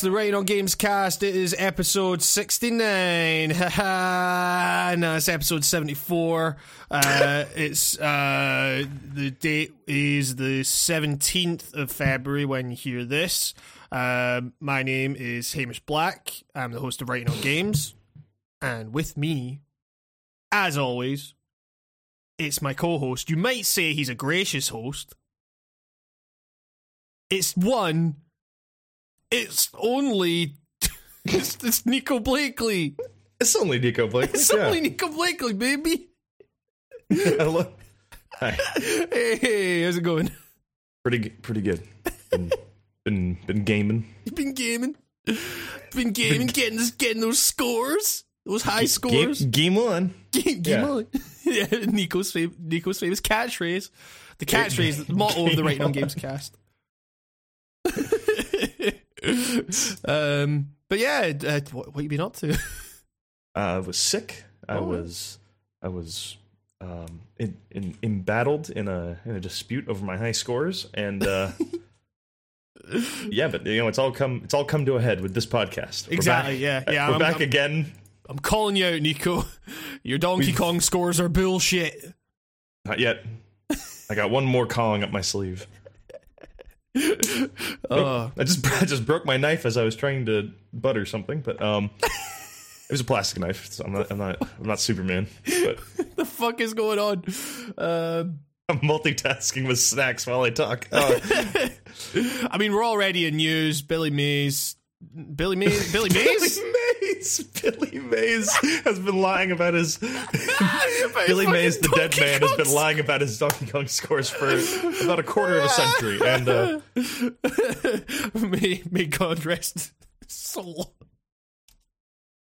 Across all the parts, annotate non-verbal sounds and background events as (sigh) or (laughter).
It's the Writing on Games cast. It is episode 69. Haha. (laughs) no, it's episode 74. Uh, (laughs) it's, uh, the date is the 17th of February when you hear this. Uh, my name is Hamish Black. I'm the host of Writing on Games. And with me, as always, it's my co host. You might say he's a gracious host. It's one it's only (laughs) it's, it's Nico Blakely. It's only Nico Blakely. It's yeah. only Nico Blakely, baby. (laughs) Hello. Hi. Hey, hey, how's it going? Pretty pretty good. Been been, been gaming. You've been gaming, been gaming, getting this, getting those scores, those high scores. game one. Game, game yeah. on. (laughs) yeah, Nico's fam- Nico's famous catchphrase, the catchphrase, the motto of the Game on on. Games cast. (laughs) um, but yeah, uh, what, what you been up to? Uh, I was sick. I Oh. was I was um, in, in embattled in a in a dispute over my high scores, and uh, (laughs) yeah, but you know it's all come it's all come to a head with this podcast. Exactly, back. yeah, yeah, We're I'm- back I'm- again. I'm calling you out, Nico. (laughs) Your Donkey We've- Kong scores are bullshit. Not yet. I got one more calling up my sleeve. Uh, I just (laughs) I just broke my knife as I was trying to butter something, but um, it was a plastic knife. So I'm not I'm not I'm not Superman, but (laughs) the fuck is going on? Um, I'm multitasking with snacks while I talk. Uh, (laughs) I mean, we're already in news. Billy Mays, Billy Mays, Billy Mays. Billy Mays, (laughs) Billy Mays has been lying about his. (laughs) Billy Mays, the dead Donkey man, has been lying about his Donkey Kong scores for about a quarter of a century, and uh, (laughs) may, may God rest his soul.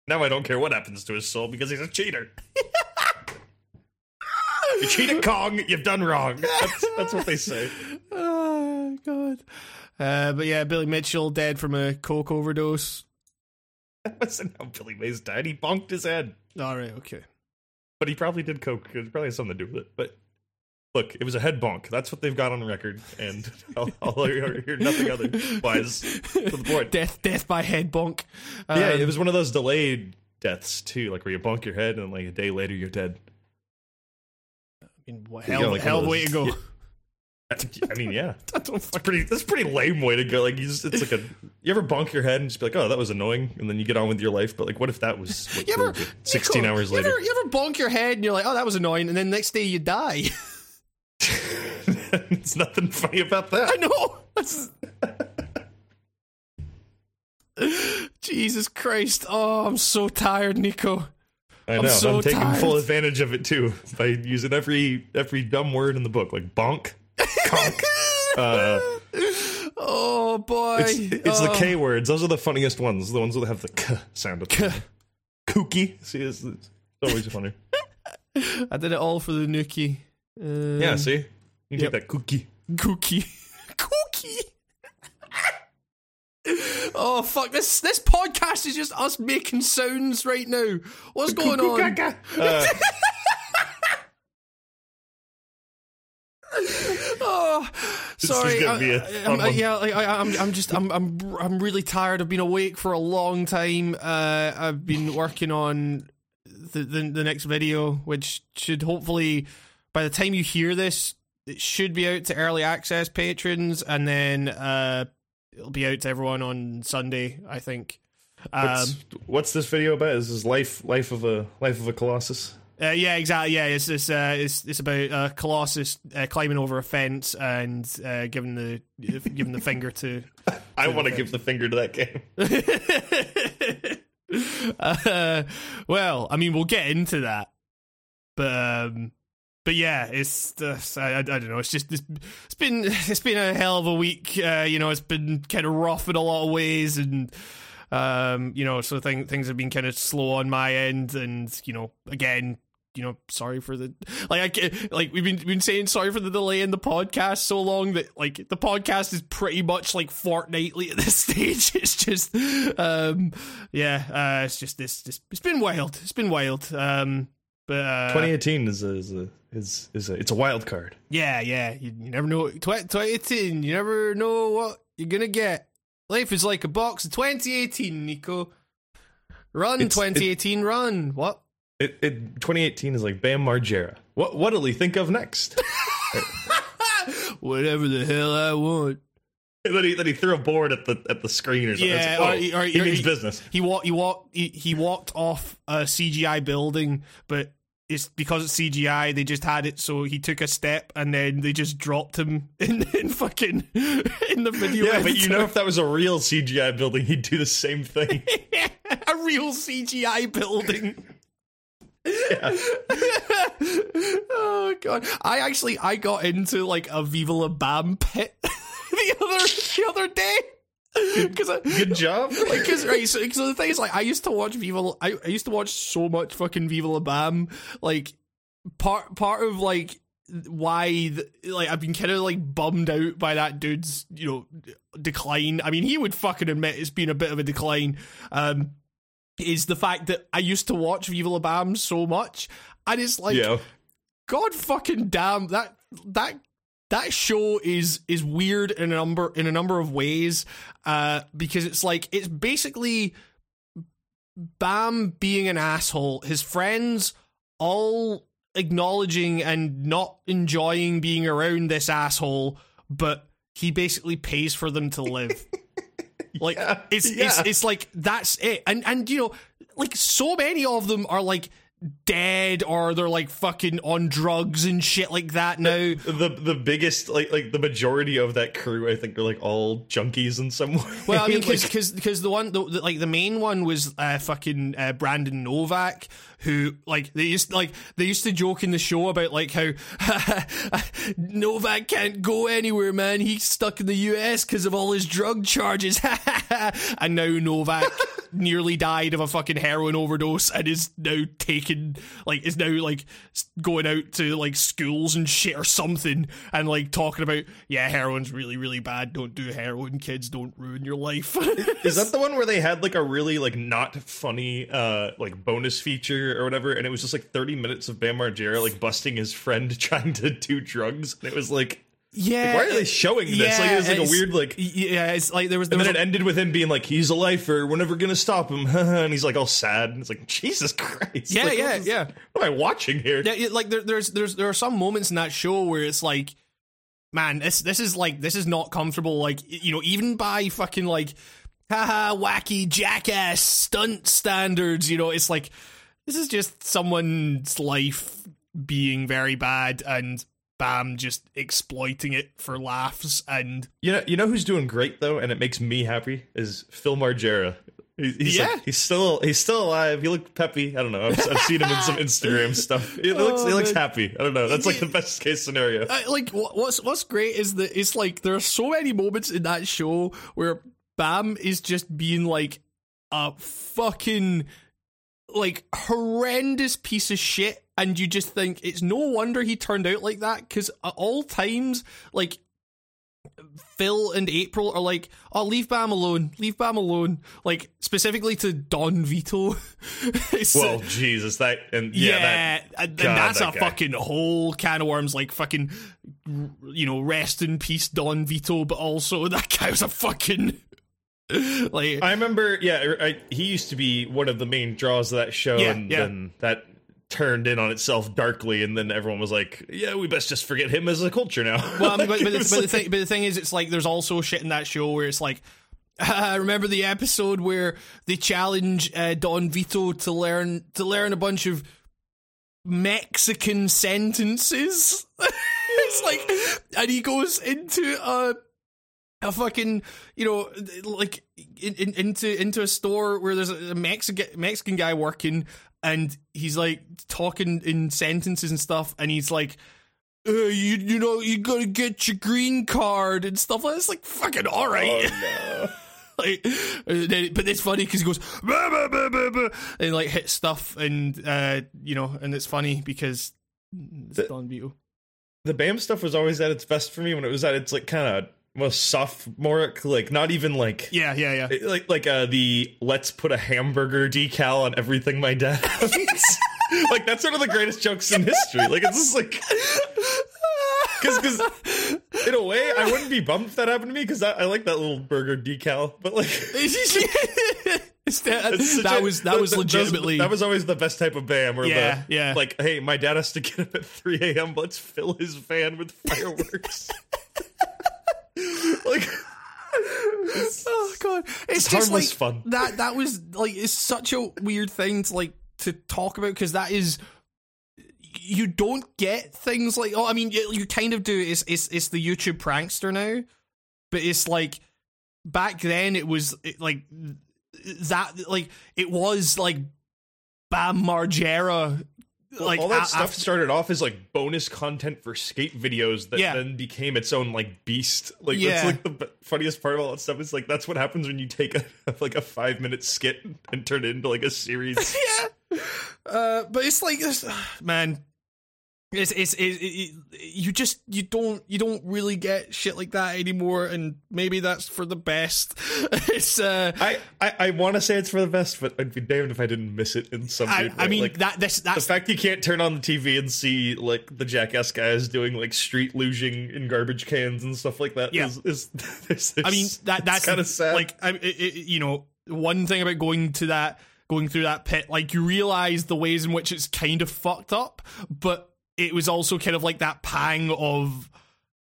now I don't care what happens to his soul because he's a cheater. you cheated, Kong. You've done wrong. That's, that's what they say. Oh God. Uh, but yeah, Billy Mitchell dead from a coke overdose. That wasn't how Billy Mays died. He bonked his head. All right, okay. But he probably did coke. It probably has something to do with it. But look, it was a head bonk. That's what they've got on record, and (laughs) I'll, I'll hear, hear nothing otherwise. To the point. Death, death by head bonk. yeah, Um, it was one of those delayed deaths too, like where you bonk your head and like a day later you're dead. I mean, what, Yeah, hell, like hell one of way to go. those- I mean, yeah, (laughs) I pretty. That's a pretty lame way to go. Like you just, it's like a. (laughs) You ever bonk your head and just be like, oh, that was annoying, and then you get on with your life. But like, what if that was like, You ever, sixteen Nico, hours you later? Ever, you ever bonk your head and you're like, oh, that was annoying, and then next day you die? (laughs) It's nothing funny about that. I know. That's- Jesus Christ. Oh, I'm so tired, Nico. I I'm know. so I'm taking tired. full advantage of it too by using every every dumb word in the book, like bonk, conk. (laughs) uh, Oh, boy. it's it's the Oh. K words. Those are the funniest ones. The ones that have the k sound. At them. Kooky. See, it's, it's always funny. (laughs) I did it all for the nookie. Um, Yeah. See, you yep. take that kooky. Cookie. Cookie. (laughs) oh fuck! This this podcast is just us making sounds right now. What's going on? Uh, Oh, sorry. I- be a I- fun I'm- yeah, I, I'm I'm just I'm I'm I'm really tired. I've been awake for a long time. Uh, I've been working on the, the the next video, which should hopefully by the time you hear this, it should be out to early access patrons, and then uh, it'll be out to everyone on Sunday. I think. Um, what's, what's this video about? Is this life life of a life of a colossus? Uh, yeah, exactly. Yeah, it's it's uh, it's, it's about uh, Colossus uh, climbing over a fence and uh, giving the giving the finger to. (laughs) I want to give the finger to that game. (laughs) uh, well, I mean, we'll get into that, but um, but yeah, it's uh, I, I don't know. It's just it's, it's been it's been a hell of a week. Uh, you know, it's been kind of rough in a lot of ways, and um, you know, so thing, things have been kind of slow on my end, and you know, again. You know, sorry for the like. I ca- like we've been we've been saying sorry for the delay in the podcast so long that like the podcast is pretty much like fortnightly at this (laughs) stage. It's just, um, yeah, uh, it's just this. Just, it's been wild. It's been wild. Um, but uh, 2018 is a, is a is is a it's a wild card. yeah, yeah. You, you never know. Tw- 2018. You never know what you're gonna get. Life is like a box of 2018, Nico. Run, It's- 2018, run. What? It, it 2018 is like Bam Margera. What what'll he think of next? (laughs) Whatever the hell I want. and then he then he threw a board at the at the screen or something. Yeah, like, or- oh, whoa, or- he or- means he- business. He walked. He walked. He, he walked off a CGI building, but it's because it's CGI. They just had it, so he took a step, and then they just dropped him (laughs) in, in fucking in the video. Yeah, but you know if that was a real CGI building, he'd do the same thing. (laughs) a real CGI building. (laughs) oh god! I actually I got into like a Viva La Bam pit (laughs) the other the other day because I. Good job. Like, (laughs) cause, right, so, the thing is, like, I used to watch Viva, I, I used to watch so much fucking Viva La Bam. Like, part, part of, like, why, the, like, I've been kind of, like, bummed out by that dude's, you know, decline. I mean, he would fucking admit it's been a bit of a decline. Um, is the fact that I used to watch Viva La Bam so much, and it's like, yeah. God fucking damn that that that show is is weird in a number in a number of ways uh because it's like it's basically Bam being an asshole his friends all acknowledging and not enjoying being around this asshole but he basically pays for them to live (laughs) (laughs) like Yeah, it's it's yeah. it's like that's it and and you know like so many of them are like dead or they're like fucking on drugs and shit like that now The the biggest like like the majority of that crew, I think, are like all junkies in some way. Well, I mean, (laughs) Like, because because the one the, the- like the main one was uh, fucking uh, Brandon Novak, who like they used like they used to joke in the show about like how (laughs) Novak can't go anywhere, man. He's stuck in the U.S. because of all his drug charges, (laughs) and now Novak (laughs) nearly died of a fucking heroin overdose and is now taken like is now like going out to like schools and shit or something and like talking about yeah heroin's really really bad don't do heroin kids don't ruin your life Is that the one where they had like a really like not funny uh like bonus feature or whatever, and it was just like thirty minutes of Bam Margera like busting his friend (laughs) trying to do drugs, and it was like, yeah why are they showing this? like it was like a weird like. yeah it's like there was, there And was then it a- ended with him being like, "He's a lifer. We're never gonna stop him." (laughs) and he's like all sad. And it's like, Jesus Christ! yeah Like, yeah what is- yeah What am I watching here? Yeah, yeah, like there, there's there's there are some moments in that show where it's like, man, this this is like this is not comfortable. Like you know, even by fucking like, haha, wacky jackass stunt standards. You know, it's like this is just someone's life being very bad and bam, just exploiting it for laughs and You know, you know who's doing great though, and it makes me happy is Phil Margera. He- He's Yeah. like, he's still he's still alive. He looked peppy. I don't know. I've, I've seen him in some (laughs) Instagram stuff. He looks oh, he Oh, looks man. happy. I don't know. That's like the best case scenario. I, like what's what's great is that it's like there are so many moments in that show where Bam is just being like a fucking like horrendous piece of shit and you just think it's no wonder he turned out like that because at all times like Phil and April are like, "Oh, leave Bam alone, leave Bam alone." Like specifically to Don Vito. (laughs) Well, Jesus, that and yeah, yeah, that and, God, that's that a guy. fucking whole can of worms. Like fucking, you know, rest in peace, Don Vito. But also (laughs) that guy was a fucking (laughs) like. I remember. Yeah, I, he used to be one of the main draws of that show, Yeah, and yeah. then that turned in on itself darkly, and then everyone was like, "Yeah, we best just forget him as a culture now." (laughs) well, I mean, but, but, (laughs) the, but, the thing, but the thing is, it's like there's also shit in that show where it's like. remember the episode where they challenge uh, Don Vito to learn to learn a bunch of Mexican sentences. it's like, and he goes into a a fucking you know like in, in, into into a store where there's a Mexican Mexican guy working, and he's like talking in sentences and stuff, and he's like. Uh, you you know you gotta get your green card and stuff like that. It's like fucking all right. Oh, (laughs) like, uh, but it's funny because he goes "Bah, bah, bah, bah, bah," and like hits stuff and uh you know and it's funny because it's The- Don Vito. the BAM stuff was always at its best for me when it was at its like kind of most sophomoric, like not even like Yeah, yeah, yeah. like like uh the let's put a hamburger decal on everything my dad (laughs) like that's one of the greatest jokes in history. Like it's just like because because in a way, I wouldn't be bummed if that happened to me because I, I like that little burger decal. But like, (laughs) (laughs) that, that a- was that was legitimately that was always the best type of bam. Where Yeah, the, yeah. like, hey, my dad has to get up at three a.m. Let's fill his van with fireworks. Like, oh god, it's, just harmless like fun. that. That was like it's such a weird thing to like to talk about because that is you don't get things like oh I mean you, you kind of do. It's it's it's the YouTube prankster now, but it's like back then it was it, like that like it was like Bam Margera. Like all that stuff started off as like bonus content for skate videos that Yeah. then became its own like beast. Like Yeah. that's like the funniest part of all that stuff is like that's what happens when you take a (laughs) like a five minute skit and turn it into like a series. (laughs) yeah. Uh, but it's like (sighs) man. It's it's it, it, you just you don't you don't really get shit like that anymore, and maybe that's for the best. (laughs) it's uh, I I, I want to say it's for the best, but I'd be damned if I didn't miss it in some. I, weird I mean like, that this the fact you can't turn on the TV and see like the jackass guys doing like street luging in garbage cans and stuff like that Yeah. is is. (laughs) is, I mean that that's kind of sad. Like I, it, it, you know, one thing about going to that, going through that pit, like you realize the ways in which it's kind of fucked up, but it was also kind of like that pang of,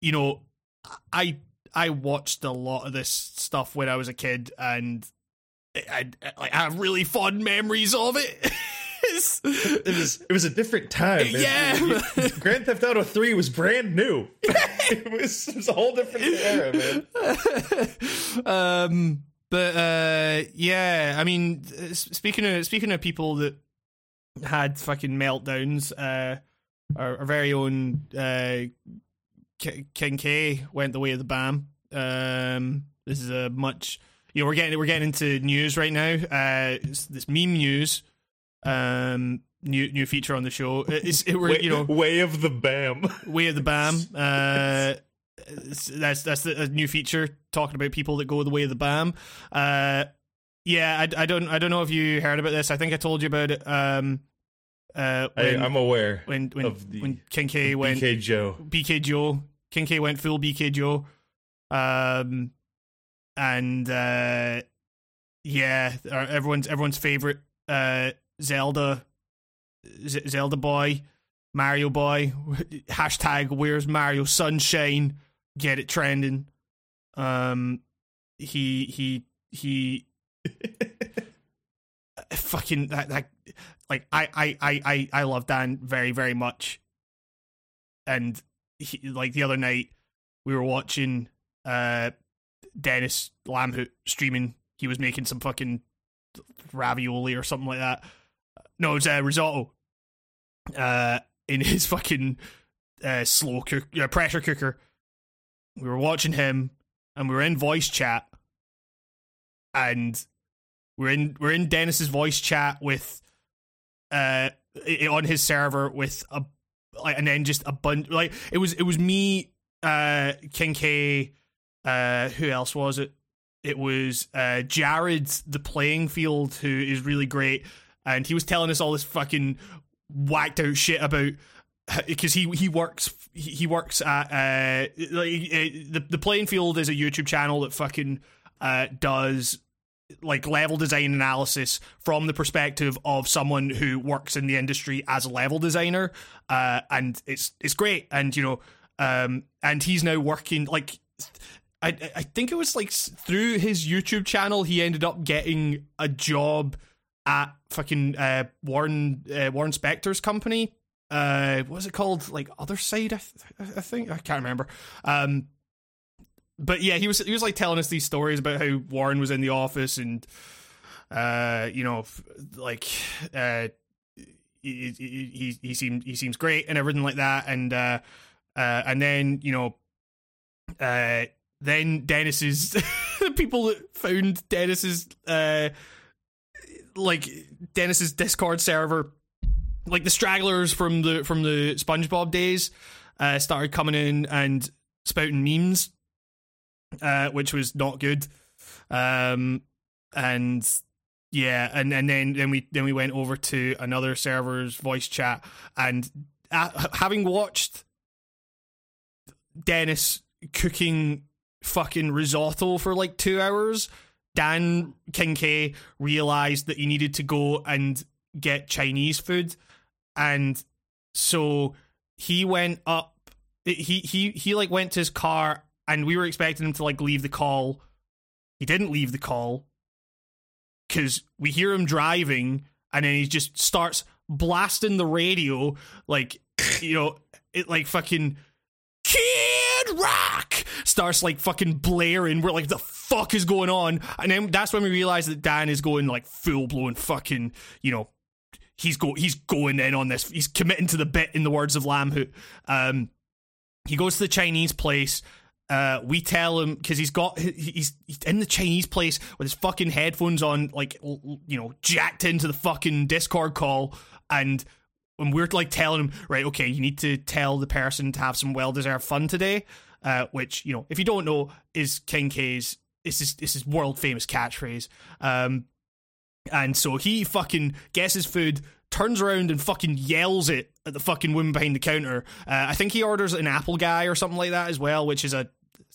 you know, I I watched a lot of this stuff when I was a kid, and I, I, I have really fond memories of it. (laughs) It was it was a different time. man. Yeah. Grand Theft Auto Three was brand new. (laughs) it, was, it was a whole different era, man. (laughs) um but uh yeah i mean speaking of speaking of people that had fucking meltdowns uh our, our very own uh K- king k went the way of the bam um this is a much you know we're getting we're getting into news right now uh it's this meme news um new new feature on the show it's it, we're Way, you know way of the Bam. Way of the Bam. (laughs) Uh, that's that's a new feature talking about people that go the way of the Bam. Uh, yeah, I, I don't I don't know if you heard about this. I think I told you about it. Um, uh, I, when, I'm aware when when of the when King K went BK Joe. BK Joe. King K went full BK Joe. Um, and uh, yeah, everyone's everyone's favorite uh Zelda Z- Zelda boy, Mario boy. (laughs) Hashtag Where's Mario Sunshine? Get it trending. Um, he he he. (laughs) fucking that, that like I, I I I I love Dan very very much, and he, like the other night we were watching uh Dennis Lamhoot streaming. He was making some fucking ravioli or something like that. No, it was uh, risotto. Uh, in (laughs) his fucking uh, slow cook uh, pressure cooker. We were watching him, and we were in voice chat, and we're in we're in Dennis's voice chat with uh on his server with a like and then just a bunch like it was it was me uh King K uh who else was it? It was uh Jared the playing field who is really great. And he was telling us all this fucking whacked out shit about (laughs) because he he works he works at uh like uh, the the playing field is a YouTube channel that fucking uh does like level design analysis from the perspective of someone who works in the industry as a level designer uh and it's it's great. And you know um and he's now working like I I think it was like through his YouTube channel he ended up getting a job at fucking uh Warren uh, Warren Spector's company. Uh what was it called? Like other side I, th- I think I can't remember. Um but yeah, he was he was like telling us these stories about how Warren was in the office and uh you know like uh he, he he seemed he seems great and everything like that. And uh uh and then you know uh then Dennis's (laughs) people found Dennis's uh like Dennis's Discord server. Like the stragglers from the from the SpongeBob days uh started coming in and spouting memes uh, which was not good. Um, and yeah, and, and then then we then we went over to another server's voice chat, and having watched Dennis cooking fucking risotto for like two hours, Dan King K realized that he needed to go and get Chinese food, and so he went up. He he he like went to his car, and we were expecting him to like leave the call. He didn't leave the call because we hear him driving, and then he just starts blasting the radio like you know it like fucking Kid Rock starts like fucking blaring. We're like, the fuck is going on? And then that's when we realize that Dan is going like full blown fucking, you know, he's go he's going in on this. He's committing to the bit in the words of Lamhoot. Um, he goes to the Chinese place. Uh, we tell him because he's got he's, he's in the Chinese place with his fucking headphones on, like you know, jacked into the fucking Discord call, and we're like telling him, right, okay, you need to tell the person to have some well deserved fun today, uh, which you know, if you don't know, is King K's this is this is world famous catchphrase. Um, and so he fucking gets his food, turns around and fucking yells it at the fucking woman behind the counter. Uh, I think he orders an apple guy or something like that as well, which is a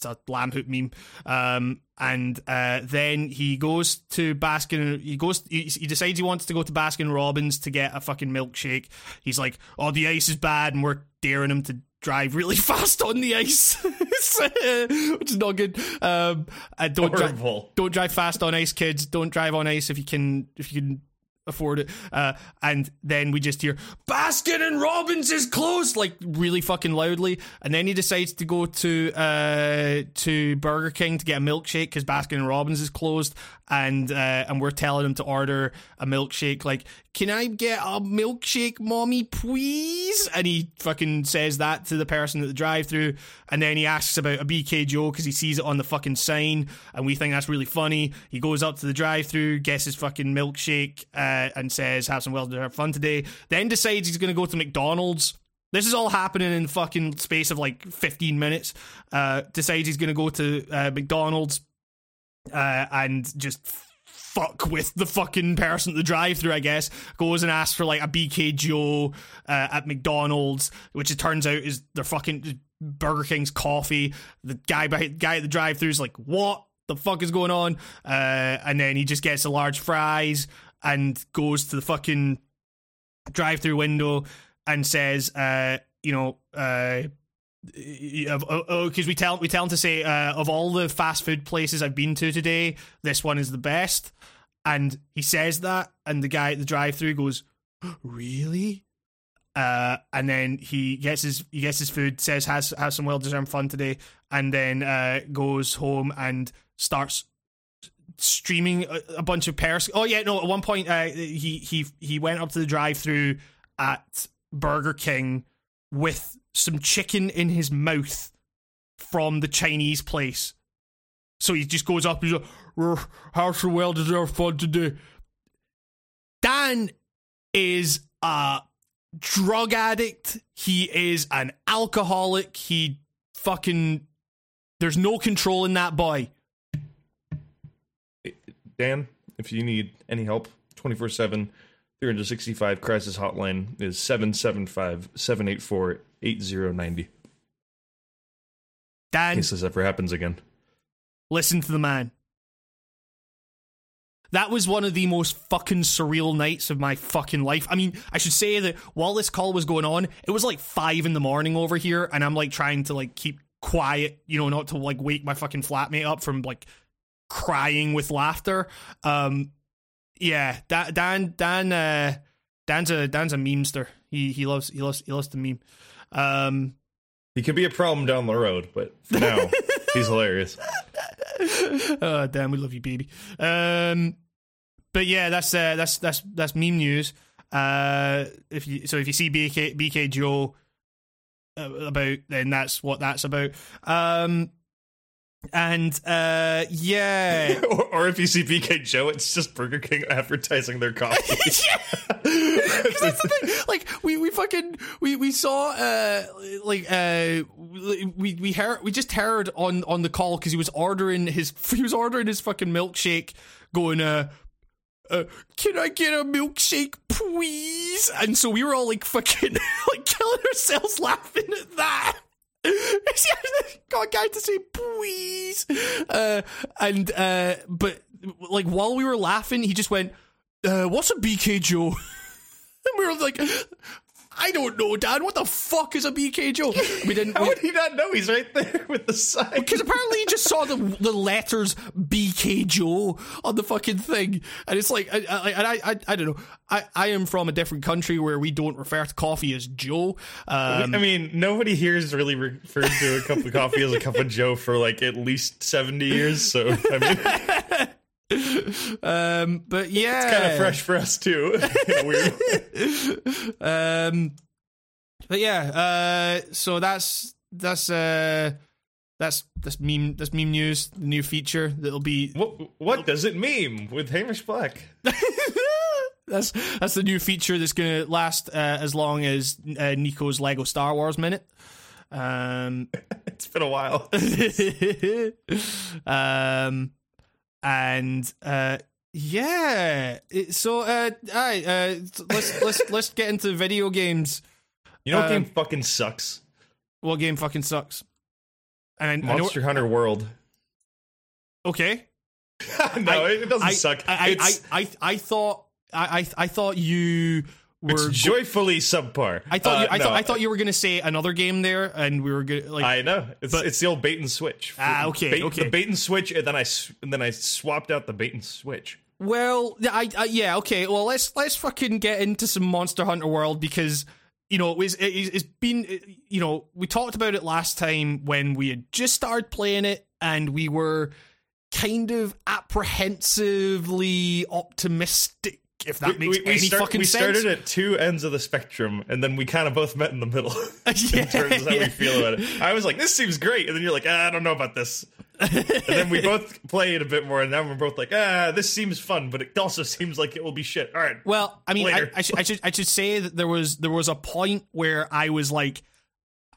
it's a Lamhoot meme. Um, and uh, then he goes to Baskin. He goes. He, he, decides he wants to go to Baskin Robbins to get a fucking milkshake. He's like, "Oh, the ice is bad," and we're daring him to drive really (laughs) fast on the ice, (laughs) which is not good. Um, don't drive, don't drive fast on ice, kids. Don't drive on ice if you can. If you can afford it. Uh, and then we just hear Baskin and Robbins is closed, like really fucking loudly. And then he decides to go to uh, to Burger King to get a milkshake because Baskin and Robbins is closed. And uh, and we're telling him to order a milkshake. Like, can I get a milkshake, mommy, please? And he fucking says that to the person at the drive-through. And then he asks about a BK Joe because he sees it on the fucking sign, and we think that's really funny. He goes up to the drive-through, gets his fucking milkshake. Uh, and says, "Have some well deserved fun today." Then decides he's going to go to McDonald's. This is all happening in fucking space of like 15 minutes. Uh, decides he's going to go to uh, McDonald's uh, and just fuck with the fucking person at the drive-through. I guess goes and asks for like a BK Joe uh, at McDonald's, which it turns out is their fucking Burger King's coffee. The guy guy at the drive-through is like, "What?" the fuck is going on? Uh, and then he just gets a large fries and goes to the fucking drive-through window and says, uh, you know, uh, because uh, uh, we tell we tell him to say uh, of all the fast food places I've been to today, this one is the best. And he says that, and the guy at the drive-through goes, "Really?" Uh, and then he gets his he gets his food, says has has some well deserved fun today, and then uh, goes home and starts streaming a, a bunch of pairs. Oh yeah, no. At one point, uh, he he he went up to the drive-through at Burger King with some chicken in his mouth from the Chinese place. So he just goes up and he's like, "How so well deserved fun today?" Dan is a drug addict. He is an alcoholic. He fucking. There's no control in that boy. Dan, if you need any help, 24 7, 365 crisis hotline is 775 784 8090. Dan. In case this ever happens again. Listen to the man. That was one of the most fucking surreal nights of my fucking life. I mean, I should say that while this call was going on, it was like five in the morning over here, and I'm like trying to like keep quiet, you know, not to like wake my fucking flatmate up from like crying with laughter. Um, yeah, Dan Dan uh, Dan's a Dan's a memester. He he loves he loves he loves the meme. Um, he could be a problem down the road, but for now, (laughs) he's hilarious. oh damn, we love you, baby. Um, but yeah, that's uh, that's that's that's meme news. Uh, if you so if you see BK BK Joe uh, about, then that's what that's about. Um, and uh, yeah, (laughs) or, or, if you see BK Joe, it's just Burger King advertising their coffee. (laughs) that's the thing. like we we fucking we we saw uh like uh we we heard we just heard on on the call because he was ordering his he was ordering his fucking milkshake, going uh. Uh, can I get a milkshake, please? And so we were all like fucking (laughs) like killing ourselves laughing at that. (laughs) got a guy to say please, uh, and uh, but like while we were laughing, he just went, uh, "What's a BK Joe?" (laughs) and we were like, I don't know, Dad. What the fuck is a BK Joe? We didn't. How would he not know? He's right there (laughs) with the sign. Because apparently he just saw the the letters BK Joe on the fucking thing, and it's like, I, I, I, I, I don't know. I, I am from a different country where we don't refer to coffee as Joe. Um, I mean, nobody here has really referred to a cup of coffee as a cup of Joe for like at least seventy years. So I mean. (laughs) um, but yeah, it's kind of fresh for us too. (laughs) weird. (laughs) um, but yeah, uh, so that's that's uh, that's that's meme that's meme news. The new feature that'll be what what does it meme with Hamish Black? (laughs) that's that's the new feature that's gonna last uh, as long as uh, Nico's Lego Star Wars minute. Um, it's been a while. um and uh, yeah, it, so uh, I uh, let's let's let's get into video games. You know what um, game fucking sucks? What game fucking sucks? And I, Monster I know, Hunter World. Okay. (laughs) no, I, it doesn't suck. I, I, I, I, thought I, I, I thought you it's joyfully subpar. I thought you, uh, I no. thought I thought you were going to say another game there, and we were going like. I know it's but, it's the old bait and switch. Ah, okay, bait, okay. The bait and switch, and then I and then I swapped out the bait and switch. Well, I, I yeah okay. Well, let's let's fucking get into some Monster Hunter World because you know it was it, it's been you know we talked about it last time when we had just started playing it and we were kind of apprehensively optimistic if that we, makes we, any start, fucking we sense. We started at two ends of the spectrum, and then we kind of both met in the middle (laughs) (laughs) yeah, in terms of how yeah. we feel about it. I was like, "This seems great," and then you're like, ah, "I don't know about this." and then we (laughs) both played a bit more, and now we're both like, "Ah, this seems fun, but it also seems like it will be shit." All right. Well, I mean, I, I, should, I should I should say that there was there was a point where I was like,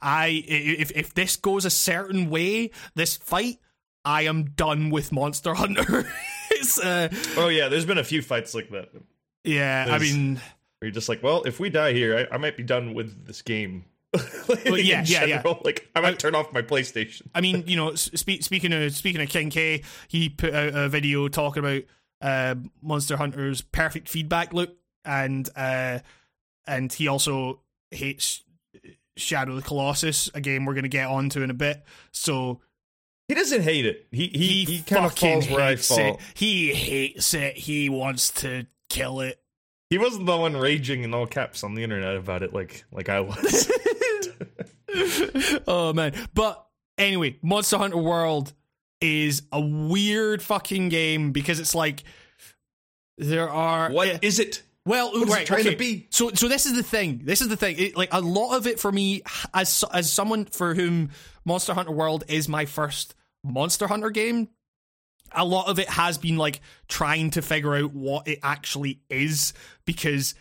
I if if this goes a certain way, this fight, I am done with Monster Hunter. uh, oh yeah, there's been a few fights like that. Yeah, I mean, you're just like, well, if we die here, I, I might be done with this game. like, (laughs) well, yeah, yeah, yeah. Like, I might I, turn off my PlayStation. I mean, (laughs) you know, spe- speaking of speaking of King K, he put out a video talking about uh, Monster Hunter's perfect feedback loop, and uh, and he also hates Shadow of the Colossus, a game we're going to get onto in a bit. So he doesn't hate it. He he, he, he kind of falls where I fall. It. He hates it. He wants to kill it. He wasn't the one raging in all caps on the internet about it like like I was. (laughs) (laughs) oh man. But anyway, Monster Hunter World is a weird fucking game because it's like there are What uh, is it? Well, what right, trying okay. to be? So, so this is the thing. This is the thing. It, like a lot of it for me, as as someone for whom Monster Hunter World is my first Monster Hunter game, a lot of it has been like trying to figure out what it actually is because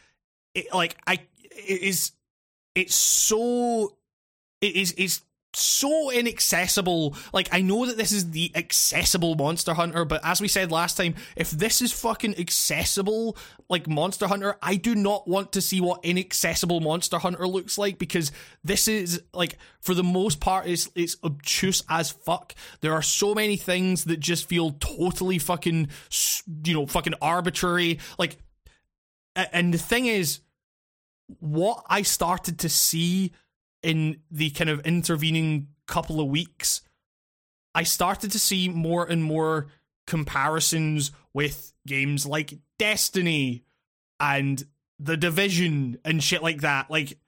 it like I it is it's so it is it's so inaccessible. Like, I know that this is the accessible Monster Hunter, but as we said last time, if this is fucking accessible, like Monster Hunter, I do not want to see what inaccessible Monster Hunter looks like because this is, like, for the most part, it's, it's obtuse as fuck. There are so many things that just feel totally fucking, you know, fucking arbitrary. Like, and the thing is, what I started to see in the kind of intervening couple of weeks, I started to see more and more comparisons with games like Destiny and The Division and shit like that. Like,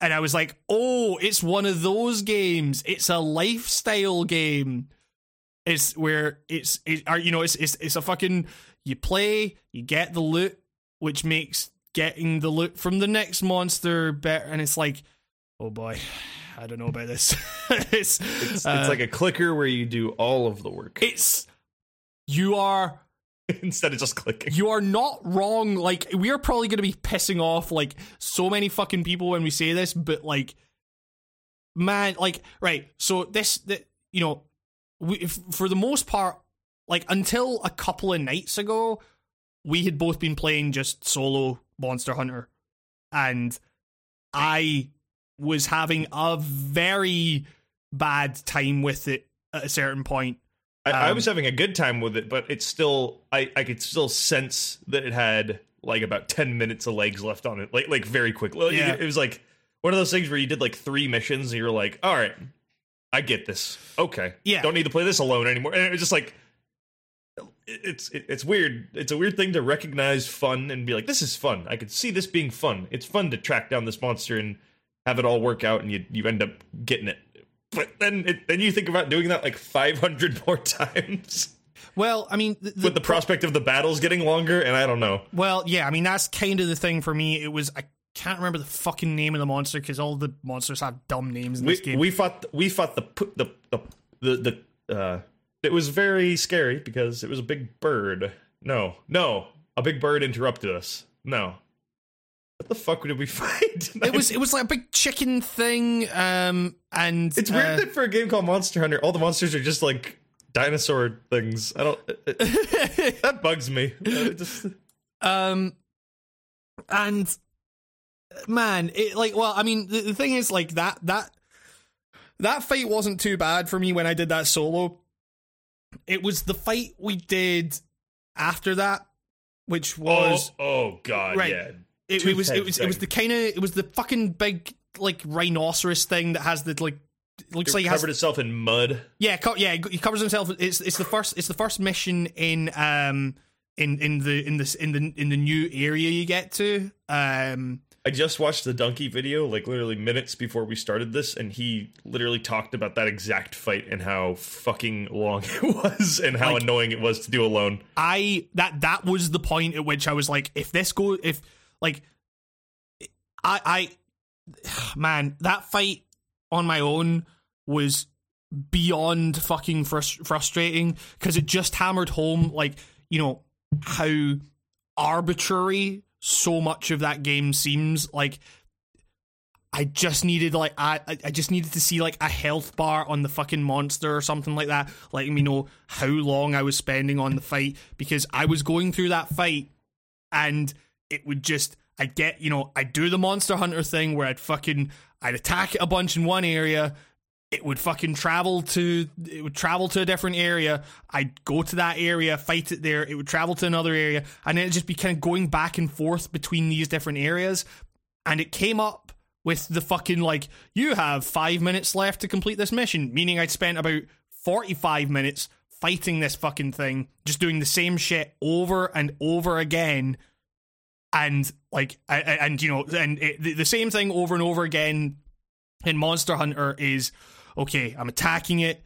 and I was like, oh, it's one of those games. It's a lifestyle game. It's where it's, it, you know, it's, it's, it's a fucking, you play, you get the loot, which makes getting the loot from the next monster better. And it's like, oh boy, I don't know about this. (laughs) it's it's, uh, it's like a clicker where you do all of the work. (laughs) It's you are instead of just clicking. You are not wrong. Like we are probably going to be pissing off like so many fucking people when we say this, but like, man, like right. So this, the, you know, we if, for the most part, like until a couple of nights ago, we had both been playing just solo Monster Hunter, and I was having a very bad time with it at a certain point. I, I Um, was having a good time with it, but it's still I, I could still sense that it had like about ten minutes of legs left on it, like like very quickly. Yeah. It was like one of those things where you did like three missions and you're like, all right, I get this. Okay, Yeah. don't need to play this alone anymore. And it was just like it's it's weird. It's a weird thing to recognize fun and be like, this is fun. I could see this being fun. It's fun to track down this monster and have it all work out, and you you end up getting it. But then it, then you think about doing that like 500 (laughs) more times Well, I mean, the, the, with the prospect of the battles getting longer, and I don't know. well, yeah, I mean that's kind of the thing for me. It was I can't remember the fucking name of the monster because all the monsters have dumb names in We this game. we fought we fought the the the the, the uh it was very scary because it was a big bird. No, no, a big bird interrupted us. No, what the fuck did we fight? it was it was like a big chicken thing, um, and It's weird uh, that for a game called Monster Hunter, all the monsters are just like dinosaur things. I don't. It, it- (laughs) that bugs me. Just- um, and man, it like well, I mean, the, the thing is like that that that fight wasn't too bad for me when I did that solo. It was the fight we did after that, which was oh, oh god, Right. yeah. It, it was it tooth-head was it was the kind of it was the fucking big like rhinoceros thing that has the like it looks It like it has covered itself in mud. yeah co- yeah he covers himself it's it's the first it's the first mission in um in in the in this in the in the new area you get to um I just watched the donkey video, like literally minutes before we started this, and he literally talked about that exact fight and how fucking long (laughs) it was and how Like- annoying it was to do alone. I that that was the point at which I was like, if this go if like I I (sighs) man, that fight on my own was beyond fucking frus- frustrating because it just hammered home like, you know, how arbitrary so much of that game seems. Like I just needed like I- I just needed to see like a health bar on the fucking monster or something like that, letting me know how long I was spending on the fight because I was going through that fight and it would just I'd get you know I'd do the monster hunter thing where I'd fucking I'd attack it a bunch in one area. It would fucking travel to it would travel to a different area. I'd go to that area, fight it there. It would travel to another area, and it'd just be kind of going back and forth between these different areas. And it came up with the fucking like you have five minutes left to complete this mission, meaning I'd spent about forty five minutes fighting this fucking thing, just doing the same shit over and over again and like and you know and it, the same thing over and over again in monster hunter is okay i'm attacking it.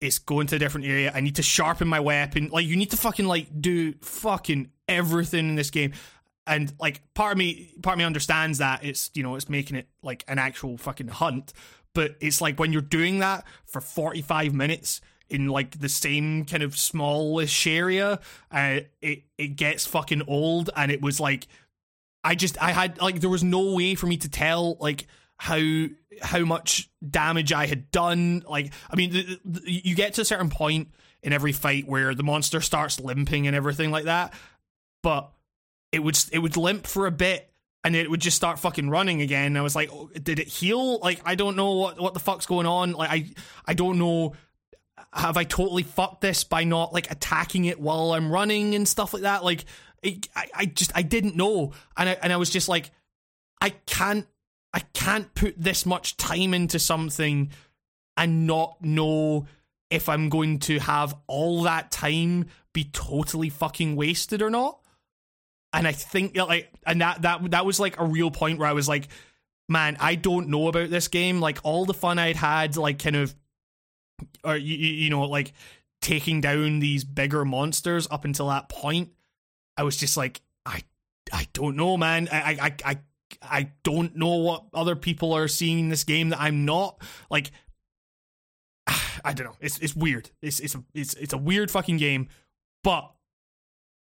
It's going to a different area. I need to sharpen my weapon. Like you need to fucking like do fucking everything in this game. And like part of me part of me understands that it's you know it's making it like an actual fucking hunt. But it's like when you're doing that for 45 minutes in like the same kind of smallish area uh, it it gets fucking old and it was like i just i had like there was no way for me to tell like how how much damage i had done like i mean the, the, you get to a certain point in every fight where the monster starts limping and everything like that but it would it would limp for a bit and it would just start fucking running again. I was like, oh, did it heal? Like I don't know what what the fuck's going on. Like I I don't know. Have I totally fucked this by not like attacking it while I'm running and stuff like that? Like it, I I just I didn't know, and I and I was just like, I can't I can't put this much time into something and not know if I'm going to have all that time be totally fucking wasted or not and I think like, and that that that was like a real point where I was like, man, I don't know about this game. Like all the fun I'd had, like kind of, or you, you know, like taking down these bigger monsters up until that point, I was just like, I I don't know, man. I I. I I don't know what other people are seeing in this game that I'm not like. (sighs) I don't know. It's it's weird. It's it's a it's it's a weird fucking game, but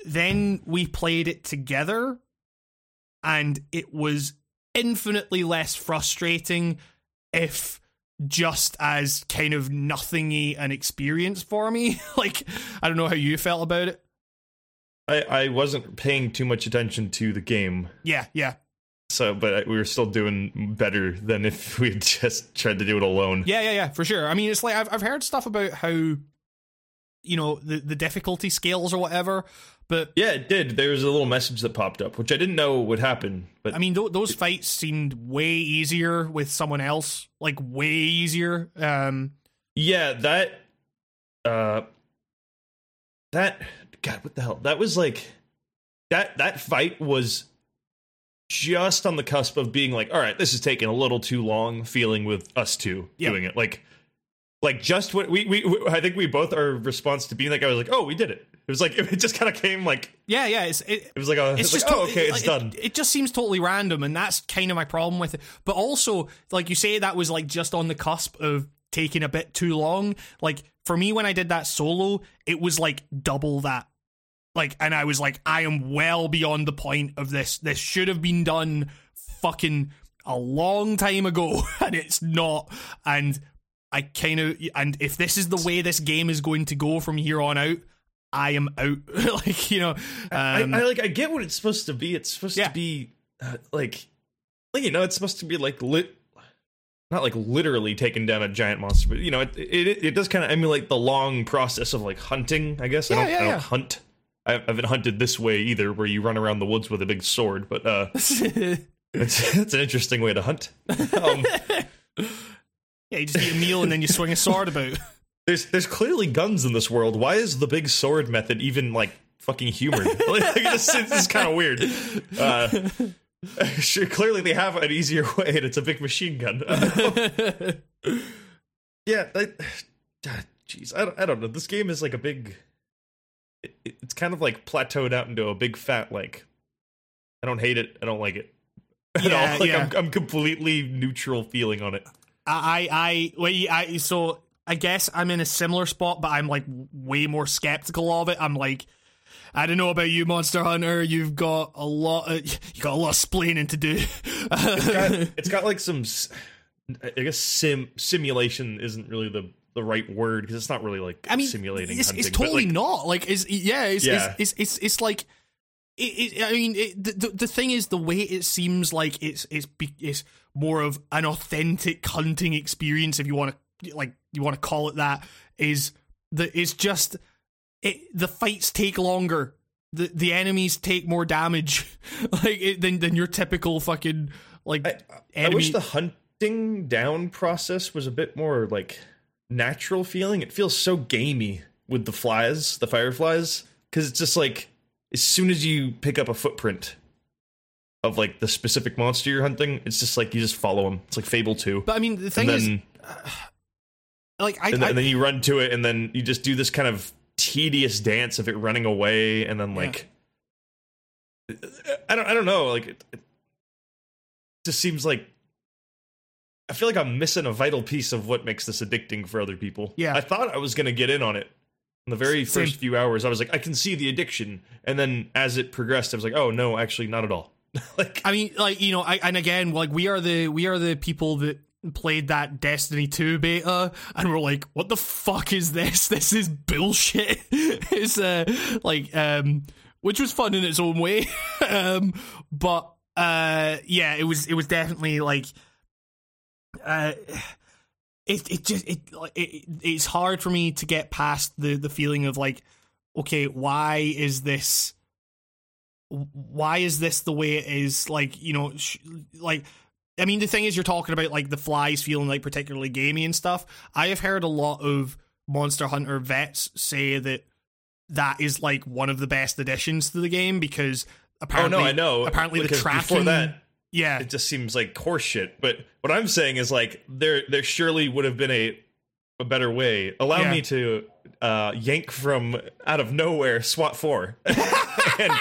then we played it together and it was infinitely less frustrating if just as kind of nothingy an experience for me (laughs) like i don't know how you felt about it I, I wasn't paying too much attention to the game. yeah yeah So, but we were still doing better than if (laughs) we just tried to do it alone. Yeah, yeah, yeah, for sure. I mean, it's like I've I've heard stuff about how you know the the difficulty scales or whatever, but Yeah, it did. There was a little message that popped up, which I didn't know would happen. But I mean, th- those fights seemed way easier with someone else, like way easier. Um, yeah, that, uh, that, God, what the hell? That was like, that that fight was just on the cusp of being like, all right, this is taking a little too long. Feeling with us two Yeah. doing it, like, like just what we, we we I think we both our response to being like, I was like, oh, we did it. It was like (laughs) it just kind of came like yeah, yeah, it's it, it was like a, it's oh, it's just like, oh, okay, like, it's done. It, it just seems totally random, and that's kind of my problem with it. But also, like you say, that was like just on the cusp of taking a bit too long. Like for me, when I did that solo, it was like double that. Like, and I was like, I am well beyond the point of this. This should have been done fucking a long time ago, (laughs) and it's not. And I kind of, and if this is the way this game is going to go from here on out, I am out. (laughs) like, you know, um, I, I like I get what it's supposed to be. It's supposed Yeah. to be uh, like, like you know, it's supposed to be like lit, not like literally taking down a giant monster, but you know, it it, it does kind of emulate the long process of like hunting. I guess I Yeah, don't, yeah, I don't yeah. hunt. I haven't hunted this way either, where you run around the woods with a big sword. But uh, (laughs) it's it's an interesting way to hunt. (laughs) Um, Yeah, you just eat a meal and then you swing a sword about. (laughs) there's there's clearly guns in this world. Why is the big sword method even like fucking humored? (laughs) like, it's, it's kind of weird. Uh, (laughs) sure, clearly they have an easier way, and it's a big machine gun. yeah, jeez, I don't, I don't know. This game is like a big. It, it- it's kind of like plateaued out into a big fat like. I don't hate it. I don't like it. Yeah, all. Like yeah. I'm, I'm completely neutral feeling on it. I, I, wait, I, so I guess I'm in a similar spot, but I'm like way more skeptical of it. I'm like, I don't know about you, Monster Hunter. You've got a lot, of, (laughs) you got a lot of splaining to do. got, (laughs) it's got like some I guess sim simulation isn't really the the right word because it's not really like I mean, simulating it's, hunting it's totally like, not. Like, is yeah, it's, Yeah. It's, it's it's it's like. It, it, I mean, it, the, the the thing is, the way it seems like it's it's it's more of an authentic hunting experience, if you want to like you want to call it that, is that it's just it, the fights take longer. The the enemies take more damage, (laughs) like it, than than your typical fucking like I, I wish the hunting down process was a bit more like natural feeling it feels so gamey with the flies the fireflies because it's just like as soon as you pick up a footprint of like the specific monster you're hunting it's just like you just follow them it's like fable 2 but I mean, the thing and is, then (sighs) like I, and, I then, and then you run to it and then you just do this kind of tedious dance of it running away and then like i don't i don't know like it, it just seems like i feel like i'm missing a vital piece of what makes this addicting for other people. Yeah. i thought i was going to get in on it in the very Same. first few hours. I was like i can see the addiction. And then as it progressed i was like oh no actually not at all (laughs) like I mean, like you know, I and again, like we are the we are the people that played that Destiny 2 beta and we're like, what the fuck is this? (laughs) This is bullshit. (laughs) it's uh like um which was fun in its own way. um but uh yeah, it was it was definitely like uh it it just it, it it's hard for me to get past the the feeling of like okay, why is this why is this the way it is like you know sh- like i mean the thing is you're talking about like the flies feeling like particularly gamey and stuff i have heard a lot of monster hunter vets say that that is like one of the best additions to the game because apparently, oh no i know apparently the because tracking before that yeah it just seems like horseshit. But what I'm saying is like there there surely would have been a a better way. Allow Yeah. me to uh, yank from out of nowhere SWAT four (laughs) and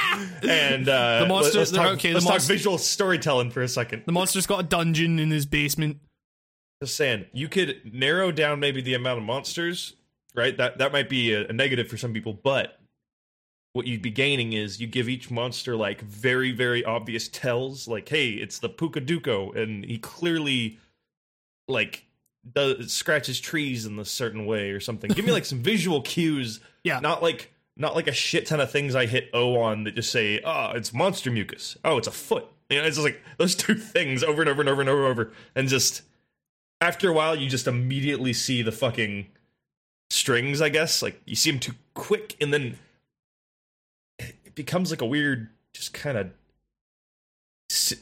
and uh, The monster- Let's talk, okay, let's monster- talk visual storytelling for a second. the monster's got a dungeon in his basement Just saying, you could narrow down maybe the amount of monsters, right? That that might be a, a negative for some people, but what you'd be gaining is you give each monster like very very obvious tells, like hey, it's the Pukaduko, and he clearly like does scratches trees in a certain way or something. Give me like some (laughs) visual cues, yeah not like not like a shit ton of things I hit O on that just say, oh, it's monster mucus. Oh, it's a foot. You know, it's just like those two (laughs) things over and over and over and over and over, and just after a while, you just immediately see the fucking strings. I guess like you see them too quick, and then it becomes like a weird, just kind of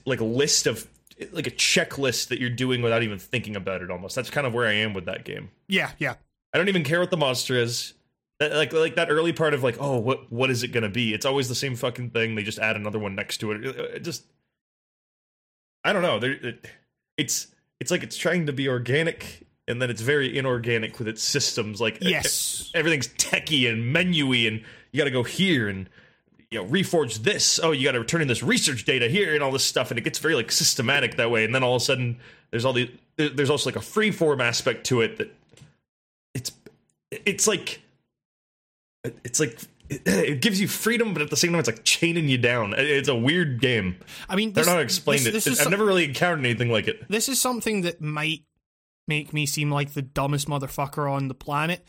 like a list of like a checklist that you're doing without even thinking about it. Almost that's kind of where I am with that game. Yeah, yeah. I don't even care what the monster is. Uh, like like that early part of like, oh, what what is it gonna be? It's always the same fucking thing. They just add another one next to it. It just, I don't know. There, it, it's it's like it's trying to be organic, and then it's very inorganic with its systems. Like yes, everything's techie and menuy, and you got to go here and know reforge this. Oh, you got to return in this research data here and all this stuff, and it gets very like systematic that way. And then all of a sudden, there's all the there's also like a free form aspect to it that it's it's like it's like it gives you freedom, but at the same time, it's like chaining you down. It's a weird game. I mean, this, I don't know how to explain this, it. I've never really encountered anything like it. This is something that might make me seem like the dumbest motherfucker on the planet.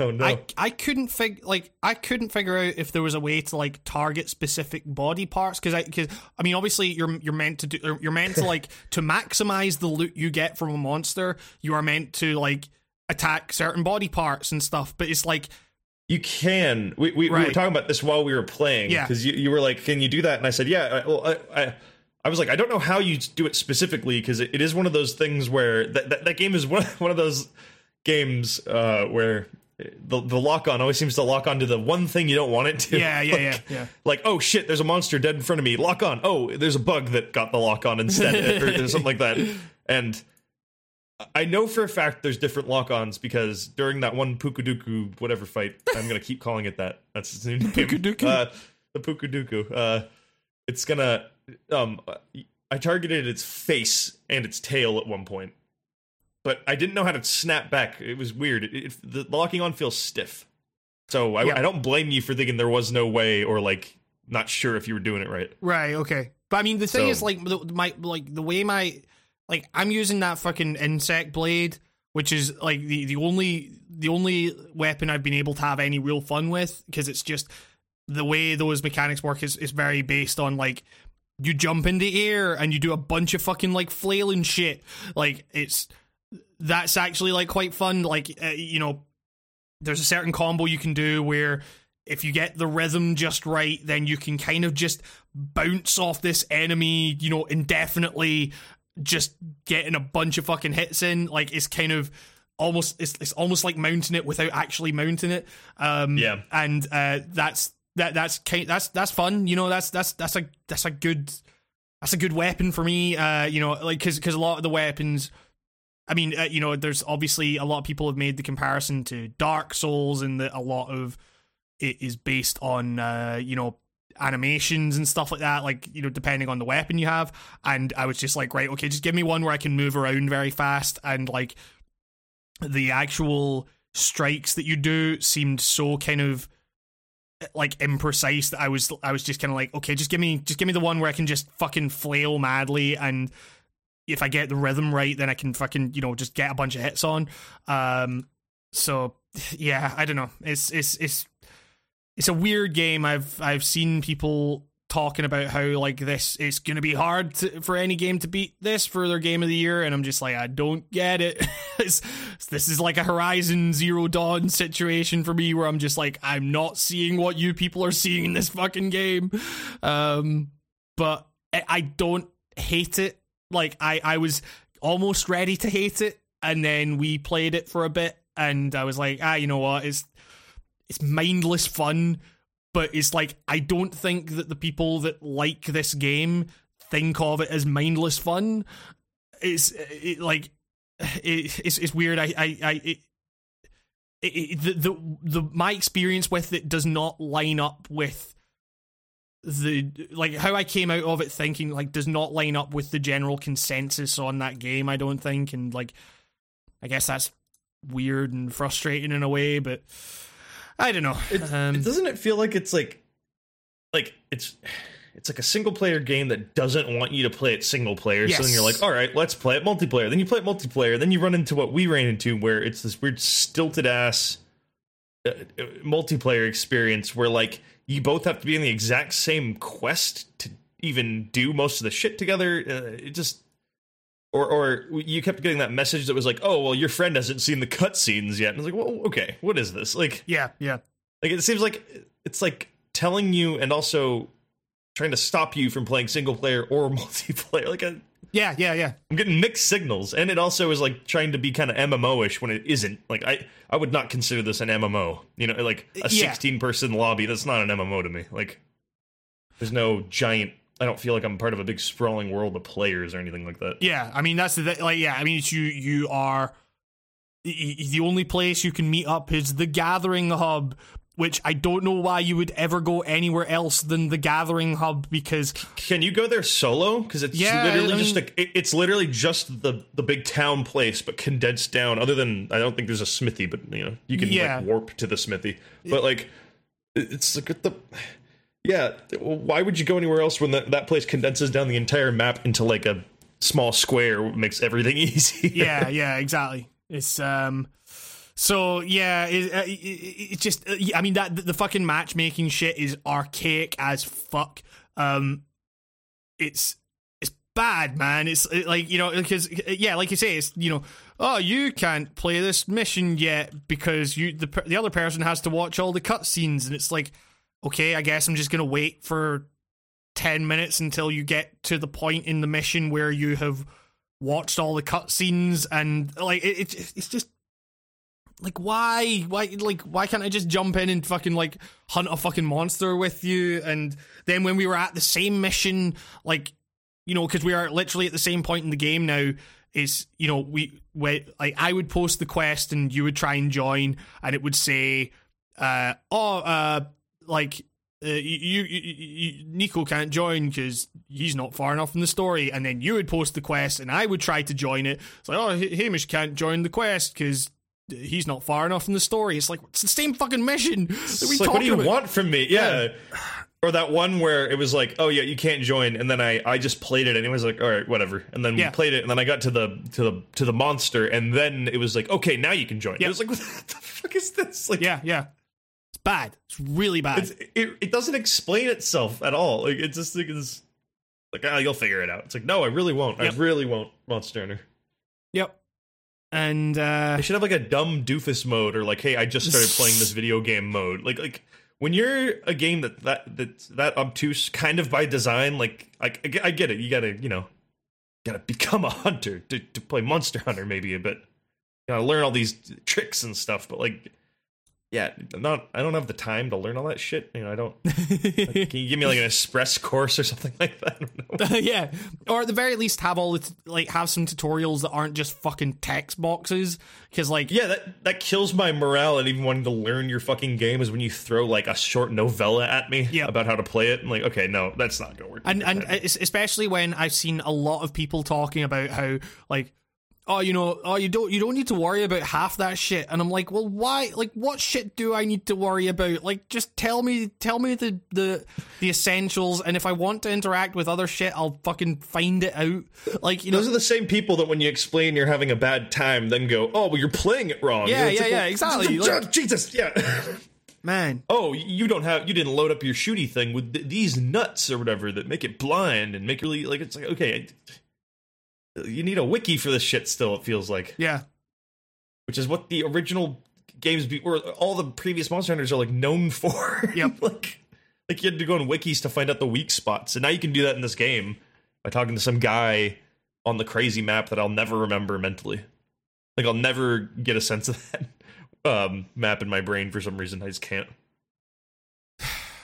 Oh no! I I couldn't fig like I couldn't figure out if there was a way to like target specific body parts because I because I mean obviously you're you're meant to do you're meant to like (laughs) to maximize the loot you get from a monster. You are meant to like attack certain body parts and stuff, but it's like you can. We, we, right. we, were talking about this while we were playing. Yeah. Because you, you were like, can you do that? And I said, yeah. I, well, I, I, I was like, I don't know how you do it specifically because it, it is one of those things where that, that, that game is one, (laughs) one of those games uh, where the the lock on always seems to lock on to the one thing you don't want it to. Yeah, yeah, (laughs) like, yeah, yeah. Like, oh shit, there's a monster dead in front of me. Lock on. Oh, there's a bug that got the lock on instead, or, or (laughs) something like that. And I know for a fact there's different lock-ons because during that one Pukuduku whatever fight, I'm gonna keep calling it that. That's his new name. Pukuduku. Uh, the Pukuduku. Uh, it's gonna. Um, I targeted its face and its tail at one point, but I didn't know how to snap back. It was weird. It, it, the locking on feels stiff, so I, yeah. I don't blame you for thinking there was no way or like not sure if you were doing it right. Right. Okay. But I mean, the thing so, is, like, my like the way my like I'm using that fucking insect blade, which is like the the only the only weapon I've been able to have any real fun with because it's just the way those mechanics work is is very based on like you jump in the air and you do a bunch of fucking like flailing shit. Like it's that's actually like quite fun. Like uh, you know, there's a certain combo you can do where if you get the rhythm just right, then you can kind of just bounce off this enemy, you know, indefinitely just getting a bunch of fucking hits in. Like it's kind of almost it's, it's almost like mounting it without actually mounting it. Um yeah. and uh that's that that's kind that's that's fun you know that's that's that's a that's a good that's a good weapon for me uh you know like because because a lot of the weapons i mean uh, you know there's obviously a lot of people have made the comparison to dark souls and that a lot of it is based on uh you know animations and stuff like that, like, you know, depending on the weapon you have. And I was just like, right, okay, just give me one where I can move around very fast and like the actual strikes that you do seemed so kind of like imprecise that I was I was just kind of like, okay, just give me just give me the one where I can just fucking flail madly and if I get the rhythm right, then I can fucking, you know, just get a bunch of hits on. Um so yeah, I don't know. It's it's it's it's a weird game. I've I've seen people talking about how like this it's going to be hard to, for any game to beat this for their game of the year and i'm just like i don't get it (laughs) this is like a horizon zero dawn situation for me where i'm just like i'm not seeing what you people are seeing in this fucking game um but i don't hate it like i i was almost ready to hate it and then we played it for a bit and i was like ah you know what it's it's mindless fun, but it's like I don't think that the people that like this game think of it as mindless fun. It's it, like it, it's it's weird. I I, I it, it, the, the the my experience with it does not line up with the like how I came out of it thinking like does not line up with the general consensus on that game. I don't think, and like I guess that's weird and frustrating in a way, but I don't know. It, um, doesn't it feel like it's like like it's it's like a single player game that doesn't want you to play it single player. Yes. So then you're like, all right, let's play it multiplayer. Then you play it multiplayer. Then you run into what we ran into, where it's this weird stilted ass uh, multiplayer experience where like you both have to be in the exact same quest to even do most of the shit together. Uh, it just or or you kept getting that message that was like, "Oh, well, your friend hasn't seen the cutscenes yet." And I was like, "Well, okay, what is this?" Like, yeah, yeah. Like it seems like it's like telling you and also trying to stop you from playing single player or (laughs) multiplayer. Like a yeah, yeah, yeah. I'm getting mixed signals, and it also is like trying to be kind of MMO-ish when it isn't. Like I, I would not consider this an MMO. You know, like a Yeah. 16 person lobby. That's not an MMO to me. Like there's no giant. I don't feel like I'm part of a big sprawling world of players or anything like that. Yeah, I mean that's the like yeah, I mean it's you you are the only place you can meet up is the gathering hub, which I don't know why you would ever go anywhere else than the gathering hub because Can you go there solo? Because it's Yeah, literally I just mean- a, it- it's literally just the the big town place, but condensed down. Other than I don't think there's a smithy, but you know you can Yeah. like warp to the smithy. But like it's like the yeah. Why would you go anywhere else when that that place condenses down the entire map into like a small square? Makes everything (laughs) easy. yeah, yeah, exactly. It's um so yeah, it, uh, it, it just uh, I mean that the fucking matchmaking shit is archaic as fuck. Um it's it's bad, man. It's uh, like, you know, because yeah, like you say it's, you know, oh, you can't play this mission yet because you the the other person has to watch all the cutscenes and it's like okay, I guess I'm just to wait for 10 minutes until you get to the point in the mission where you have watched all the cutscenes and like it, it it's just like why why like why can't I just jump in and fucking like hunt a fucking monster with you and then when we were at the same mission like you know because we are literally at the same point in the game now is you know we, we like I would post the quest and you would try and join and it would say uh oh uh like uh, you, you, you, Nico can't join because he's not far enough in the story, and then you would post the quest, and I would try to join it. It's like, oh, Hamish can't join the quest because he's not far enough in the story. It's like it's the same fucking mission. That we like, what do you about? want from me? Yeah. Or that one where it was like, oh yeah, you can't join, and then I, I just played it, and it was like, all right, whatever. And then Yeah. we played it, and then I got to the to the to the monster, and then it was like, okay, now you can join. Yeah. It was like, (laughs) what the fuck is this? Like, Yeah, yeah, it's bad. It's really bad. it's, it it doesn't explain itself at all. Like it just like is like, ah, you'll figure it out. It's like, no, I really won't. Yep. I really won't. Monster Hunter. And uh, They should have like a dumb doofus mode, or like, hey, I just started playing this video game mode. Like, like when you're a game that that that's that obtuse, kind of by design. Like, I, I get- it. You gotta, you know, gotta become a hunter to to play Monster Hunter, maybe, but you gotta learn all these tricks and stuff. But like, yeah, not. I don't have the time to learn all that shit. You know, I don't. Can you give me like an express course or something (laughs) like that? I don't know. (laughs) yeah, or at the very least have all the like have some tutorials that aren't just fucking text boxes because like Yeah, that that kills my morale and even wanting to learn your fucking game is when you throw like a short novella at me Yep. about how to play it. I'm like, okay, no, that's not gonna work. and and es- especially when I've seen a lot of people talking about how like oh you know oh you don't you don't need to worry about half that shit and I'm like well why like what shit do I need to worry about like just tell me tell me the the the essentials and if I want to interact with other shit I'll fucking find it out like you know those are the same people that when you explain you're having a bad time, then go, "Oh, well, you're playing it wrong." Yeah, It's yeah, yeah, exactly. (laughs) Like- Jesus, yeah. man (laughs) oh, you don't have, you didn't load up your shooty thing with th- these nuts or whatever that make it blind and make it really like it's like okay, you need a wiki for this shit. Still, it feels like. yeah which is what the original games be, or all the previous Monster Hunters are like known for. (laughs) Yep. like, like you had to go on wikis to find out the weak spots, and now you can do that in this game by talking to some guy on the crazy map that I'll never remember mentally. Like I'll never get a sense of that (laughs) um, map in my brain for some reason. I just can't.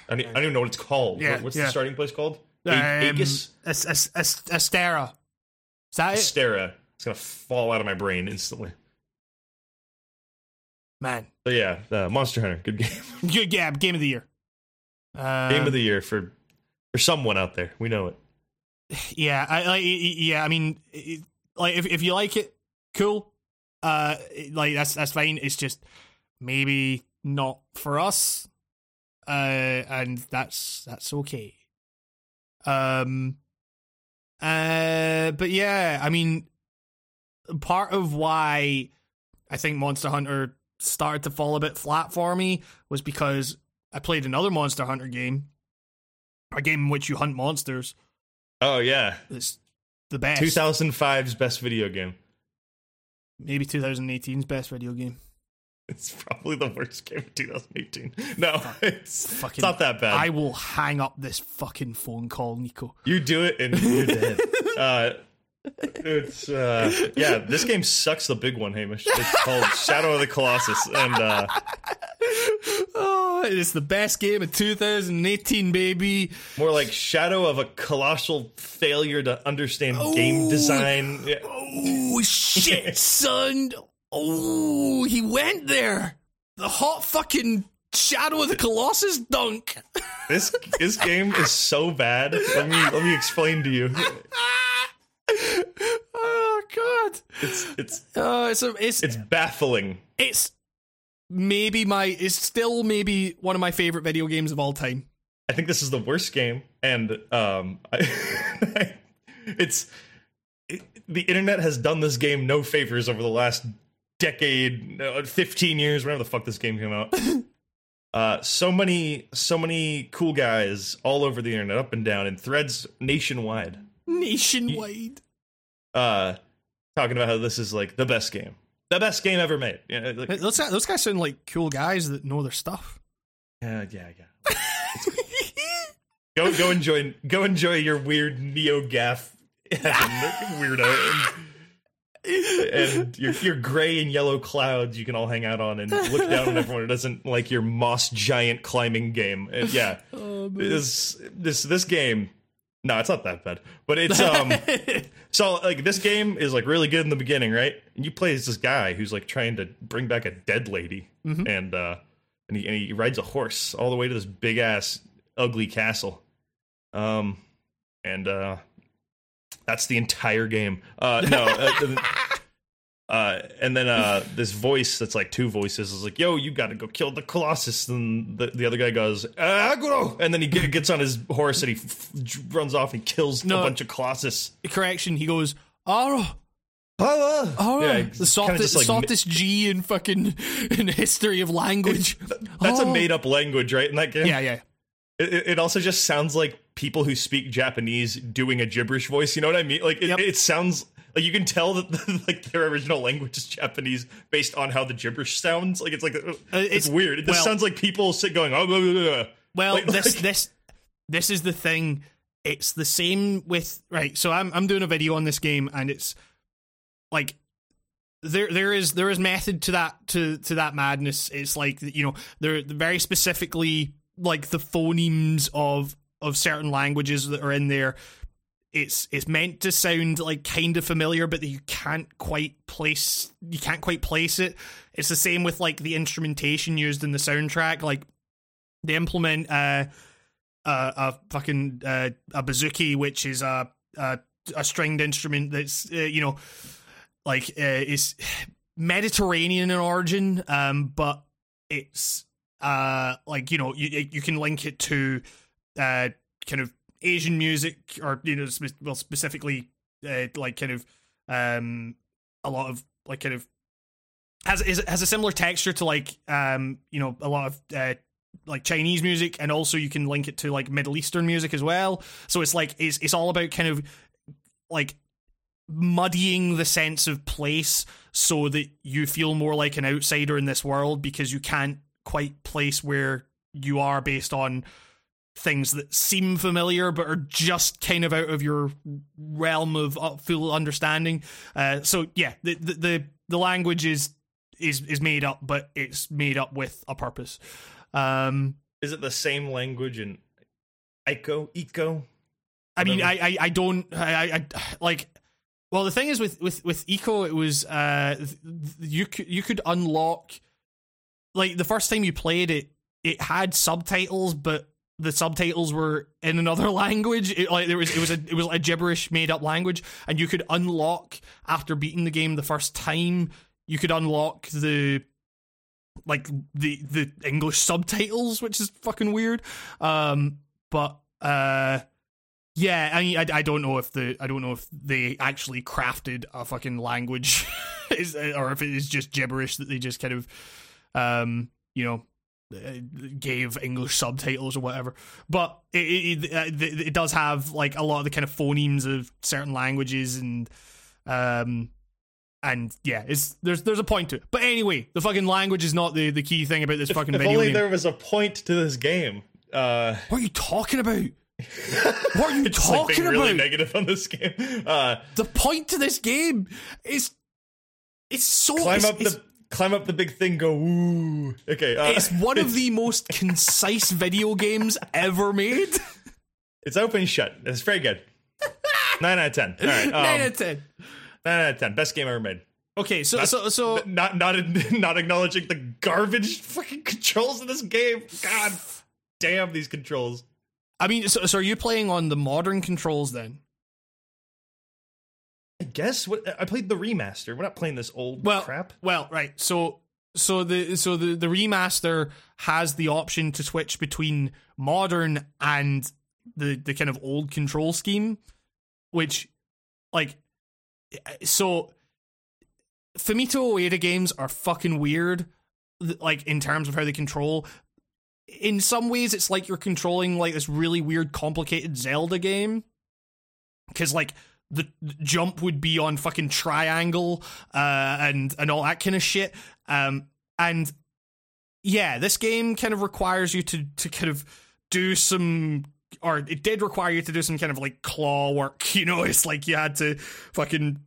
I don't, I don't even know what it's called. Yeah, What's yeah. the starting place called? um, A- Aegis As- as- as- Astera is that it It's gonna fall out of my brain instantly. man But yeah, uh, Monster Hunter, good game. (laughs) Good, game, game of the year um, game of the year for for someone out there. We know it. yeah i like yeah i mean it, like if, if you like it cool uh like that's that's fine it's just maybe not for us uh and that's that's okay um uh but yeah i mean part of why i think monster hunter started to fall a bit flat for me was because i played another monster hunter game a game in which you hunt monsters Oh yeah, It's the best. 2005's best video game. Maybe 2018's best video game. It's probably the worst game of 2018. No, (laughs) it's, Fucking, it's not that bad. I will hang up this fucking phone call, Nico. You do it and you're dead. uh, it's uh, yeah. This game sucks. The big one, Hamish. It's called (laughs) Shadow of the Colossus, and uh, Oh, it's the best game of 2018, baby. more like Shadow of a colossal failure to understand game design. Yeah. Oh shit, (laughs) son! Oh, he went there. The hot fucking Shadow of the Colossus dunk. This this game is so bad. Let me let me explain to you. oh god. It's it's Oh, it's a, it's it's baffling. it's maybe my it's still maybe one of my favorite video games of all time. I think this is the worst game, and um, (laughs) I, it's it, the internet has done this game no favors over the last decade, uh, fifteen years, whenever the fuck this game came out. (laughs) uh, so many, so many cool guys all over the internet, up and down, in threads nationwide, Nationwide. uh, talking about how this is like the best game, the best game ever made. Yeah, like, Those, guys- those guys sound like cool guys that know their stuff. yeah, yeah, yeah. Go, go enjoy, go enjoy your weird NeoGAF (laughs) (laughs) weirdo. And, your your gray and yellow clouds you can all hang out on and look down on everyone who doesn't like your moss giant climbing game. And yeah, (laughs) this this this game. No, it's not that bad, but it's um. (laughs) so like this game is like really good in the beginning, right? And you play as this guy who's like trying to bring back a dead lady, and uh, and he and he rides a horse all the way to this big ass ugly castle, um, and uh, that's the entire game. Uh, no. Uh, (laughs) uh, and then uh, this voice that's like two voices is like, "Yo, you got to go kill the Colossus." And the, the other guy goes, "Agro," and then he get, gets on his horse and he f- f- runs off and kills No. a bunch of Colossus. Correction, he goes, oh, Oh, oh, Yeah, the softest, just, like, softest G in fucking in history of language. That's Oh. a made up language, right? In that game, Yeah, yeah. It, it- it also just sounds like people who speak Japanese doing a gibberish voice. You know what I mean? Like it, Yep. it sounds like you can tell that (laughs) like their original language is Japanese based on how the gibberish sounds. Like it's like uh, it's, it's- weird. This well- sounds like people sit going oh. Blah, blah, blah, blah." Well, Like- (laughs) this like- this this is the thing. It's the same with right. So I'm I'm doing a video on this game, and it's like there there is there is method to that to to that madness. It's like you know they're very specifically like the phonemes of of certain languages that are in there. It's it's meant to sound like kind of familiar, but you can't quite place you can't quite place it. It's the same with like the instrumentation used in the soundtrack. Like they implement uh, a fucking uh, a bouzouki, which is a a, a stringed instrument that's uh, you know like uh, is (sighs) Mediterranean in origin, um, but it's uh like you know you you can link it to uh kind of Asian music or you know well specifically uh, like kind of um a lot of like kind of has is has a similar texture to like um you know a lot of uh like Chinese music and also you can link it to like Middle Eastern music as well. So it's like it's it's all about kind of like muddying the sense of place so that you feel more like an outsider in this world because you can't quite place where you are based on things that seem familiar but are just kind of out of your realm of uh, full understanding. Uh, so yeah, the, the the the language is is is made up, but it's made up with a purpose. Um, Is it the same language in Ico? Eco? I mean, I, I, I don't, I, I, like. Well, the thing is with with with Ico, it was uh, you could you could unlock, like the first time you played it, it had subtitles, but the subtitles were in another (laughs) language. It, like there was, it was a it was a gibberish made up language, and you could unlock after beating the game the first time. You could unlock the like the the English subtitles, which is fucking weird. Um, but uh, yeah, I mean, I, I don't know if the I don't know if they actually crafted a fucking language, (laughs) or if it is just gibberish that they just kind of, um, you know, uh, gave English subtitles or whatever. But it it, it, uh, it does have like a lot of the kind of phonemes of certain languages and um and yeah, it's there's there's a point to it. But anyway, the fucking language is not the, the key thing about this fucking (laughs) if video only game. there was a point to this game. Uh, What are you talking about? (laughs) What are you just like talking being about? really negative on this game. Uh, the point to this game is it's so climb it's, up it's, the climb up the big thing. Go ooh. Okay. Uh, it's one of the most concise video games ever made. (laughs) It's open shut. It's very good. (laughs) Nine out of ten. All right. Um, Nine out of ten. nine out of ten. Best game ever made. Okay, so so so Not not (laughs) not acknowledging the garbage fucking controls in this game. God damn these controls. I mean, so, so are you playing on the modern controls then? I guess what I played the remaster. We're not playing this old Well, crap. well, right. So so the so the the remaster has the option to switch between modern and the the kind of old control scheme, which like so Fumito Ueda games are fucking weird like in terms of how they control in some ways it's like you're controlling like this really weird complicated Zelda game cuz like the jump would be on fucking triangle uh and and all that kind of shit. Um and yeah this game kind of requires you to to kind of do some or it did require you to do some kind of like claw work (laughs) you know? It's like you had to fucking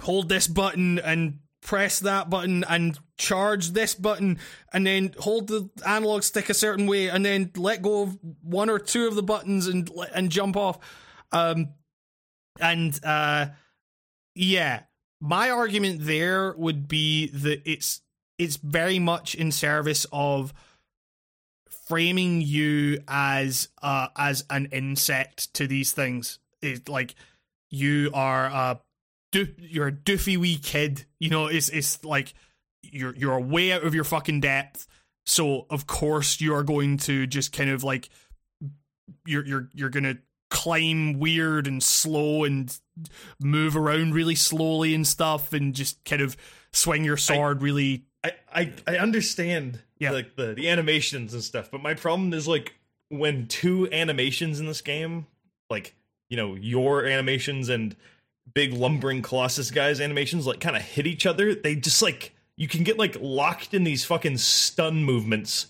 hold this button and press that button and charge this button and then hold the analog stick a certain way and then let go of one or two of the buttons and and jump off. Um and uh yeah my argument there would be that it's it's very much in service of framing you as uh as an insect to these things. It's like you are a doo- you're a doofy wee kid you know it's it's like you're you're way out of your fucking depth. So of course you are going to just kind of like you're you're you're gonna climb weird and slow and move around really slowly and stuff and just kind of swing your sword really I, I I understand Yeah. like the, the animations and stuff, but my problem is like when two animations in this game, like you know your animations and big lumbering colossus guys animations, like kind of hit each other. They just like you can get like locked in these fucking stun movements.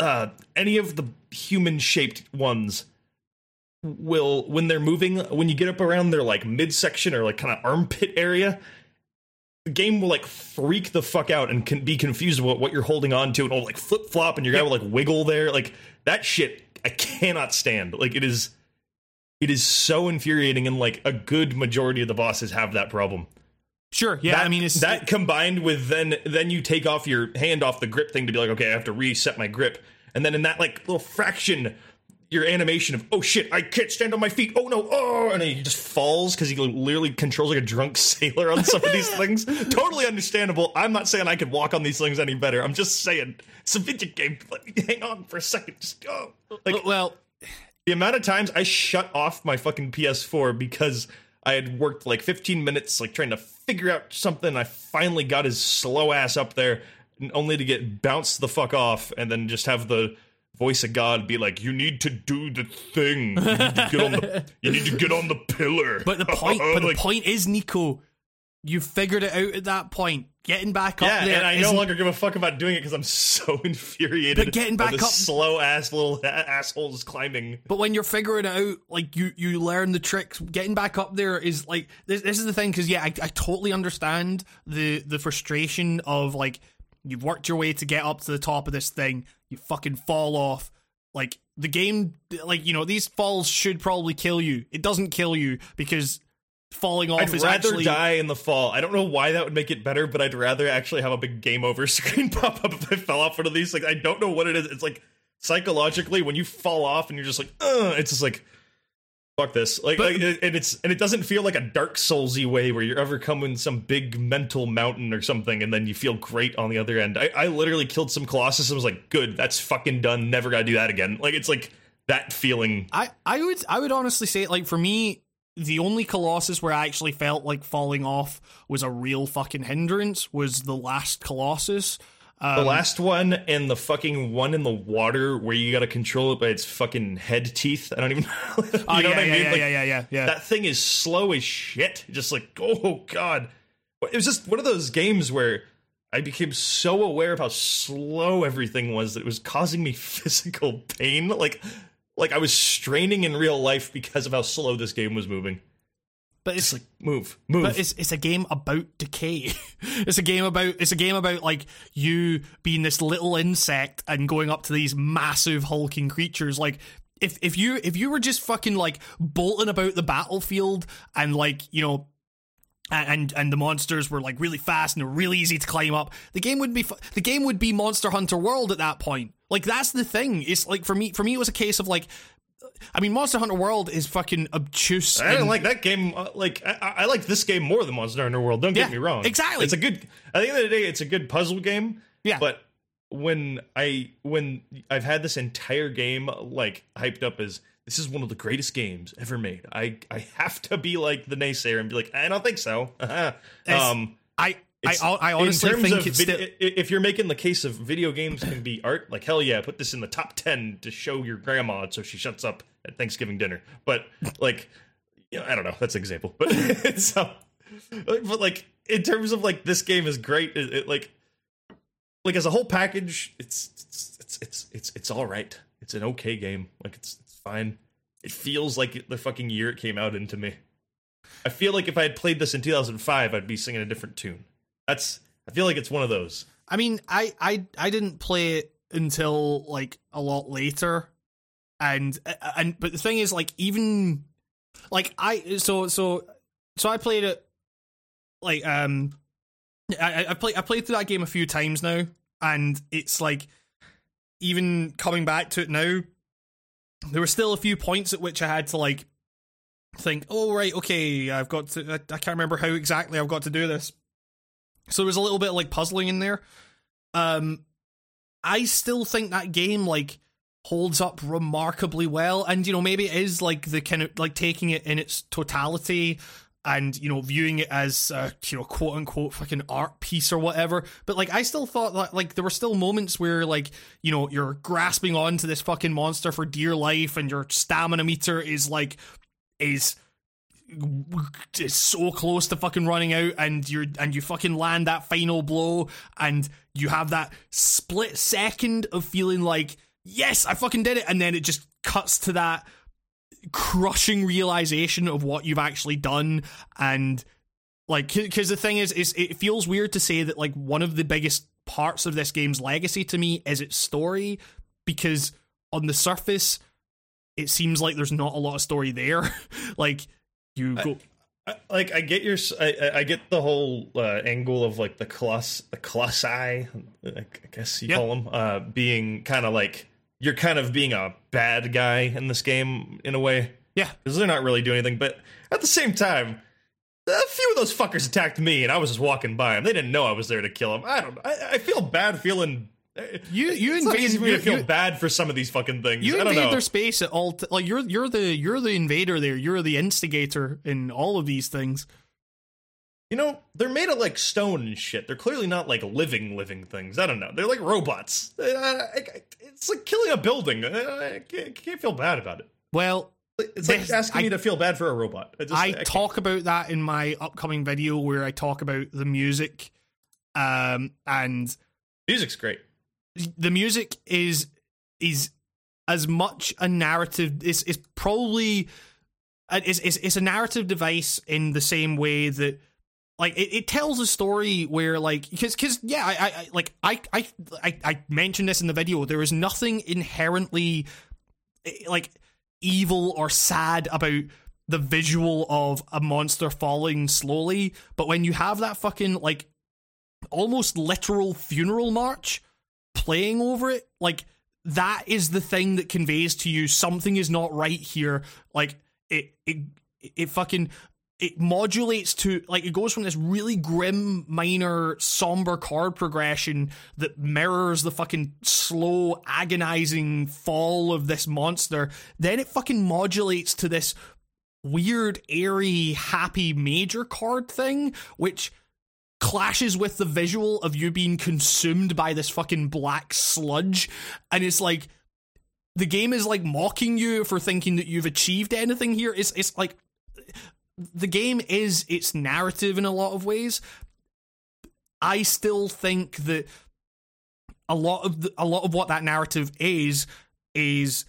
Uh, any of the human shaped ones will when they're moving when you get up around their like midsection or like kind of armpit area the game will like freak the fuck out and can be confused about what you're holding on to. And will like flip flop and your guy will like wiggle there. Like that shit i cannot stand. Like it is it is so infuriating and like a good majority of the bosses have that problem. Sure yeah that, i mean it's that combined with then then you take off your hand off the grip thing to be like okay i have to reset my grip. And then in that like little fraction your animation of oh shit i can't stand on my feet. Oh no oh and he just falls because he literally controls like a drunk (laughs) sailor on some of these (laughs) things. Totally understandable. I'm not saying i could walk on these things any better. I'm just saying it's a video game. Let me hang on for a second. Just go. Like well the amount of times I shut off my fucking PS4 because I had worked like 15 minutes like trying to figure out something. I finally got his slow ass up there, only to get bounced the fuck off, and then just have the voice of God be like, "You need to do the thing. You need to get on the, (laughs) you need to get on the pillar." But the point, but the (laughs) point is, Nico, you figured it out at that point. Getting back Yeah, up there, and I no longer give a fuck about doing it because I'm so (laughs) infuriated. But getting back up- slow ass little assholes climbing. But when you're figuring it out, like you you learn the tricks. Getting back up there is like this. This is the thing because yeah, I, I totally understand the the frustration of like you've worked your way to get up to the top of this thing, you fucking fall off. Like the game, like you know, these falls should probably kill you. It doesn't kill you because falling off I'd is rather actually die in the fall. I don't know why that would make it better, but I'd rather actually have a big game over (laughs) screen pop up if I fell off one of these. Like I don't know what it is. It's like psychologically when you fall off and you're just like, Ugh, it's just like fuck this. Like, But- like and it's and it doesn't feel like a Dark Soulsy way where you're overcoming some big mental mountain or something and then you feel great on the other end. I, I literally killed some Colossus and was like, good, that's fucking done. Never gotta do that again. Like it's like that feeling. I, I would I would honestly say like for me the only colossus where I actually felt like falling off was a real fucking hindrance was the last colossus Um, the last one and the fucking one in the water where you got to control it by its fucking head teeth. I don't even. (laughs) you oh, know yeah, what I yeah, mean? yeah, Like, yeah, yeah, yeah, yeah. That thing is slow as shit. Just like, oh god, it was just one of those games where I became so aware of how slow everything was that it was causing me (laughs) physical pain. Like, like I was straining in real life because of how slow this game was moving. But it's It's like move, move. But it's it's a game about decay. (laughs) it's a game about it's a game about like you being this little insect and going up to these massive hulking creatures. Like if if you if you were just fucking like bolting about the battlefield and like you know. And and the monsters were like really fast and really easy to climb up. The game would be fu- the game would be Monster Hunter World at that point. Like that's the thing. It's like for me for me it was a case of like, I mean Monster Hunter World is fucking obtuse. I didn't like that game. uh, Like I, I like this game more than Monster Hunter World. Don't Yeah, get me wrong. exactly. It's a good. At the end of the day, it's a good puzzle game. Yeah. But when I when I've had this entire game like hyped up as this is one of the greatest games ever made, I I have to be like the naysayer and be like I don't think so. (laughs) um. I, it's- I honestly in terms think of it's vid- still. if you're making the case of video games can be art, like hell yeah, put this in the top ten to show your grandma so she shuts up at Thanksgiving dinner. But like, you know, I don't know, that's an example. But (laughs) it's um, but like in terms of like this game is great. It, it, like like as a whole package, it's it's it's it's it's it's all right. It's an okay game. Like it's it's fine. It feels like the fucking year it came out into me. I feel like if I had played this in 2005, I'd be singing a different tune. That's I feel like it's one of those. I mean, I I I didn't play it until like a lot later, and and but the thing is, like even like I so so so I played it like um I I played I played through that game a few times now, and it's like even coming back to it now, there were still a few points at which I had to like think, oh right, okay, I've got to. I, I can't remember how exactly I've got to do this. So there was a little bit like puzzling in there. Um, I still think that game like holds up remarkably well, and you know maybe it is like the kind of like taking it in its totality and you know viewing it as uh, you know quote unquote fucking art piece or whatever but like i still thought that like there were still moments where like you know you're grasping onto this fucking monster for dear life and your stamina meter is like is is so close to fucking running out and you're and you fucking land that final blow and you have that split second of feeling like yes i fucking did it. And then it just cuts to that crushing realization of what you've actually done. And like because the thing is is it feels weird to say that like one of the biggest parts of this game's legacy to me is its story because on the surface it seems like there's not a lot of story there. (laughs) Like you go I, like I get your I get the whole uh, angle of like the coloss the colossi I I guess you Yeah. call them uh, being kind of like you're kind of being a bad guy in this game in a way. Yeah. Because they're not really doing anything but at the same time a few of those fuckers attacked me and I was just walking by them they didn't know I was there to kill them I don't I, I feel bad feeling you you it's invade me to feel you- bad for some of these fucking things You I don't invade know their space at all. T- like you're you're the you're the invader there. You're the instigator in all of these things. You know, they're made of like stone and shit. They're clearly not like living, living things. I don't know. They're like robots. Uh, I- I- It's like killing a building. Uh, I can't, can't feel bad about it. Well, It's like This- asking I- me to feel bad for a robot. I, just, I can't- talk about that in my upcoming video where I talk about the music, um, and music's great. The music is is as much a narrative. It's, is probably uh, it's, it's it's a narrative device in the same way that like it, it tells a story where like because because yeah I, I like I, I I I mentioned this in the video. There is nothing inherently eh, like evil or sad about the visual of a monster falling slowly, but when you have that fucking like almost literal funeral march playing over it, like that is the thing that conveys to you something is not right here. Like it it it fucking it modulates to like it goes from this really grim minor somber chord progression that mirrors the fucking slow agonizing fall of this monster then it fucking modulates to this weird airy happy major chord thing which clashes with the visual of you being consumed by this fucking black sludge and it's like the game is like mocking you for thinking that you've achieved anything here. It's it's like the game is its narrative in a lot of ways. I still think that a lot of the, a lot of what that narrative is is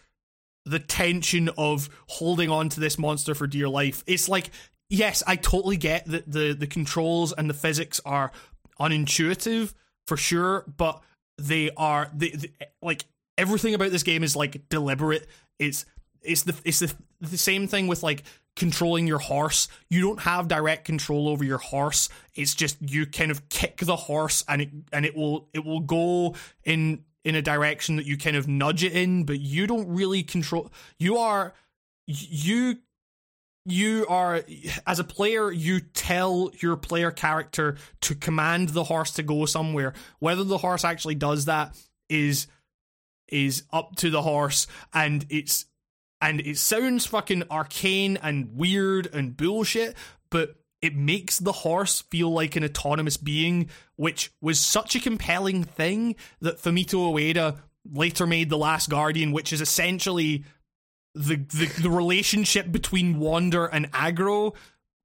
the tension of holding on to this monster for dear life. It's like yes, I totally get that the the controls and the physics are unintuitive for sure, but they are they, like everything about this game is like deliberate. It's it's the it's the the same thing with like controlling your horse. You don't have direct control over your horse. It's just you kind of kick the horse and it and it will it will go in in a direction that you kind of nudge it in, but you don't really control you are you you are as a player you tell your player character to command the horse to go somewhere. Whether the horse actually does that is is up to the horse and it's and it sounds fucking arcane and weird and bullshit but it makes the horse feel like an autonomous being which was such a compelling thing that Fumito Ueda later made The Last Guardian which is essentially the, the the relationship between Wander and Agro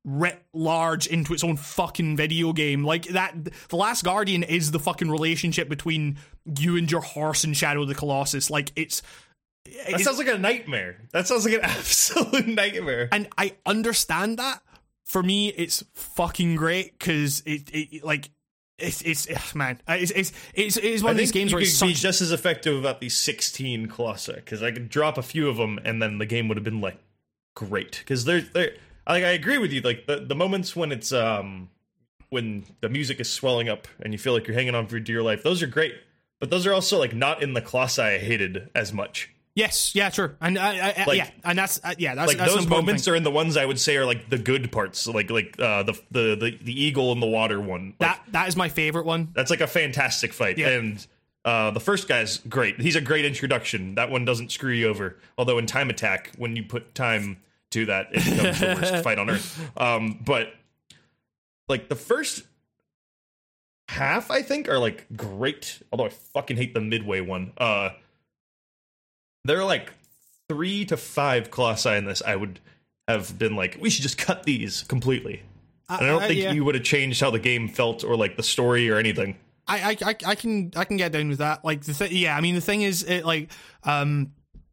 writ large into its own fucking video game. Like that The Last Guardian is the fucking relationship between you and your horse in Shadow of the Colossus. Like it's That sounds like a nightmare. That sounds like an (laughs) absolute nightmare. And I understand that. For me, it's fucking great because it, it like it's it's man, it's it's it's, it's one I of these games you where could it's be just as effective about these sixteen Colossi because I could drop a few of them and then the game would have been like great. Because they're they're like I agree with you like the the moments when it's um when the music is swelling up and you feel like you're hanging on for dear life those are great. But those are also like not in the Colossi I hated as much. Yes, yeah, sure, and I, I, like, yeah, and that's uh, yeah, that's like that's those moments thing. are in the ones I would say are like the good parts, like like uh, the, the the the eagle in the water one. Like, that that is my favorite one. That's like a fantastic fight, yeah. and uh, the first guy's great. He's a great introduction. That one doesn't screw you over. Although in Time Attack, when you put time to that, it becomes the worst (laughs) fight on earth. Um, but like the first half, I think, are like great. Although I fucking hate the midway one. Uh there are like three to five colossi in this. I would have been like, we should just cut these completely. Uh, and I don't uh, think yeah. you would have changed how the game felt or like the story or anything. I, I, I can I can get down with that. Like the th- yeah, I mean the thing is, it like um,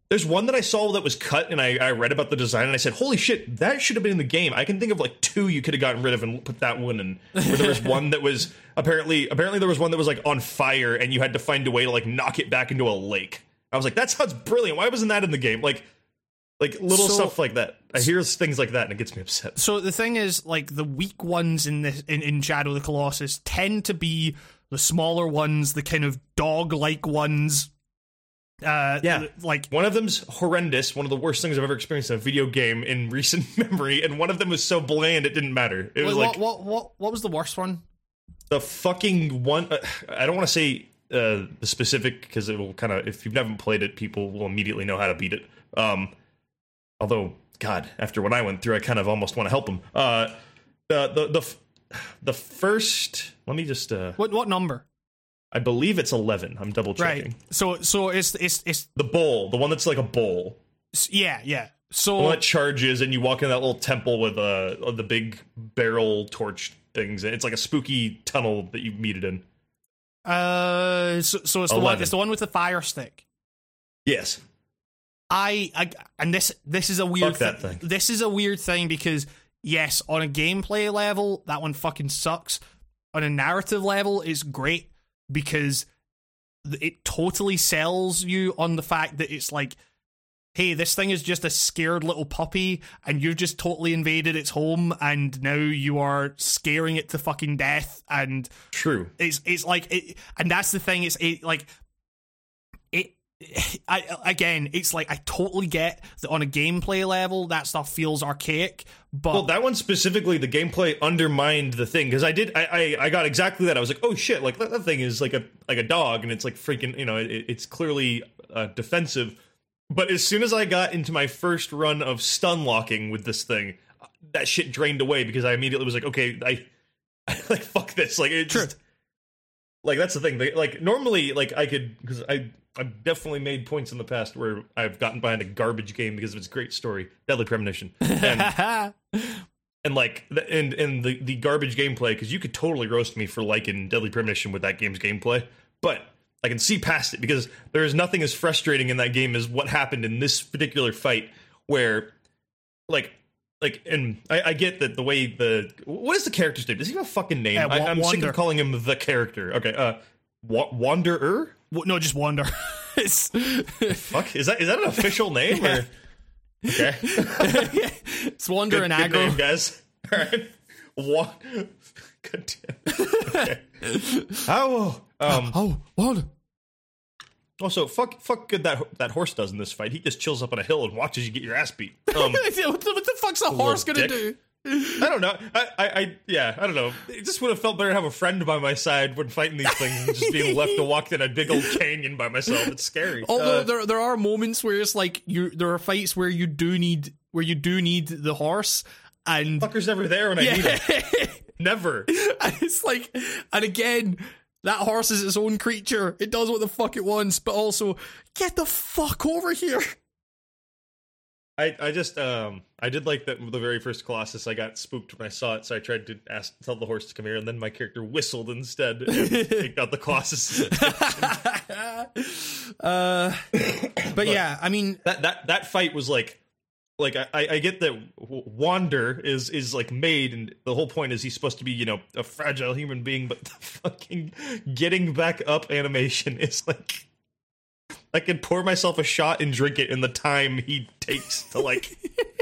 there's one that I saw that was cut, and I, I read about the design, and I said, "Holy shit, that should have been in the game." I can think of like two you could have gotten rid of and put that one in. Where there was (laughs) one that was apparently apparently there was one that was like on fire, and you had to find a way to like knock it back into a lake. I was like, that sounds brilliant. Why wasn't that in the game? Like, like little so, stuff like that. I hear things like that and it gets me upset. So the thing is, like the weak ones in this in, in Shadow of the Colossus tend to be the smaller ones, the kind of dog-like ones. Uh, yeah, like one of them's horrendous. One of the worst things I've ever experienced in a video game in (laughs) recent memory, and one of them was so bland it didn't matter. It was Wait, like what, what what what was the worst one? The fucking one. Uh, I don't want to say uh, the specific because it will kind of if you've never played it, people will immediately know how to beat it. Um, although, God, after what I went through, I kind of almost want to help them. Uh, the the the the first. Let me just. Uh, what what number? I believe it's eleven. I'm double checking. Right. So so it's it's it's the bowl, the one that's like a bowl. Yeah, yeah. So the one that charges, and you walk in that little temple with uh the big barrel torch things. It's like a spooky tunnel that you meet it in. Uh, so, so it's the one. It's the one with the fire stick. Yes. I, I and this this is a weird thing. This is a weird thing because yes, on a gameplay level, that one fucking sucks. On a narrative level, it's great because it totally sells you on the fact that it's like hey, this thing is just a scared little puppy and you've just totally invaded its home and now you are scaring it to fucking death and true. It's it's like it, and that's the thing it's it like it (sighs) I again, it's like I totally get that on a gameplay level that stuff feels archaic, but well, that one specifically, the gameplay undermined the thing because I did, I, I, I, got exactly that. I was like, oh shit, like that, that, thing is like a like a dog, and it's like freaking, you know, it, it's clearly uh, defensive, but as soon as I got into my first run of stun locking with this thing, that shit drained away because I immediately was like, okay, I (laughs) like fuck this. Like it just like that's the thing. Like, like normally, like I could because I I've definitely made points in the past where I've gotten behind a garbage game because of its great story, Deadly Premonition, and (laughs) and like the, and and the the garbage gameplay because you could totally roast me for liking Deadly Premonition with that game's gameplay, but I can see past it because there is nothing as frustrating in that game as what happened in this particular fight where like like and I, I get that the way the what is the character's name? Does he have a fucking name? Uh, Wa- I, I'm sick of calling him the character. Okay, uh, Wa- Wanderer. Well, no, just Wander. (laughs) Fuck, is that is that an (laughs) official name? Or? Okay, (laughs) it's Wander good, and good name, Agro. guys. All right, Wa- God damn. Okay. Oh, um, Oh, Wander. also, fuck, fuck, good that that horse does in this fight. He just chills up on a hill and watches you get your ass beat. (laughs) Um, what, the, what the fuck's a horse gonna dick. do? I don't know. I, I, I, yeah, I don't know. It just would have felt better to have a friend by my side when fighting these things than just being left to walk in a big old canyon by myself. It's scary. (laughs) Although Uh, there there are moments where it's like you there are fights where you do need where you do need the horse and fucker's never there when I need yeah, him. (laughs) Never. and it's like and again that horse is its own creature. It does what the fuck it wants, but also get the fuck over here. I, I just um I did like that the very first Colossus I got spooked when I saw it, so I tried to ask tell the horse to come here, and then my character whistled instead and (laughs) picked out the Colossus. (laughs) uh, but yeah, I mean, that that that fight was like like I, I get that Wander is is like made and the whole point is he's supposed to be you know a fragile human being but (laughs) the fucking getting back up animation is like I could pour myself a shot and drink it in the time he takes to like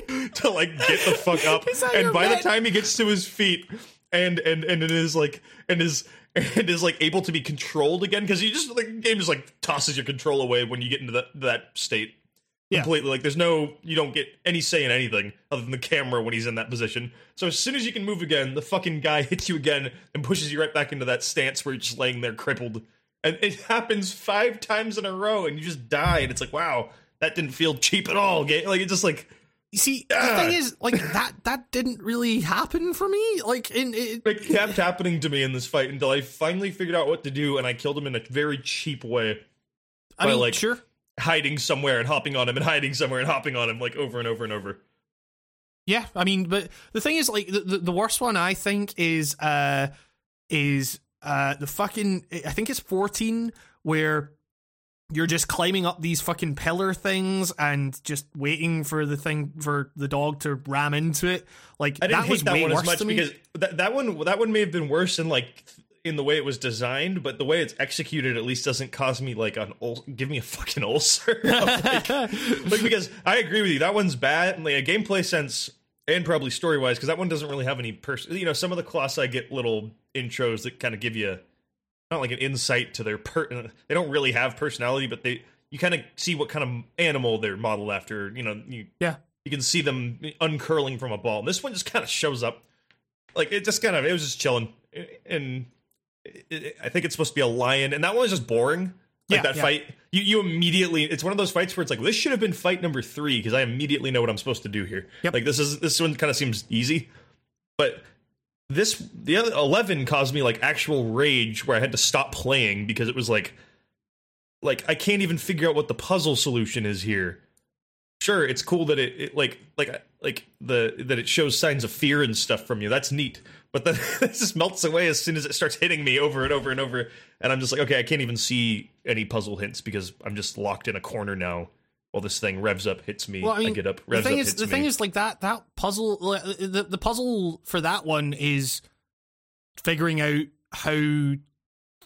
(laughs) to like get the fuck up. And by the time he gets to his feet and and and it is like and is and is like able to be controlled again because you just like the game just like tosses your control away when you get into that that state Yeah. completely like there's no you don't get any say in anything other than the camera when he's in that position so as soon as you can move again the fucking guy (laughs) hits you again and pushes you right back into that stance where you're just laying there crippled and it (laughs) happens five times in a row and you just die and it's like wow that didn't feel cheap at all like it's just like you see, the Ah. thing is, like that that didn't really happen for me. Like in it, it kept happening to me in this fight until I finally figured out what to do and I killed him in a very cheap way I mean, like- sure, hiding somewhere and hopping on him and hiding somewhere and hopping on him like over and over and over Yeah, I mean, but the thing is, like, the, the, worst one I think is uh is uh the fucking I think it's fourteen where you're just climbing up these fucking pillar things and just waiting for the thing for the dog to ram into it. Like I didn't that was that way one worse as much because that that one that one may have been worse in like in the way it was designed, but the way it's executed at least doesn't cause me like an ul- give me a fucking ulcer. (laughs) like, like, because I agree with you, that one's bad. in, Like a gameplay sense and probably story wise, because that one doesn't really have any person. You know, some of the colossi get little intros that kind of give you not like an insight to their per. They don't really have personality, but they you kind of see what kind of animal they're modeled after. You know, you yeah, you can see them uncurling from a ball. And this one just kind of shows up, like it just kind of it was just chilling, and I think it's supposed to be a lion, and that one was just boring. Like Yeah, that yeah. fight, you you immediately it's one of those fights where it's like this should have been fight number three because I immediately know what I'm supposed to do here. Yep. Like this is this one kind of seems easy, but this the other eleven caused me like actual rage where I had to stop playing because it was like like I can't even figure out what the puzzle solution is here. Sure, it's cool that it, it like like like the that it shows signs of fear and stuff from you. That's neat. But then (laughs) it just melts away as soon as it starts hitting me over and over and over. And I'm just like, okay, I can't even see any puzzle hints because I'm just locked in a corner now. While this thing revs up, hits me, Well, I mean, get up, the revs thing up, is, the me. thing is, like that that puzzle, uh, the the puzzle for that one is figuring out how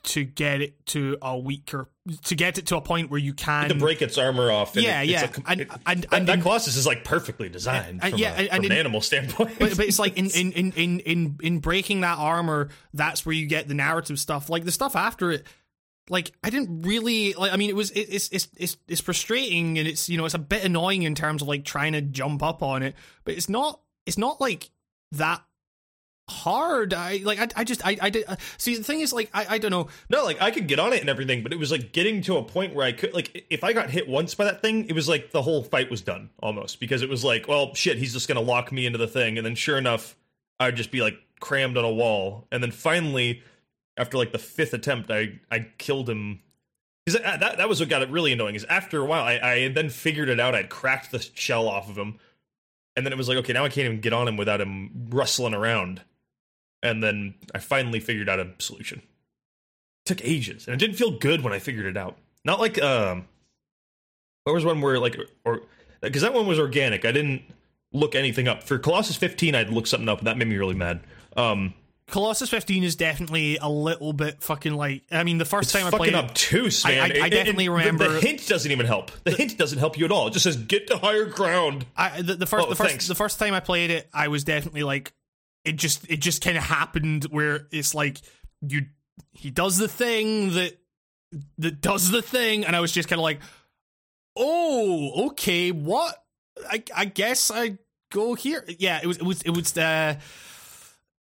to get it to a weaker, to get it to a point where you can to break its armor off. And Yeah, it, yeah. A, And- it- and- that, and that in- Colossus is like perfectly designed And- from, yeah, a, from an in- animal standpoint. but, but it's like in, (laughs) in, in, in, in, in breaking that armor, that's where you get the narrative stuff. Like the stuff after it, like I didn't really like. I mean, it was it, it's it's it's it's frustrating and it's you know it's a bit annoying in terms of like trying to jump up on it, but it's not it's not like that hard. I like I, I just I I did uh, see the thing is like I I don't know. No, like I could get on it and everything, but it was like getting to a point where I could like if I got hit once by that thing, it was like the whole fight was done almost because it was like, well, shit, he's just gonna lock me into the thing, and then sure enough, I'd just be like crammed on a wall, and then finally, after like the fifth attempt, I I killed him. Because that, that that was what got it really annoying. Is after a while, I I then figured it out. I'd cracked the shell off of him, and then it was like, okay, now I can't even get on him without him rustling around. And then I finally figured out a solution. It took ages, and it didn't feel good when I figured it out. Not like um, what was one where like or because that one was organic. I didn't look anything up for Colossus 15. I'd look something up, and that made me really mad. Um, Colossus 15 is definitely a little bit fucking like. I mean, the first time I played it, obtuse, I- man. I- I It- it- definitely the- remember- the, hint doesn't even help. The hint doesn't help you at all. It just says get to higher ground. I, the, the first, Oh, the first, thanks. the first time I played it, I was definitely like, it just, it just kind of happened where it's like you, he does the thing that, that does the thing, and I was just kind of like, oh, okay, what? I, I guess I go here. Yeah, it was, it was, it was. Uh,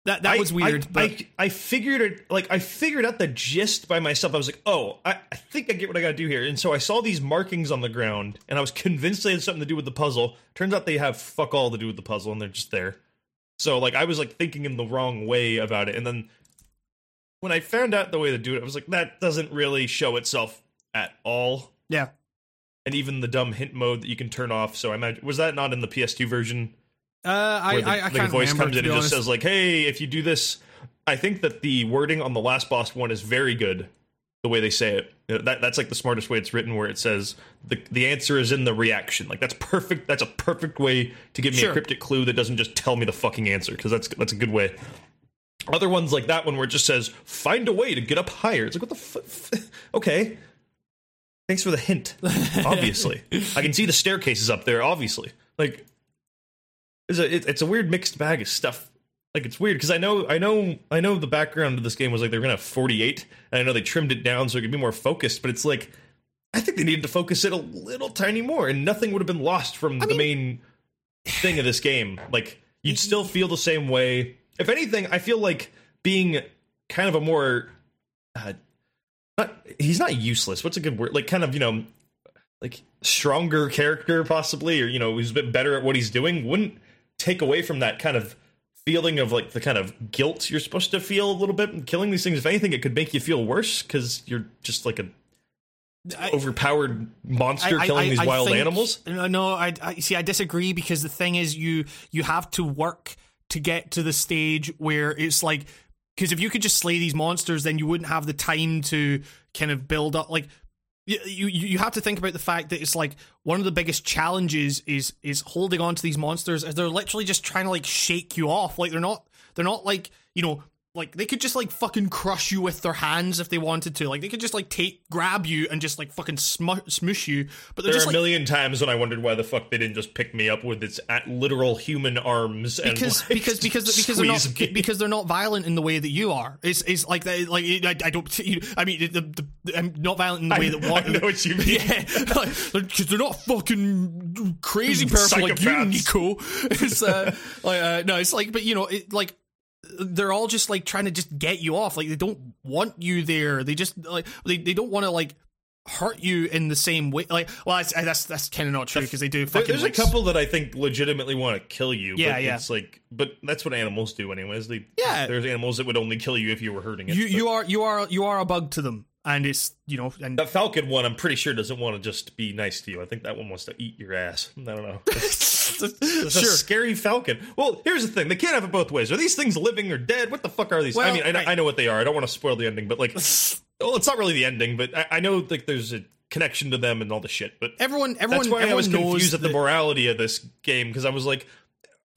that that I- was weird, I, but I, I figured it like I figured out the gist by myself. I was like, oh, I, I think I get what I got to do here. And so I saw these markings on the ground, and I was convinced they had something to do with the puzzle. Turns out they have fuck all to do with the puzzle, and they're just there. So like I was like thinking in the wrong way about it, and then when I found out the way to do it, I was like, that doesn't really show itself at all. yeah, And even the dumb hint mode that you can turn off. So I imagine was that not in the PS2 version? uh, I, the, I, I the can't voice remember, comes in and just says like, "Hey, if you do this," I think that the wording on the last boss one is very good. The way they say it, Uh, that that's like the smartest way it's written, where it says the the answer is in the reaction. Like that's perfect. That's a perfect way to give me Sure. a cryptic clue that doesn't just tell me the fucking answer because that's that's a good way. Other ones like that one where it just says "find a way to get up higher." It's like what the f- (laughs) okay. Thanks for the hint. (laughs) Obviously, I can see the staircases up there. Obviously, like it's a it, it's a weird mixed bag of stuff. Like it's weird because I know I know I know the background of this game was like they were gonna have 48, and I know they trimmed it down so it could be more focused. But it's like I think they needed to focus it a little tiny more, and nothing would have been lost from the main thing of this game. Like you'd still feel the same way. If anything, I feel like being kind of a more uh, not, he's not useless. What's a good word? Like kind of you know like stronger character possibly, or you know who's a bit better at what he's doing wouldn't take away from that kind of feeling of like the kind of guilt you're supposed to feel a little bit in killing these things. If anything, it could make you feel worse because you're just like a I- overpowered monster I- killing I- these wild think- animals. No, I see. I disagree because the thing is, you you have to work to get to the stage where it's like because if you could just slay these monsters, then you wouldn't have the time to kind of build up. Like you you have to think about the fact that it's like one of the biggest challenges is is holding on to these monsters as they're literally just trying to like shake you off. Like they're not they're not like you know. Like they could just like fucking crush you with their hands if they wanted to. Like they could just like take grab you and just like fucking smu- smoosh you. But There are just a like million times when I wondered why the fuck they didn't just pick me up with its at literal human arms and because like, because because (laughs) because they're not me. because they're not violent in the way that you are. It's it's like they, like I, I don't. You, I mean, the, the, the, I'm not violent in the way that I what, know what you mean. Yeah, (laughs) because they're not fucking crazy (laughs) person like you. Nico. It's uh, like uh, no, it's like, but you know, it, like they're all just like trying to just get you off. Like they don't want you there. They just like they they don't want to like hurt you in the same way. Like, well, that's that's, that's kind of not true because they do fucking. there's a couple that I think legitimately want to kill you. Yeah, but yeah. It's like, but that's what animals do, anyways. They, Yeah. There's animals that would only kill you if you were hurting it. You but you are you are you are a bug to them, and it's you know and that falcon one, I'm pretty sure doesn't want to just be nice to you. I think that one wants to eat your ass. I don't know. (laughs) It's a sure. scary falcon. Well, here's the thing: they can't have it both ways. Are these things living or dead? What the fuck are these? I mean, I, know- I know what they are. I don't want to spoil the ending, but like, (laughs) well, it's not really the ending. But I, I know like there's a connection to them and all the shit. But Everyone everyone that's why everyone I was confused at the morality of this game because I was like,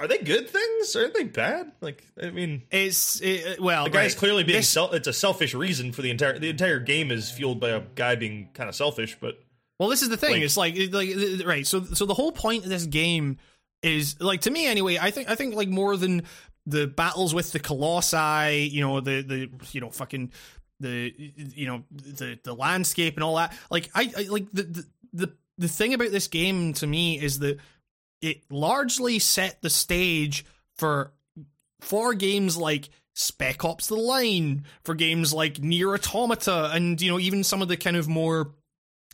are they good things? or Are they bad? Like, I mean, It's it, uh, well, the guy's right. clearly being This- sel- it's a selfish reason for the entire the entire game is fueled by a guy being kind of selfish, but Well, this is the thing. Like- it's like like right. So so the whole point of this game is like to me anyway. I think I think like more than the battles with the colossi, you know, the the you know fucking the you know the the landscape and all that. Like I, I like the, the the the thing about this game to me is that it largely set the stage for for games like Spec Ops: The Line, for games like NieR: Automata, and you know even some of the kind of more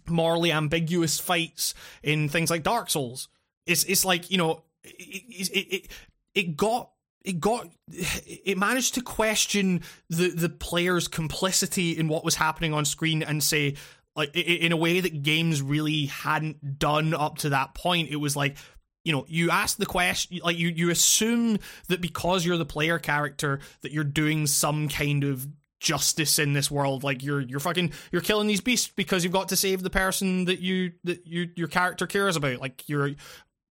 morally ambiguous fights in things like Dark Souls. It's it's like you know it it it, it got it got (sighs) it managed to question the the player's complicity in what was happening on screen and say like in a way that games really hadn't done up to that point it was like you know you ask the question like you you assume that because you're the player character that you're doing some kind of justice in this world. Like you're you're fucking you're killing these beasts because you've got to save the person that you that you your character cares about. Like you're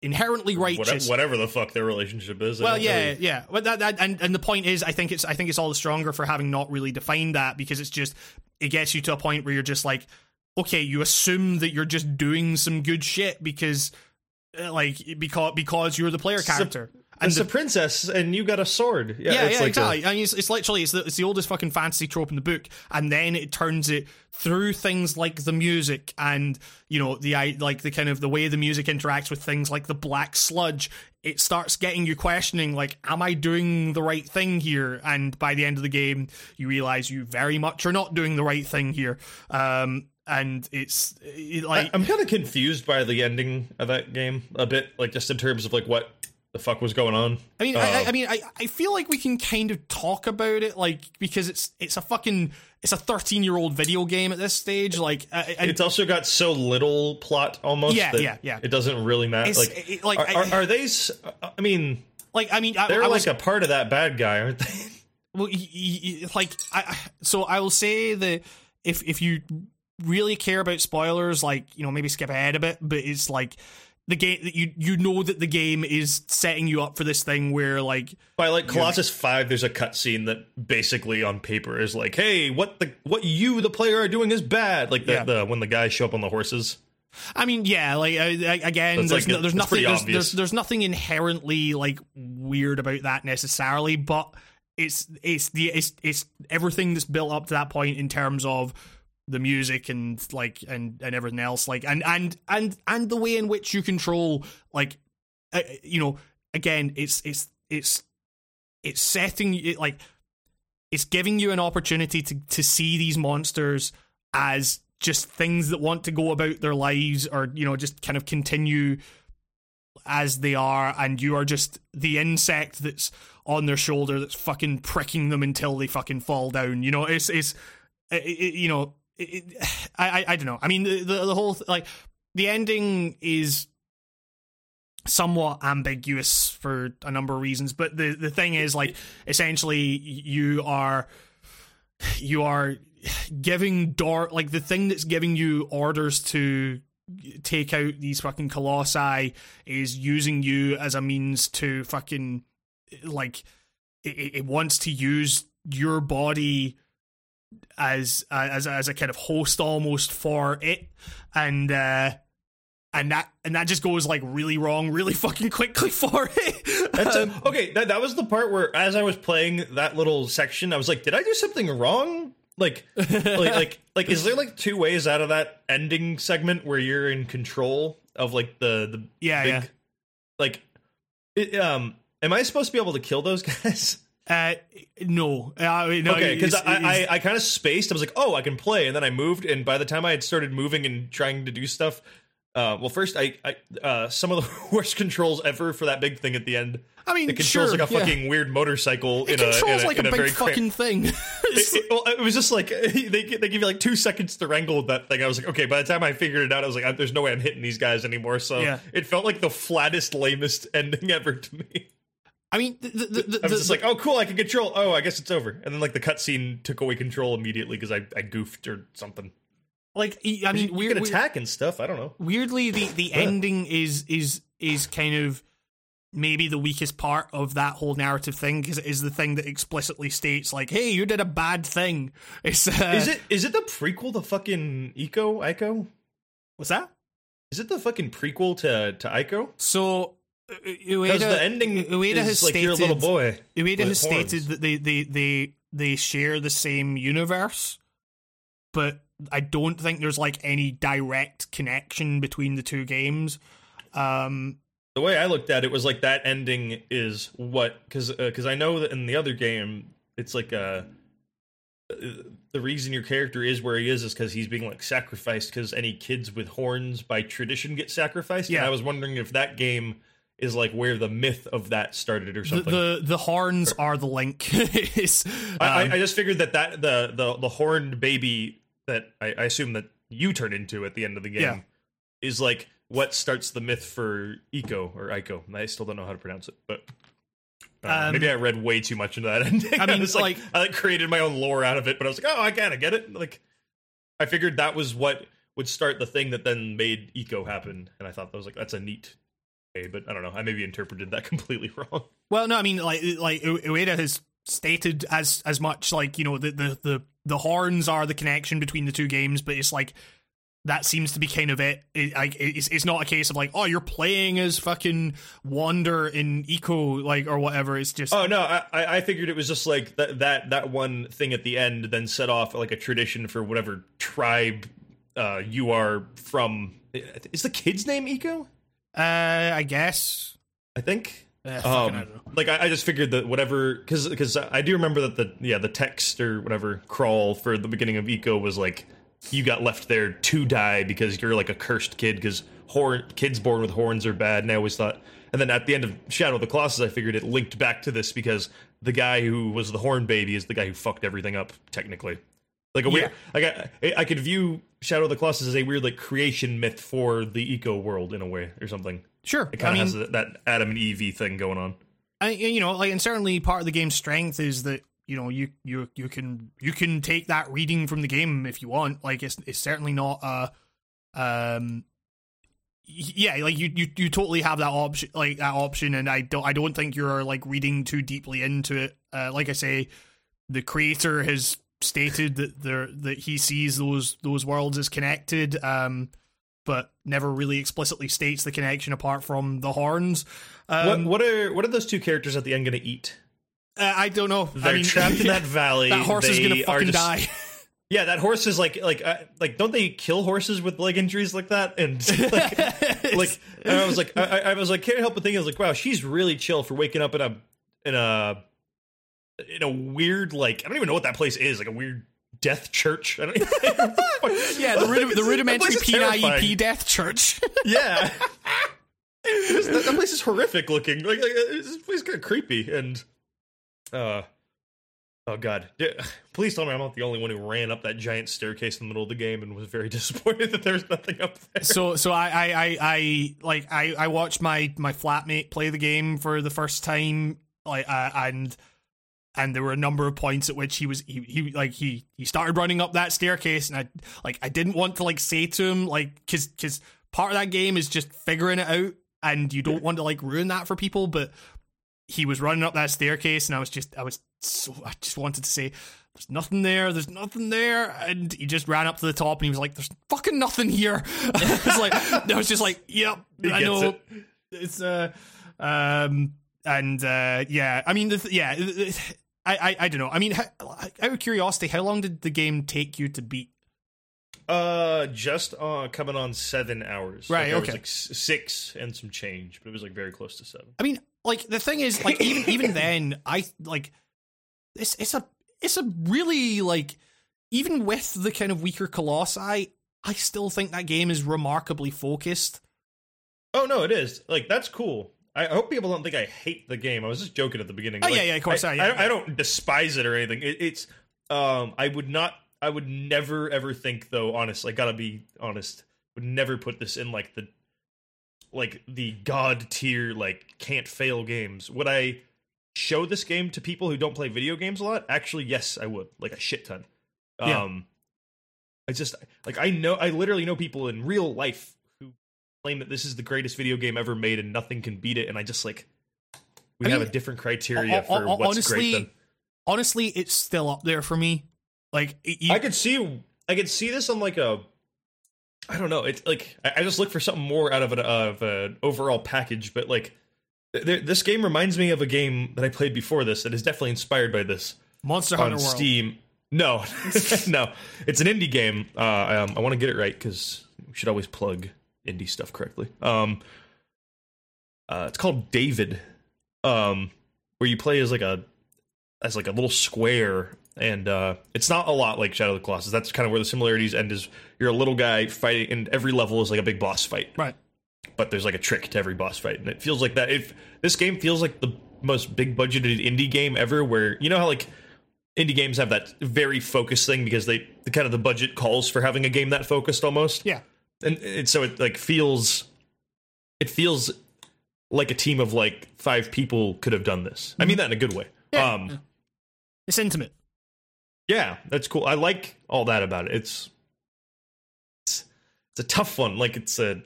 inherently righteous. whatever the fuck their relationship is well yeah really... yeah. But that, that and and the point is i think it's i think it's all the stronger for having not really defined that because it's just it gets you to a point where you're just like okay you assume that you're just doing some good shit because like because because you're the player character and the, a princess and you got a sword. Yeah, yeah, yeah like exactly. A, I mean, it's, it's literally it's the, it's the oldest fucking fantasy trope in the book, and then it turns it through things like the music and you know the like the kind of the way the music interacts with things like the black sludge. It starts getting you questioning, like, am I doing the right thing here? And by the end of the game, you realize you very much are not doing the right thing here. Um, and it's it, like I, I'm kind of confused by the ending of that game a bit, like just in terms of like what the fuck was going on. I mean, uh, I, I, mean, I, I feel like we can kind of talk about it, like because it's it's a fucking it's a 13 year old video game at this stage. Like, uh, it's also got so little plot almost. Yeah, yeah, yeah. It doesn't really matter. It's, like, it, like, are, are, are, they? I mean, like, I mean, they're was, like a part of that bad guy, aren't they? (laughs) Well, like, I so I will say that if if you really care about spoilers, like you know, maybe skip ahead a bit, but it's like the game that you you know that the game is setting you up for this thing where like by like Colossus Five, there's a cutscene that basically on paper is like, hey, what the what you the player are doing is bad. Like the, yeah. the when the guys show up on the horses. I mean, yeah, like uh, again, there's, like, no, there's nothing there's, there's, there's nothing inherently like weird about that necessarily, but it's it's the it's it's everything that's built up to that point in terms of the music and like and and everything else like and and and and the way in which you control like uh, uh you know again it's it's it's it's setting it like it's giving you an opportunity to to see these monsters as just things that want to go about their lives or you know just kind of continue as they are and you are just the insect that's on their shoulder that's fucking pricking them until they fucking fall down you know it's it's it, it, you know it, (sighs) I, I, don't know. I mean, the, the, the whole like the ending is somewhat ambiguous for a number of reasons, but the the thing is like essentially you are you are giving door like the thing that's giving you orders to take out these fucking colossi is using you as a means to fucking like it, it wants to use your body as as as a kind of host almost for it, and uh, and that and that just goes like really wrong really (laughs) fucking quickly for it. A, (laughs) okay, that that was the part where as I was playing that little section, I was like, did I do something wrong? Like, like, like, like, is there like two ways out of that ending segment where you're in control of like the the yeah big, yeah like, it, um, am I supposed to be able to kill those (laughs) guys? Uh, no, uh, no. Okay, because I, I, I kind of spaced. I was like, oh, I can play, and then I moved, and by the time I had started moving and trying to do stuff, uh, well, first I, I uh, some of the (laughs) worst controls ever for that big thing at the end. I mean, it controls sure, like a yeah. fucking weird motorcycle. It in controls a, in like a, a, a big fucking thing. (laughs) it, it, well, it, was just like (laughs) they they give you like two seconds to wrangle with that thing. I was like, okay. By the time I figured it out, I was like, there's no way I'm hitting these guys anymore. So yeah. it felt like the flattest, lamest ending ever to me. I mean, the, the, the, I was just like, oh, cool, I can control. Oh, I guess it's over. And then like the cutscene took away control immediately because I, I goofed or something. Like, I mean, you, weird, can attack and stuff. I don't know. Weirdly, the the ending is is is kind of maybe the weakest part of that whole narrative thing because it is the thing that explicitly states like, "Hey, you did a bad thing." (laughs) It's uh, is it is it the prequel to fucking Ico Ico? What's that? Is it the fucking prequel to to Ico? So because the ending Ueda has like stated, little boy. Ueda has horns. stated that they, they they they share the same universe, but I don't think there's like any direct connection between the two games. Um, the way I looked at it was like that ending is what because because uh, I know that in the other game it's like a uh, the reason your character is where he is is because he's being like sacrificed because any kids with horns by tradition get sacrificed. Yeah, and I was wondering if that game is like where the myth of that started or something. the the horns are the link. (laughs) It's, I, um, I, I just figured that that the the the horned baby that I, I assume that you turn into at the end of the game Yeah. is like what starts the myth for Eco or Ico. I still don't know how to pronounce it, but I. Um, maybe I read way too much into that (laughs) ending. I mean, was like, like- I like created my own lore out of it, but I was like, oh, I kind of get it. Like, I figured that was what would start the thing that then made Eco happen, and I thought that was like that's a neat. But I don't know. I maybe interpreted that (laughs) completely wrong. Well, no, I mean, like, like Ueda has stated as as much like you know the the the the horns are the connection between the two games, but it's like that seems to be kind of it. it like it's it's not a case of like oh you're playing as fucking Wander in Eco like or whatever. It's just Oh no, I, I I figured it was just like that that that one thing at the end then set off like a tradition for whatever tribe uh, you are from. Is the kid's name Eco? Uh, I guess. I think. Uh, I Um, know. like I, I just figured that whatever because because I do remember that the yeah the text or whatever crawl for the beginning of Eco was like you got left there to die because you're like a cursed kid because horn kids born with horns are bad and I always thought and then at the end of Shadow of the Colossus I figured it linked back to this because the guy who was the horn baby is the guy who fucked everything up technically like a weird like I, I could view Shadow of the Colossus as a weird like creation myth for the Eco world in a way or something Sure, it kind of has that- that Adam and Eve thing going on. I, you know, like, and certainly part of the game's strength is that you know you you you can you can take that reading from the game if you want. Like, it's it's certainly not a um yeah, like you you you totally have that option, like that option, and I don't I don't think you're like reading too deeply into it. Uh, like I say, the creator has stated that there that he sees those those worlds as connected. Um. But never really explicitly states the connection apart from the horns. Um, what what are what are those two characters at the end going to eat? Uh, I don't know. They're I mean, trapped in that (laughs) valley. that horse is gonna fucking just- die. (laughs) Yeah, that horse is like like uh, like don't they kill horses with leg injuries like that? And (laughs) like like and I was like I, I I was like can't help but think I was like wow she's really chill for waking up in a in a in a weird like I don't even know what that place is like a weird death church. I don't even, (laughs) yeah, the, the rudimentary. PIEP death church. (laughs) Yeah. that, that place is horrific looking. Like, like uh, this place is kind of creepy and uh oh god. (sighs) Please tell me I'm not the only one who ran up that giant staircase in the middle of the game and was very (laughs) disappointed that there's nothing up there. so so I, I I I like I I watched my my flatmate play the game for the first time like uh, and and there were a number of points at which he was he, he like he he started running up that staircase and I like I didn't want to like say to him like cuz cuz part of that game is just figuring it out and you don't want to like ruin that for people but he was running up that staircase and I was just I was so I just wanted to say there's nothing there there's nothing there and he just ran up to the top and he was like there's fucking nothing here. (laughs) I was like I was just like yep (laughs) He I know. it. it's uh um and uh yeah I mean the th- yeah I, I I don't know I mean how, out of curiosity how long did the game take you to beat Uh just uh coming on 7 hours. Right, Like, okay. like s- 6 and some change, but it was like very close to 7. I mean, like the thing is, like even even then, I like it's it's a it's a really like even with the kind of weaker colossi, I still think that game is remarkably focused. Oh no, it is. Like that's cool. I I hope people don't think I hate the game. I was just joking at the beginning. Oh, Like, yeah, yeah, of course, I, uh, yeah, I, I don't despise it or anything. It, it's um, I would not. I would never ever think though. Honestly, I gotta be honest. Would never put this in like the like the god tier like can't fail games. Would I show this game to people who don't play video games a lot? Actually, yes, I would. Like a shit ton. Yeah. Um, I just like I know I literally know people in real life claim that this is the greatest video game ever made and nothing can beat it, and I just like we I have mean, a different criteria for what's honestly, great. Then Honestly, it's still up there for me. Like you- I could see I could see this on like a I don't know. It's like I just look for something more out of an of an overall package, but like th- th- this game reminds me of a game that I played before this that is definitely inspired by this Monster on Hunter World. Steam. No, (laughs) (laughs) no, it's an indie game. Uh, um, I want to get it right because we should always plug indie stuff correctly. Um, uh, it's called David, um, where you play as like a as like a little square, and uh, it's not a lot like Shadow of the Colossus. That's kind of where the similarities end. Is you're a little guy fighting, and every level is like a big boss fight. Right. but there's like a trick to every boss fight, and it feels like that. If this game feels like the most big budgeted indie game ever, where you know how like indie games have that very focused thing because they the kind of the budget calls for having a game that focused almost. Yeah. And, and so it like feels it feels like a team of like five people could have done this. I mean that in a good way. Yeah. Um, It's intimate. yeah, that's cool. I like all that about it. It's it's, it's a tough one. Like it's a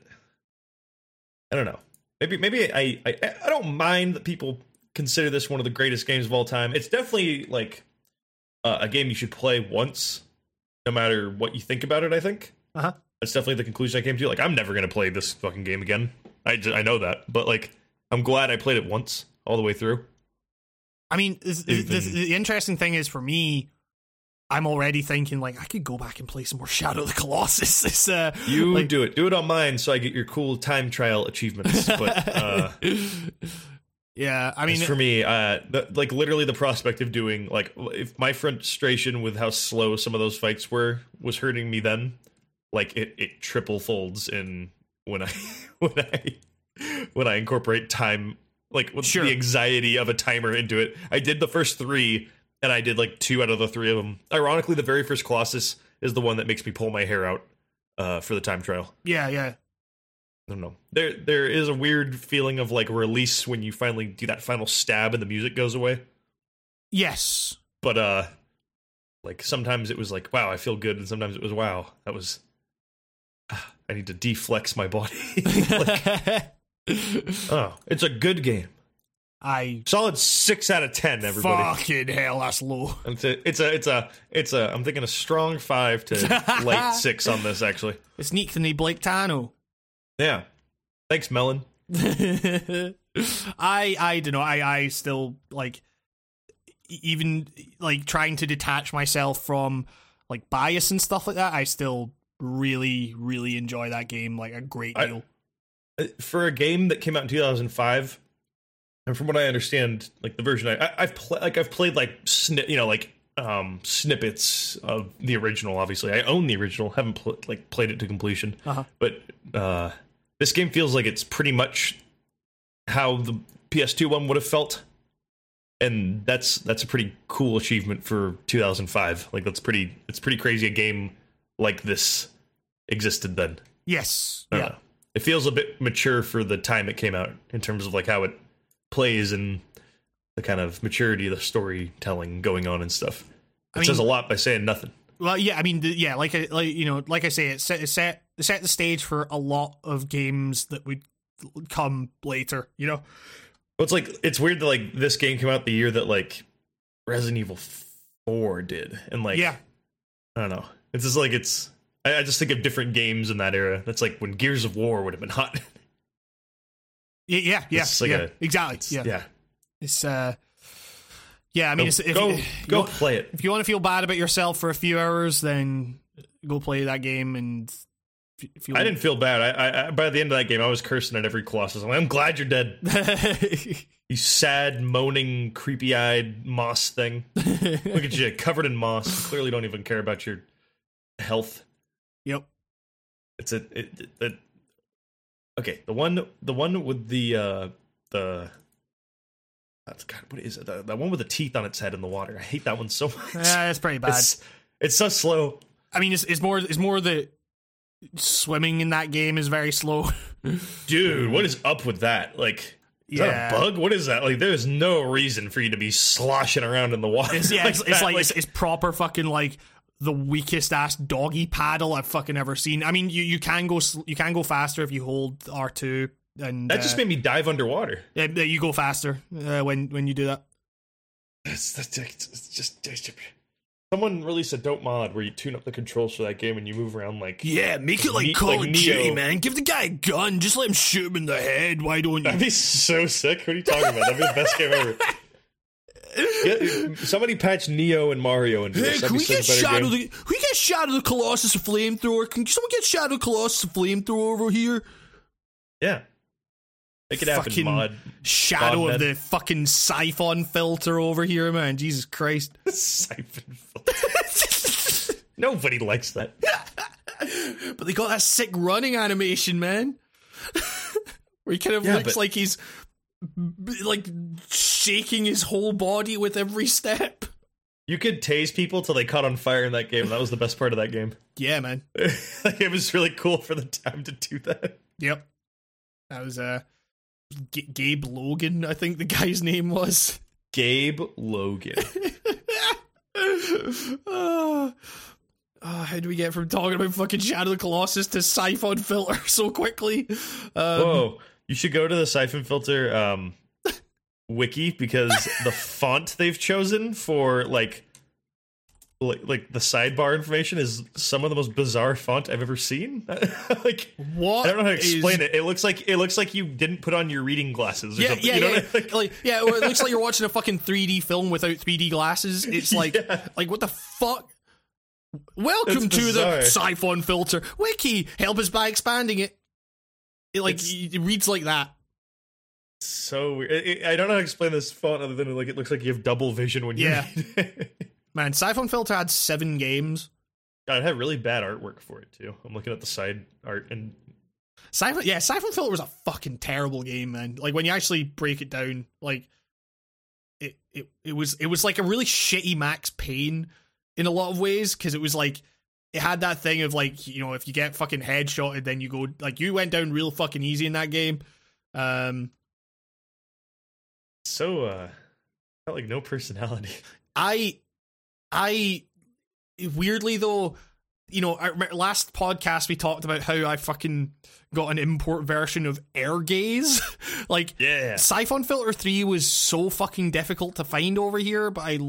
I don't know. Maybe maybe I, I I don't mind that people consider this one of the greatest games of all time. It's definitely like uh, a game you should play once, no matter what you think about it. I think Uh huh. That's definitely the conclusion I came to. Like I'm never gonna play this fucking game again. I ju- I know that, but like I'm glad I played it once all the way through. I mean, the, the, the, the interesting thing is for me, I'm already thinking like I could go back and play some more Shadow of the Colossus. (laughs) It's, uh, You like, do it. Do it on mine so I get your cool time trial achievements. But uh (laughs) yeah, I mean, for me, uh, the, like literally the prospect of doing like if my frustration with how slow some of those fights were was hurting me then, like it it triple folds in when I (laughs) when I when I incorporate time like with Sure. the anxiety of a timer into it. I did the first three, and I did like two out of the three of them. Ironically, the very first Colossus is the one that makes me pull my hair out uh, for the time trial. yeah, yeah, I don't know. There there is a weird feeling of like release when you finally do that final stab and the music goes away. yes, But uh like sometimes it was like wow, I feel good and sometimes it was wow, that was I need to deflex my body. (laughs) like, (laughs) oh, it's a good game. I Solid 6 out of 10 everybody. fucking hell, that's low. (laughs) It's a it's a it's a it's a I'm thinking a strong 5 to late 6 on this actually. It's neat than the Blake Tano. Yeah. Thanks Melon. I I don't know. I I still like even like trying to detach myself from like bias and stuff like that. I still really really enjoy that game like a great deal. Uh, for a game that came out in 2005 and from what i understand like the version i, I i've played like i've played like sni- you know like um snippets of the original obviously i own the original haven't pl- like played it to completion Uh-huh. but uh this game feels like it's pretty much how the ps2 one would have felt and that's that's a pretty cool achievement for 2005 like that's pretty it's pretty crazy a game like this existed then Yes. Yeah. know. It feels a bit mature for the time it came out in terms of like how it plays and the kind of maturity of the storytelling going on and stuff. It I mean- says a lot by saying nothing. Well, yeah, I mean, the, yeah, like I, like you know, like I say, it set it set it set the stage for a lot of games that would come later. You know, Well, it's like it's weird that like this game came out the year that like Resident Evil Four did, and like yeah, I don't know. It's just like it's. I, I just think of different games in that era. That's like when Gears of War would have been hot. (laughs) yeah, yeah, yeah, like yeah a- exactly. Yeah. yeah. it's uh, yeah. I mean, Go it's, if go, you, go you- play it. if you want to feel bad about yourself for a few hours, then go play that game. And if, you, I didn't feel bad. I, I, I by the end of that game, I was cursing at every Colossus. I'm, like, I'm glad you're dead. (laughs) You sad, moaning, creepy eyed moss thing. Look at you, covered in moss. You clearly don't even care about your health. yep. It's a it, it, okay. The one, the one with the uh the that's God. What is it? The, the one with the teeth on its head in the water. I hate that one so (laughs) much. Yeah, it's pretty bad. It's it's so slow. I mean, it's, it's more it's more the swimming in that game is very slow. (laughs) Dude, what is up with that? Like, is Yeah. that a bug? What is that? Like, there's no reason for you to be sloshing around in the water. It's, yeah, (laughs) it's, it's that. like, it's, it's proper fucking like the weakest ass doggy paddle I've fucking ever seen. I mean, you, you can go you can go faster if you hold R two, and that just uh, made me dive underwater. yeah, you go faster uh, when when you do that. It's, that's just, someone released a dope mod where you tune up the controls for that game and you move around like Yeah, make it like Ne- Call like of. Duty, man. Give the guy a gun. Just let him shoot him in the head. Why don't you? that'd be so sick. What are you talking about? That'd be the best game ever. (laughs) Yeah, somebody patch Neo and Mario into Hey, this. That'd can we get Shadow the can we get Shadow the Colossus a flamethrower? Can someone get Shadow Colossus a flamethrower over here? Yeah, make it happen, Fucking mod. Shadow Mod of the fucking siphon filter over here, man. Jesus Christ. (laughs) Siphon filter. (laughs) Nobody likes that. But they got that sick running animation, man. (laughs) where he kind of Yeah, looks but- like he's like shaking his whole body with every step. You could tase people till they caught on fire in that game. That was the best part of that game. Yeah, man. (laughs) like, it was really cool for the time to do that. Yep. That was uh G- Gabe Logan, I think the guy's name was. Gabe Logan. oh, how do we get from talking about fucking Shadow of the Colossus to Siphon Filter (laughs) so quickly? Um, Whoa. You should go to the Syphon Filter um, wiki because (laughs) the font they've chosen for like, like like the sidebar information is some of the most bizarre font I've ever seen. (laughs) like What I don't know how to is- explain it. It looks like it looks like you didn't put on your reading glasses or Yeah, something. yeah, you know yeah. what I- like, like, yeah, it looks like you're watching a fucking 3D film without 3D glasses. It's (laughs) like, Yeah. like what the fuck? Welcome to the. Syphon Filter wiki. Help us by expanding it. It like It's- it reads like that. so weird. It- it- I don't know how to explain this font other than like it looks like you have double vision when you Yeah. (laughs) Man, Syphon Filter had seven games. God, it had really bad artwork for it too. I'm looking at the side art and Syphon, yeah, Syphon Filter was a fucking terrible game, man. Like when you actually break it down, like it it it was it was like a really shitty Max Payne in a lot of ways because it was like it had that thing of like you know if you get fucking headshotted, then you go like you went down real fucking easy in that game. Um, so uh felt like no personality. (laughs) I I weirdly though, you know, last podcast we talked about how I fucking got an import version of Ehrgeiz. (laughs) like Yeah. Syphon Filter 3 was so fucking difficult to find over here, but I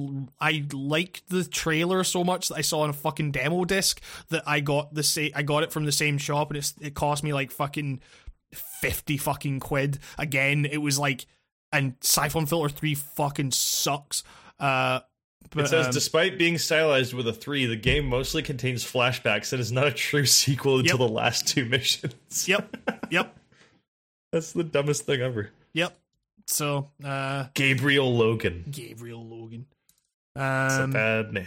I liked the trailer so much that I saw on a fucking demo disc that I got the sa- I got it from the same shop and it's, it cost me like fucking 50 fucking quid. Again, it was like and Syphon Filter 3 fucking sucks. Uh but, It says, um, despite being stylized with a three, the game mostly contains flashbacks and is not a true (laughs) sequel until Yep. the last two missions. Yep. (laughs) Yep. That's the dumbest thing ever. Yep. So, uh Gabriel Logan. Gabriel Logan. It's a Um bad name.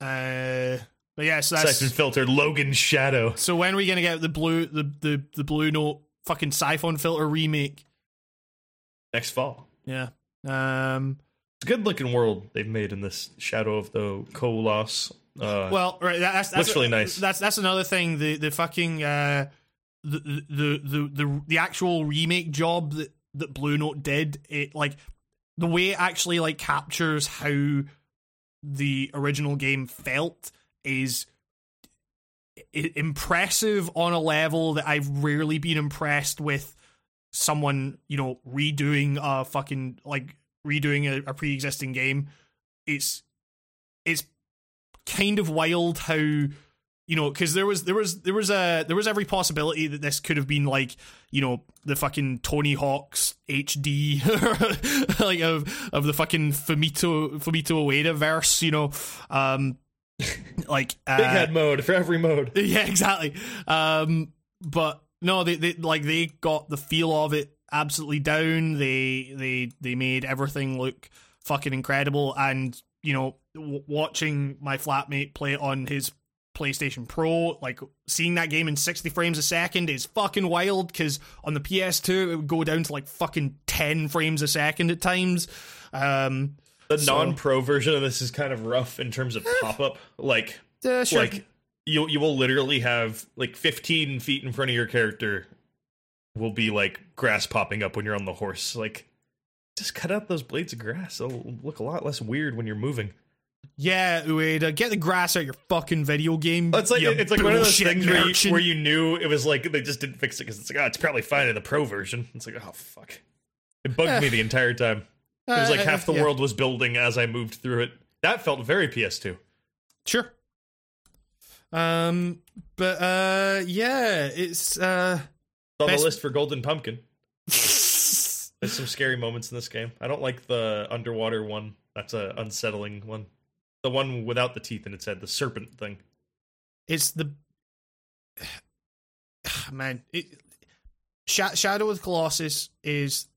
uh but yeah, so that's Syphon Filter Logan Shadow. So when are we gonna get the blue the the, the Bluepoint fucking Syphon Filter remake? Next fall. Yeah. Um It's a good looking world they've made in this Shadow of the Colossus. Uh, well right that's, that's Looks really nice. That's that's another thing. The the fucking uh the the the the, the actual remake job that, that Bluepoint did, it like the way it actually like captures how the original game felt is impressive on a level that I've rarely been impressed with someone, you know, redoing a fucking like redoing a, a pre-existing game. It's it's kind of wild how you know because there was there was there was a there was every possibility that this could have been like you know the fucking Tony Hawk's HD (laughs) like of of the fucking Fumito Fumito Ueda verse you know um (laughs) like uh, Big head mode for every mode. (laughs) yeah, exactly. Um, but no, they, they like they got the feel of it absolutely down. They they they made everything look fucking incredible. And you know, w- watching my flatmate play on his PlayStation Pro, like seeing that game in sixty frames a second is fucking wild. Because on the PS2, it would go down to like fucking ten frames a second at times. Um, The So- non-pro version of this is kind of rough in terms of pop-up. Like, uh, sure. like you you will literally have like 15 feet in front of your character will be like grass popping up when you're on the horse. Like, just cut out those blades of grass. It'll look a lot less weird when you're moving. yeah, Ueda, get the grass out of your fucking video game. It's like it's like one of those things where you, where you knew it was like they just didn't fix it because it's like oh it's probably fine in the pro version. It's like oh fuck, it bugged Eh. me the entire time. It was like Uh, half the yeah. world was building as I moved through it. That felt very PS2. Sure. Um, but uh, yeah, it's uh, On Best- the list for Golden Pumpkin. (laughs) There's some scary moments in this game. I don't like the underwater one. That's a unsettling one. The one without the teeth in its head, the serpent thing. it's the (sighs) man. It, Shadow of the Colossus is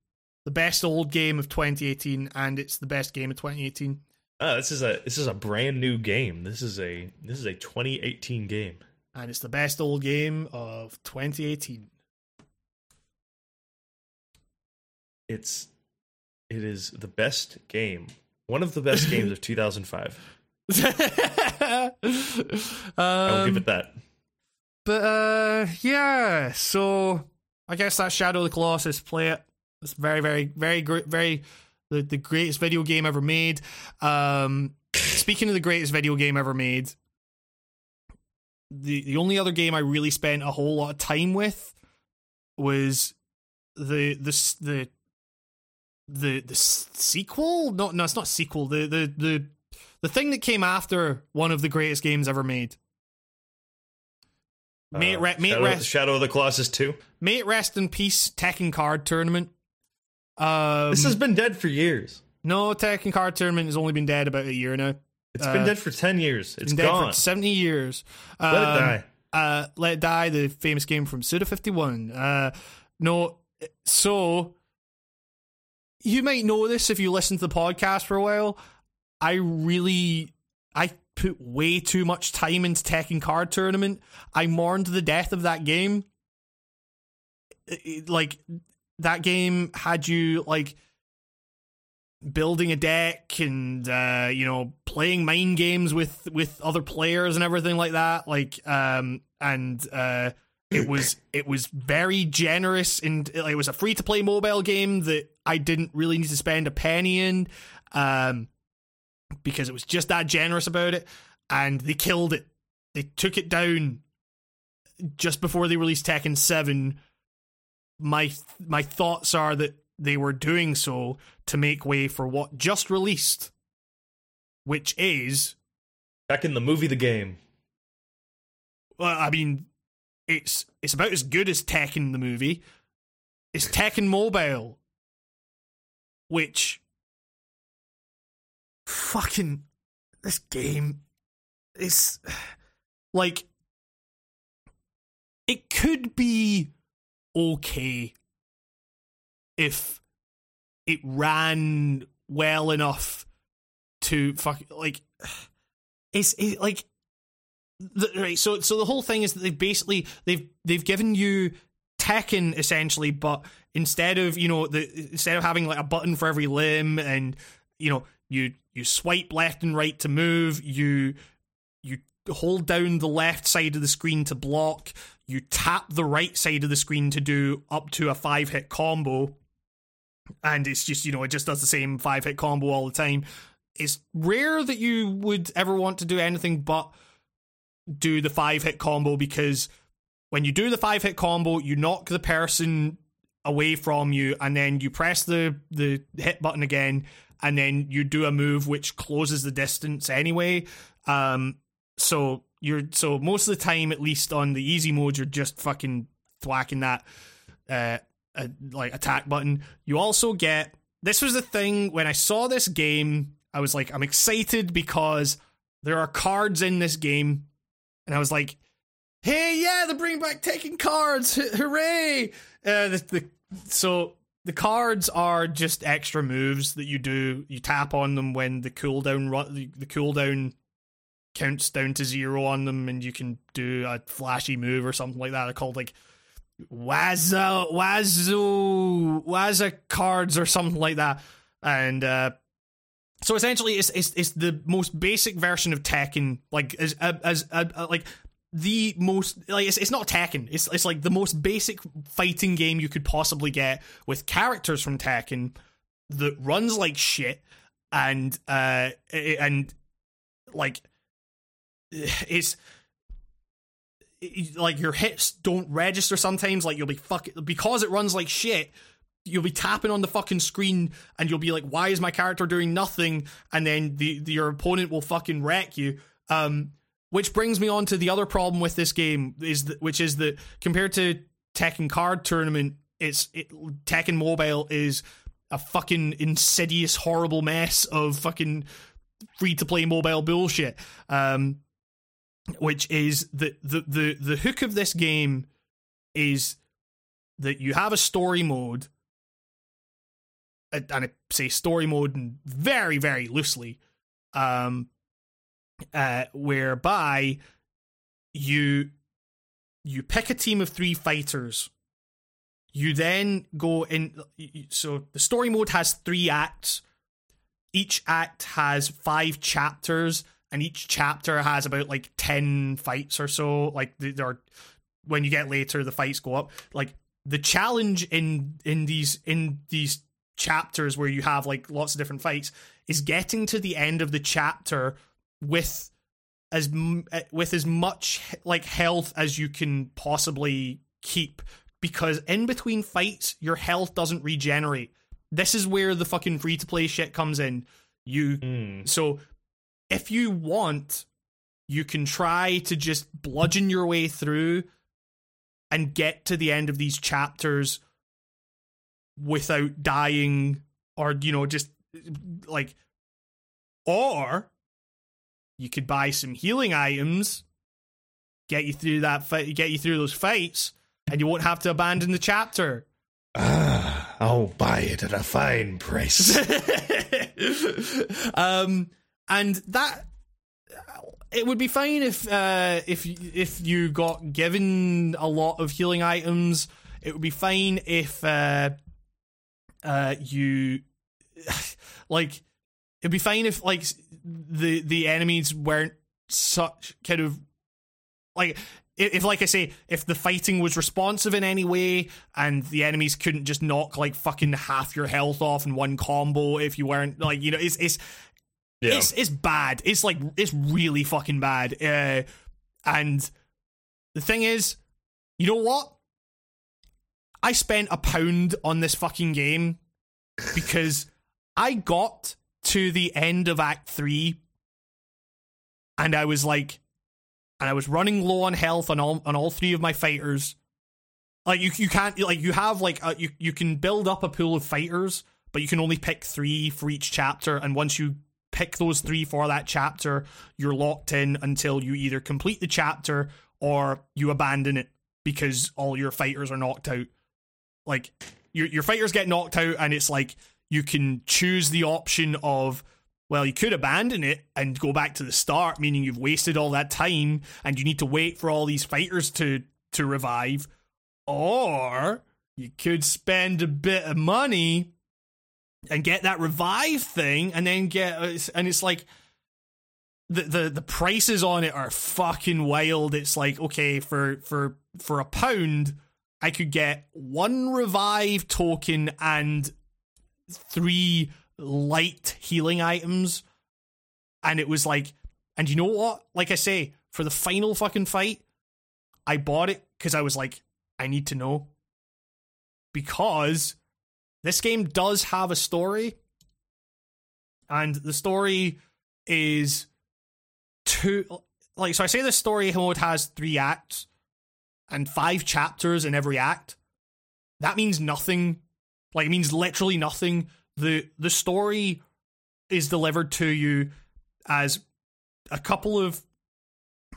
the best old game of 2018, and it's the best game of 2018. Ah, this is a this is a brand new game. This is a this is a 2018 game. and it's the best old game of 2018. It's it is the best game, one of the best games of (laughs) 2005. um, (laughs) I'll give it that. But uh, yeah. So I guess that Shadow of the Colossus. Play it. It's very, very, very great. Very the the greatest video game ever made. Um, speaking of the greatest video game ever made, the the only other game I really spent a whole lot of time with was the the the the the sequel. No, no, it's not sequel. The the the the thing that came after one of the greatest games ever made. May it, Uh, re- may, it Shadow, rest, Shadow of the Colossus 2. may it rest in peace, Tekken Card Tournament. Um, This has been dead for years. no Tekken Card Tournament has only been dead about a year now. It's Uh, been dead for 10 years. It's been dead gone. for seventy years. Let it Um, die. Uh, Let It Die, the famous game from Suda Fifty One. Uh, no, so you might know this if you listen to the podcast for a while. I really, I put way too much time into Tekken Card Tournament. I mourned the death of that game. It- it- like that game had you like building a deck and uh you know playing mind games with with other players and everything like that like um and uh it was (clears throat) it was very generous and it was a free to play mobile game that I didn't really need to spend a penny in um because it was just that generous about it and they killed it they took it down just before they released Tekken 7 my my thoughts are that they were doing so to make way for what just released, which is, Back in the movie The Game. well, I mean, it's it's about as good as Tekken the movie. It's Tekken Mobile, which fucking this game is like it could be okay if it ran well enough to fuck like it's it, like the, right so so the whole thing is that they basically they've they've given you Tekken essentially but instead of you know the instead of having like a button for every limb and you know you you swipe left and right to move you you hold down the left side of the screen to block you tap the right side of the screen to do up to a five hit combo and it's just you know it just does the same five hit combo all the time. It's rare that you would ever want to do anything but do the five hit combo because when you do the five hit combo you knock the person away from you and then you press the the hit button again and then you do a move which closes the distance anyway. Um so you're so most of the time at least on the easy mode you're just fucking thwacking that uh, uh like attack button. You also get this was the thing when i saw this game i was like i'm excited because there are cards in this game and i was like hey yeah they're bringing back Tekken cards. Hooray! Uh the, the so the cards are just extra moves that you do. You tap on them when the cooldown the, the cooldown counts down to zero on them and you can do a flashy move or something like that. They're called like Wazzo Wazzo Wazza cards or something like that. And uh so essentially it's it's, it's the most basic version of Tekken like as as, as uh, like the most like it's, it's not Tekken. It's it's like the most basic fighting game you could possibly get with characters from Tekken that runs like shit and uh and like (sighs) it's like your hits don't register sometimes. Like you'll be fuck because it runs like shit you'll be tapping on the fucking screen and you'll be like why is my character doing nothing? And then the, the your opponent will fucking wreck you. Um which brings me on to the other problem with this game is that, which is that compared to Tekken Card Tournament, it's it, Tekken Mobile is a fucking insidious, horrible mess of fucking free to play mobile bullshit. Um, which is the, the the the hook of this game is that you have a story mode, and and I say story mode very very loosely. Um, uh, whereby you you pick a team of three fighters you then go in. So the story mode has three acts. Each act has five chapters, and each chapter has about like ten fights or so. Like there are, when you get later, the fights go up. Like the challenge in in these in these chapters where you have like lots of different fights is getting to the end of the chapter with as with as much like health as you can possibly keep because in between fights your health doesn't regenerate this is where the fucking free to play shit comes in you Mm. so if you want you can try to just bludgeon your way through and get to the end of these chapters without dying or you know just like or you could buy some healing items get you through that fight get you through those fights and you won't have to abandon the chapter Ah, I'll buy it at a fine price. (laughs) um and that it would be fine if uh if if you got given a lot of healing items it would be fine if uh uh you (sighs) like it'd be fine if like the the enemies weren't such kind of like if, if like I say if the fighting was responsive in any way and the enemies couldn't just knock like fucking half your health off in one combo if you weren't like you know it's it's Yeah. it's it's bad. It's like it's really fucking bad. Uh, and the thing is, you know what? I spent a pound on this fucking game because I got to the end of Act Three, and I was like, and I was running low on health on all on all three of my fighters. Like you, you can't like you have like a, you you can build up a pool of fighters, but you can only pick three for each chapter. And once you pick those three for that chapter, you're locked in until you either complete the chapter or you abandon it because all your fighters are knocked out. Like your your fighters get knocked out, and it's like you can choose the option of well, you could abandon it and go back to the start, meaning you've wasted all that time and you need to wait for all these fighters to to revive, or you could spend a bit of money and get that revive thing and then get and it's like the the the prices on it are fucking wild. It's like okay for for for a pound i could get one revive token and three light healing items and it was like and you know what? Like i say for the final fucking fight i bought it because i was like i need to know. Because this game does have a story and the story is two like so i say the story mode has three acts and five chapters in every act. That means nothing like it means literally nothing the the story is delivered to you as a couple of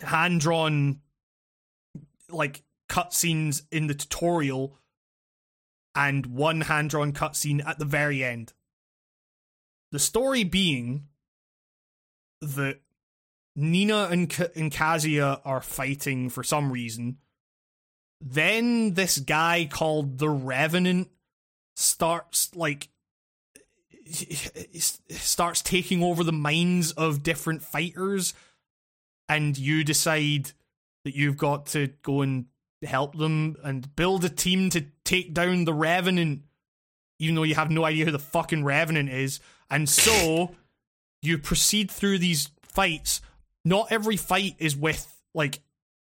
hand drawn like cutscenes in the tutorial and one hand drawn cutscene at the very end. The story being that Nina and, K- and Kazuya are fighting for some reason. Then this guy called the Revenant starts like starts taking over the minds of different fighters and you decide that you've got to go and help them and build a team to take down the Revenant, even though you have no idea who the fucking Revenant is. And so you proceed through these fights. Not every fight is with like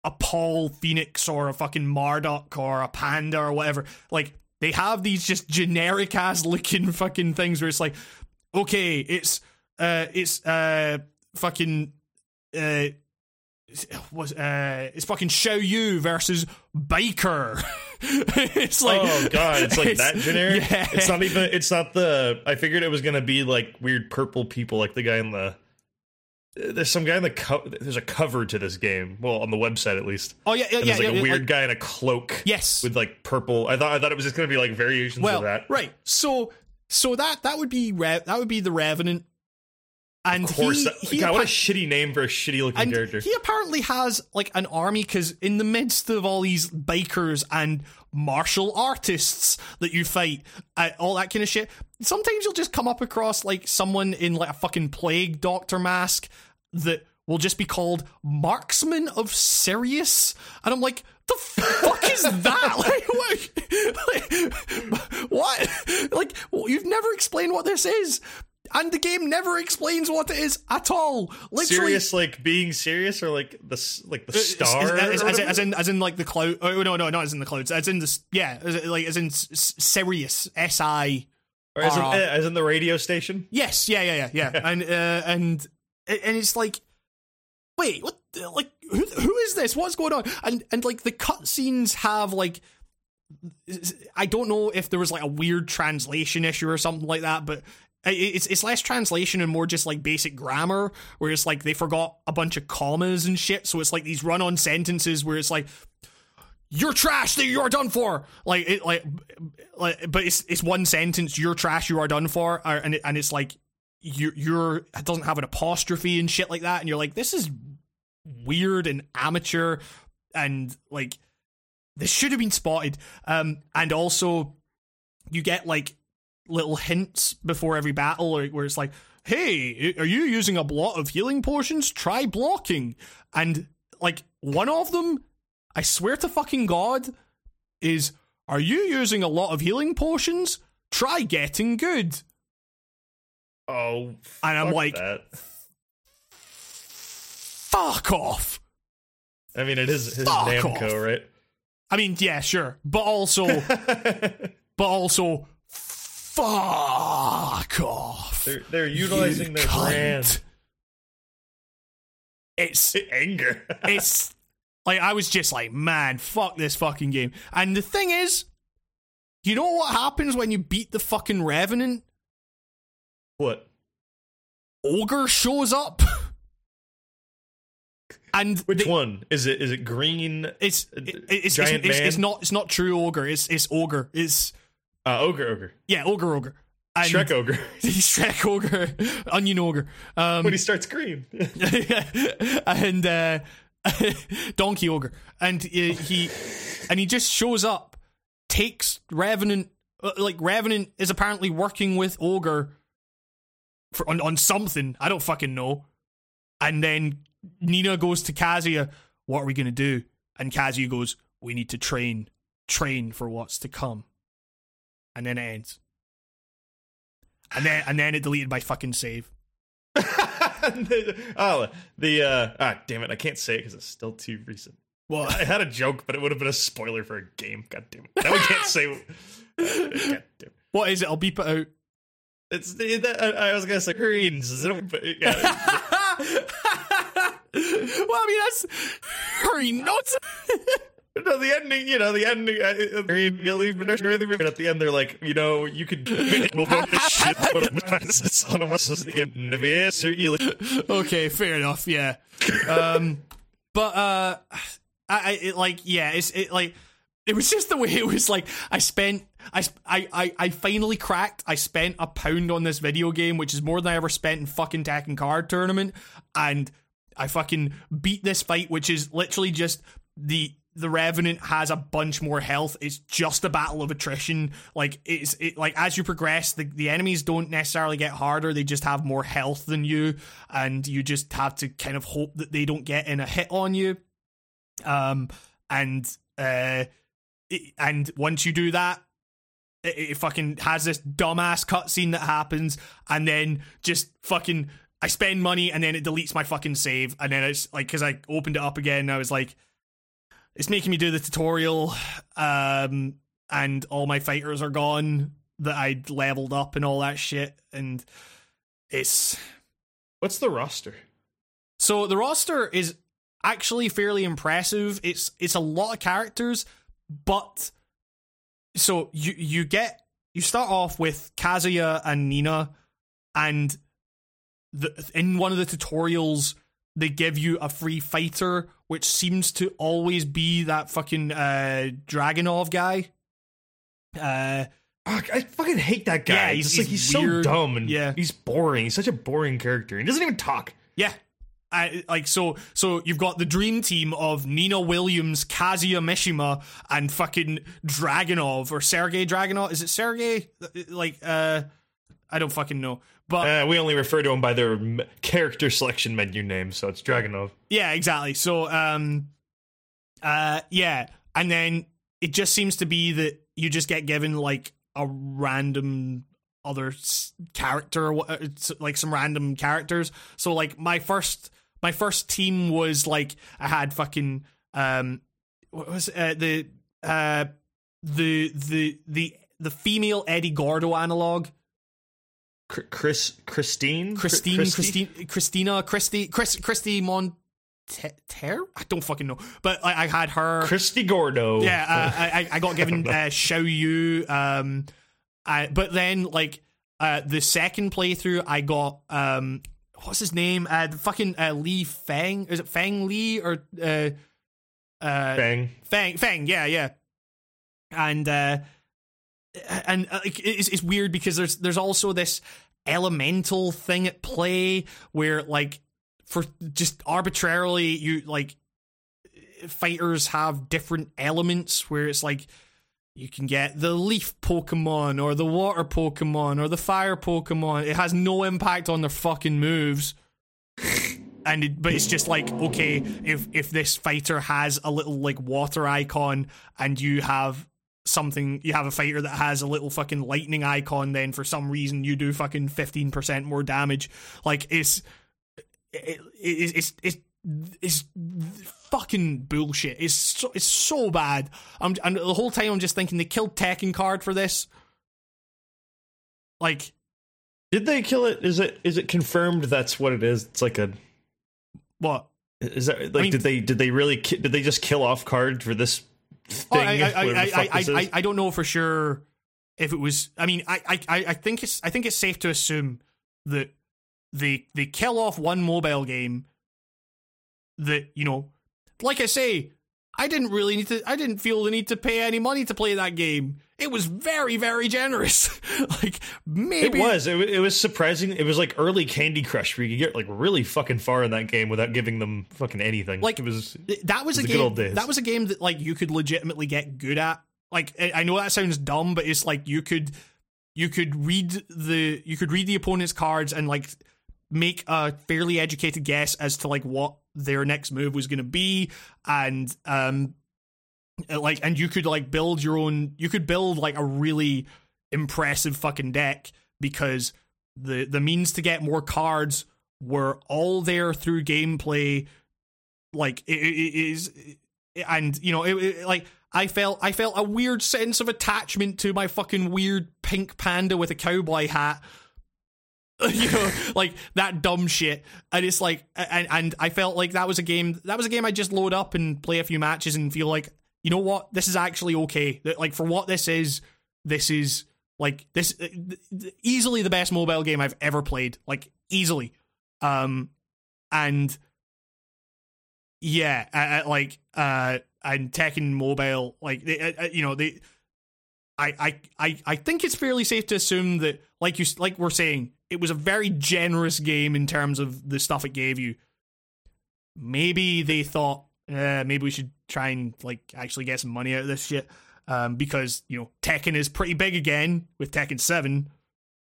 a Paul Phoenix or a fucking Marduk or a Panda or whatever. Like they have these just generic ass looking (laughs) fucking things where it's like, okay, it's uh it's uh fucking uh was uh it's fucking Xiao Yu versus Biker. (laughs) it's like oh god, it's like (laughs) that generic. Yeah. It's not even. It's not the. I figured it was gonna be like weird purple people, like the guy in the. There's some guy in the co- there's a cover to this game. Well, on the website at least. Oh yeah, yeah, And yeah. there's like yeah, a weird like- guy in a cloak. Yes. With like purple. I thought I thought it was just gonna be like variations well, of that. right. So so that that would be Re- that would be the Revenant. And Of course. he, that- he God, what a shitty name for a shitty looking character. he apparently has like an army because in the midst of all these bikers and martial artists that you fight, uh, all that kind of shit. Sometimes you'll just come up across like someone in like a fucking plague doctor mask that will just be called Marksman of Sirius, and I'm like, the fuck is that? (laughs) like, what? Like, what? Like, you've never explained what this is. And the game never explains what it is at all. Literally, serious, like being serious, or like the like the star, as, as, as, as in as in like the cloud. Oh no, no, not as in the clouds. As in this, yeah, as, in- like as in Sirius, S I. or as in, uh, as in the radio station. Yes, yeah, yeah, yeah, yeah, (laughs) and uh, and and it's like, wait, what? Like, who who is this? What's going on? And and like the cutscenes have like, I don't know if there was like a weird translation issue or something like that, but. It's it's less translation and more just like basic grammar, where it's like they forgot a bunch of commas and shit. So it's like these run-on sentences where it's like, "You're trash. That you are done for." Like it like, like but it's it's one sentence. You're trash. You are done for. or- And it, and it's like you're you're it doesn't have an apostrophe and shit like that. And you're like this is weird and amateur and like this should have been spotted. Um and also you get like little hints before every battle or where it's like hey are you using a lot of healing potions? Try blocking. And like one of them i swear to fucking god is are you using a lot of healing potions? Try getting good Oh, And I'm like- that. fuck off I mean, it is, it is Namco, off. right? I mean, yeah, sure, but also, (laughs) but also, fuck off. they're they're utilizing their cunt. brand. It's (laughs) Anger. (laughs) it's like I was just like, man, fuck this fucking game. And the thing is, you know what happens when you beat the fucking revenant? What? Ogre shows up, and Which they- one is it? Is it green? It's it, it's, giant it's, it's, man? it's not it's not true ogre. It's it's ogre. It's Uh, ogre, ogre, yeah, ogre, ogre. And Shrek ogre. (laughs) Shrek ogre, onion ogre. Um, when he starts green. (laughs) and uh, (laughs) Donkey Ogre, and uh, he and he just shows up, takes Revenant. uh, Like Revenant is apparently working with Ogre for on, on something I don't fucking know, and then Nina goes to Kazuya. What are we gonna do? And Kazuya goes, "We need to train, train for what's to come." And then it ends. And then and then it deleted my fucking save. (laughs) oh, the uh, ah, damn it! I can't say it because it's still too recent. Well, I had a joke, but it would have been a spoiler for a game. God damn it! Now we can't say. (laughs) God damn it. What is it? I'll beep it out. It's the, that, I was gonna say greens, but yeah, (laughs) well, I mean, that's very not. (laughs) no, the ending. You know, the ending. uh, uh, Green, yellow, but at the end, they're like, you know, you could. We'll (laughs) to shit, but it's on us as the end of it, so you- okay, fair enough. Yeah. Um, but uh, I, I it, like yeah, it's it like it was just the way it was like I spent. I, I, I, finally cracked. I spent a pound on this video game, which is more than I ever spent in fucking Tekken Card Tournament, and I fucking beat this fight, which is literally just the the Revenant has a bunch more health. It's just a battle of attrition. Like it's it like as you progress, the, the enemies don't necessarily get harder. They just have more health than you, and you just have to kind of hope that they don't get in a hit on you. Um and uh it, and once you do that, it, it fucking has this dumbass cutscene that happens, and then just fucking I spend money, and then it deletes my fucking save, and then it's like because I opened it up again, and I was like, it's making me do the tutorial, um, and all my fighters are gone that I'd leveled up and all that shit, and it's What's the roster? so the roster is actually fairly impressive. It's it's a lot of characters, but so you you get you start off with Kazuya and Nina, and the in one of the tutorials they give you a free fighter, which seems to always be that fucking uh, Dragunov guy. Uh, I fucking hate that guy. Yeah, he's he's- like he's weird. so dumb and Yeah. he's boring. He's such a boring character. He doesn't even talk. yeah, I, like so so you've got the dream team of Nina Williams, Kazuya Mishima, and fucking Dragunov or Sergey Dragunov. Is it Sergey? Like uh I don't fucking know. But Uh, we only refer to them by their character selection menu name, so it's Dragunov. yeah, exactly. So um uh yeah, and then it just seems to be that you just get given like a random other character or like some random characters. So like my first my first team was like I had fucking um what was it? uh, the uh the the the the female Eddie Gordo analog Chris, Christine, Christine, Christy? Christine, Christina, Christy, Chris, Christy Monter. I don't fucking know, but I, I had her. Christy Gordo. yeah, uh, (laughs) I, I- I got given uh, Xiao Yu. Um, I, but then like uh, the second playthrough, I got um, what's his name? Uh, the fucking uh, Lee Feng. Is it Feng Li or uh, uh, Bang. Fang, Fang, yeah, yeah. And uh and uh, it's it's weird because there's there's also this elemental thing at play where like for just arbitrarily you like fighters have different elements where it's like you can get the leaf Pokemon or the water Pokemon or the fire Pokemon. It has no impact on their fucking moves. (laughs) and it, but it's just like okay, if if this fighter has a little like water icon and you have something you have a fighter that has a little fucking lightning icon then for some reason you do fucking 15% more damage like it's it, it, it's it's it's fucking bullshit. It's so, it's so bad. I'm and the whole time I'm just thinking they killed Tekken card for this. Like Did they kill it? Is it is it confirmed that's what it is? It's like a what? is that like mean- did they did they really ki- did they just kill off card for this thing? Oh, I, I, I, I, I, I? I don't know for sure if it was. I mean, I, I, I I think it's I think it's safe to assume that they they kill off one mobile game that you know, like I say, I didn't really need to. I didn't feel the need to pay any money to play that game. It was very very generous. (laughs) like It maybe was. It, it was surprising. It was like early Candy Crush, where you could get like really fucking far in that game without giving them fucking anything. Like- it was. that was a the good game. old days. That was a game that like you could legitimately get good at. Like I I know that sounds dumb, but it's like you could you could read the you could read the opponent's cards and like make a fairly educated guess as to like what their next move was going to be and um uh, like and you could like build your own you could build like a really impressive fucking deck because the the means to get more cards were all there through gameplay. Like it, it, is and you know it, it- like i felt i felt a weird sense of attachment to my fucking weird pink panda with a cowboy hat (laughs) you know like that dumb shit. And it's like and, and i felt like that was a game that was a game i just load up and play a few matches and feel like you know what? This is actually okay. Like for what this is this is like this easily the best mobile game i've ever played. Like easily. Um and yeah uh, uh, like uh and Tekken mobile like they, uh, uh, you know they I, I I I think it's fairly safe to assume that like you like we're saying it was a very generous game in terms of the stuff it gave you. Maybe they thought uh, maybe we should try and like actually get some money out of this shit um, because you know Tekken is pretty big again with Tekken 7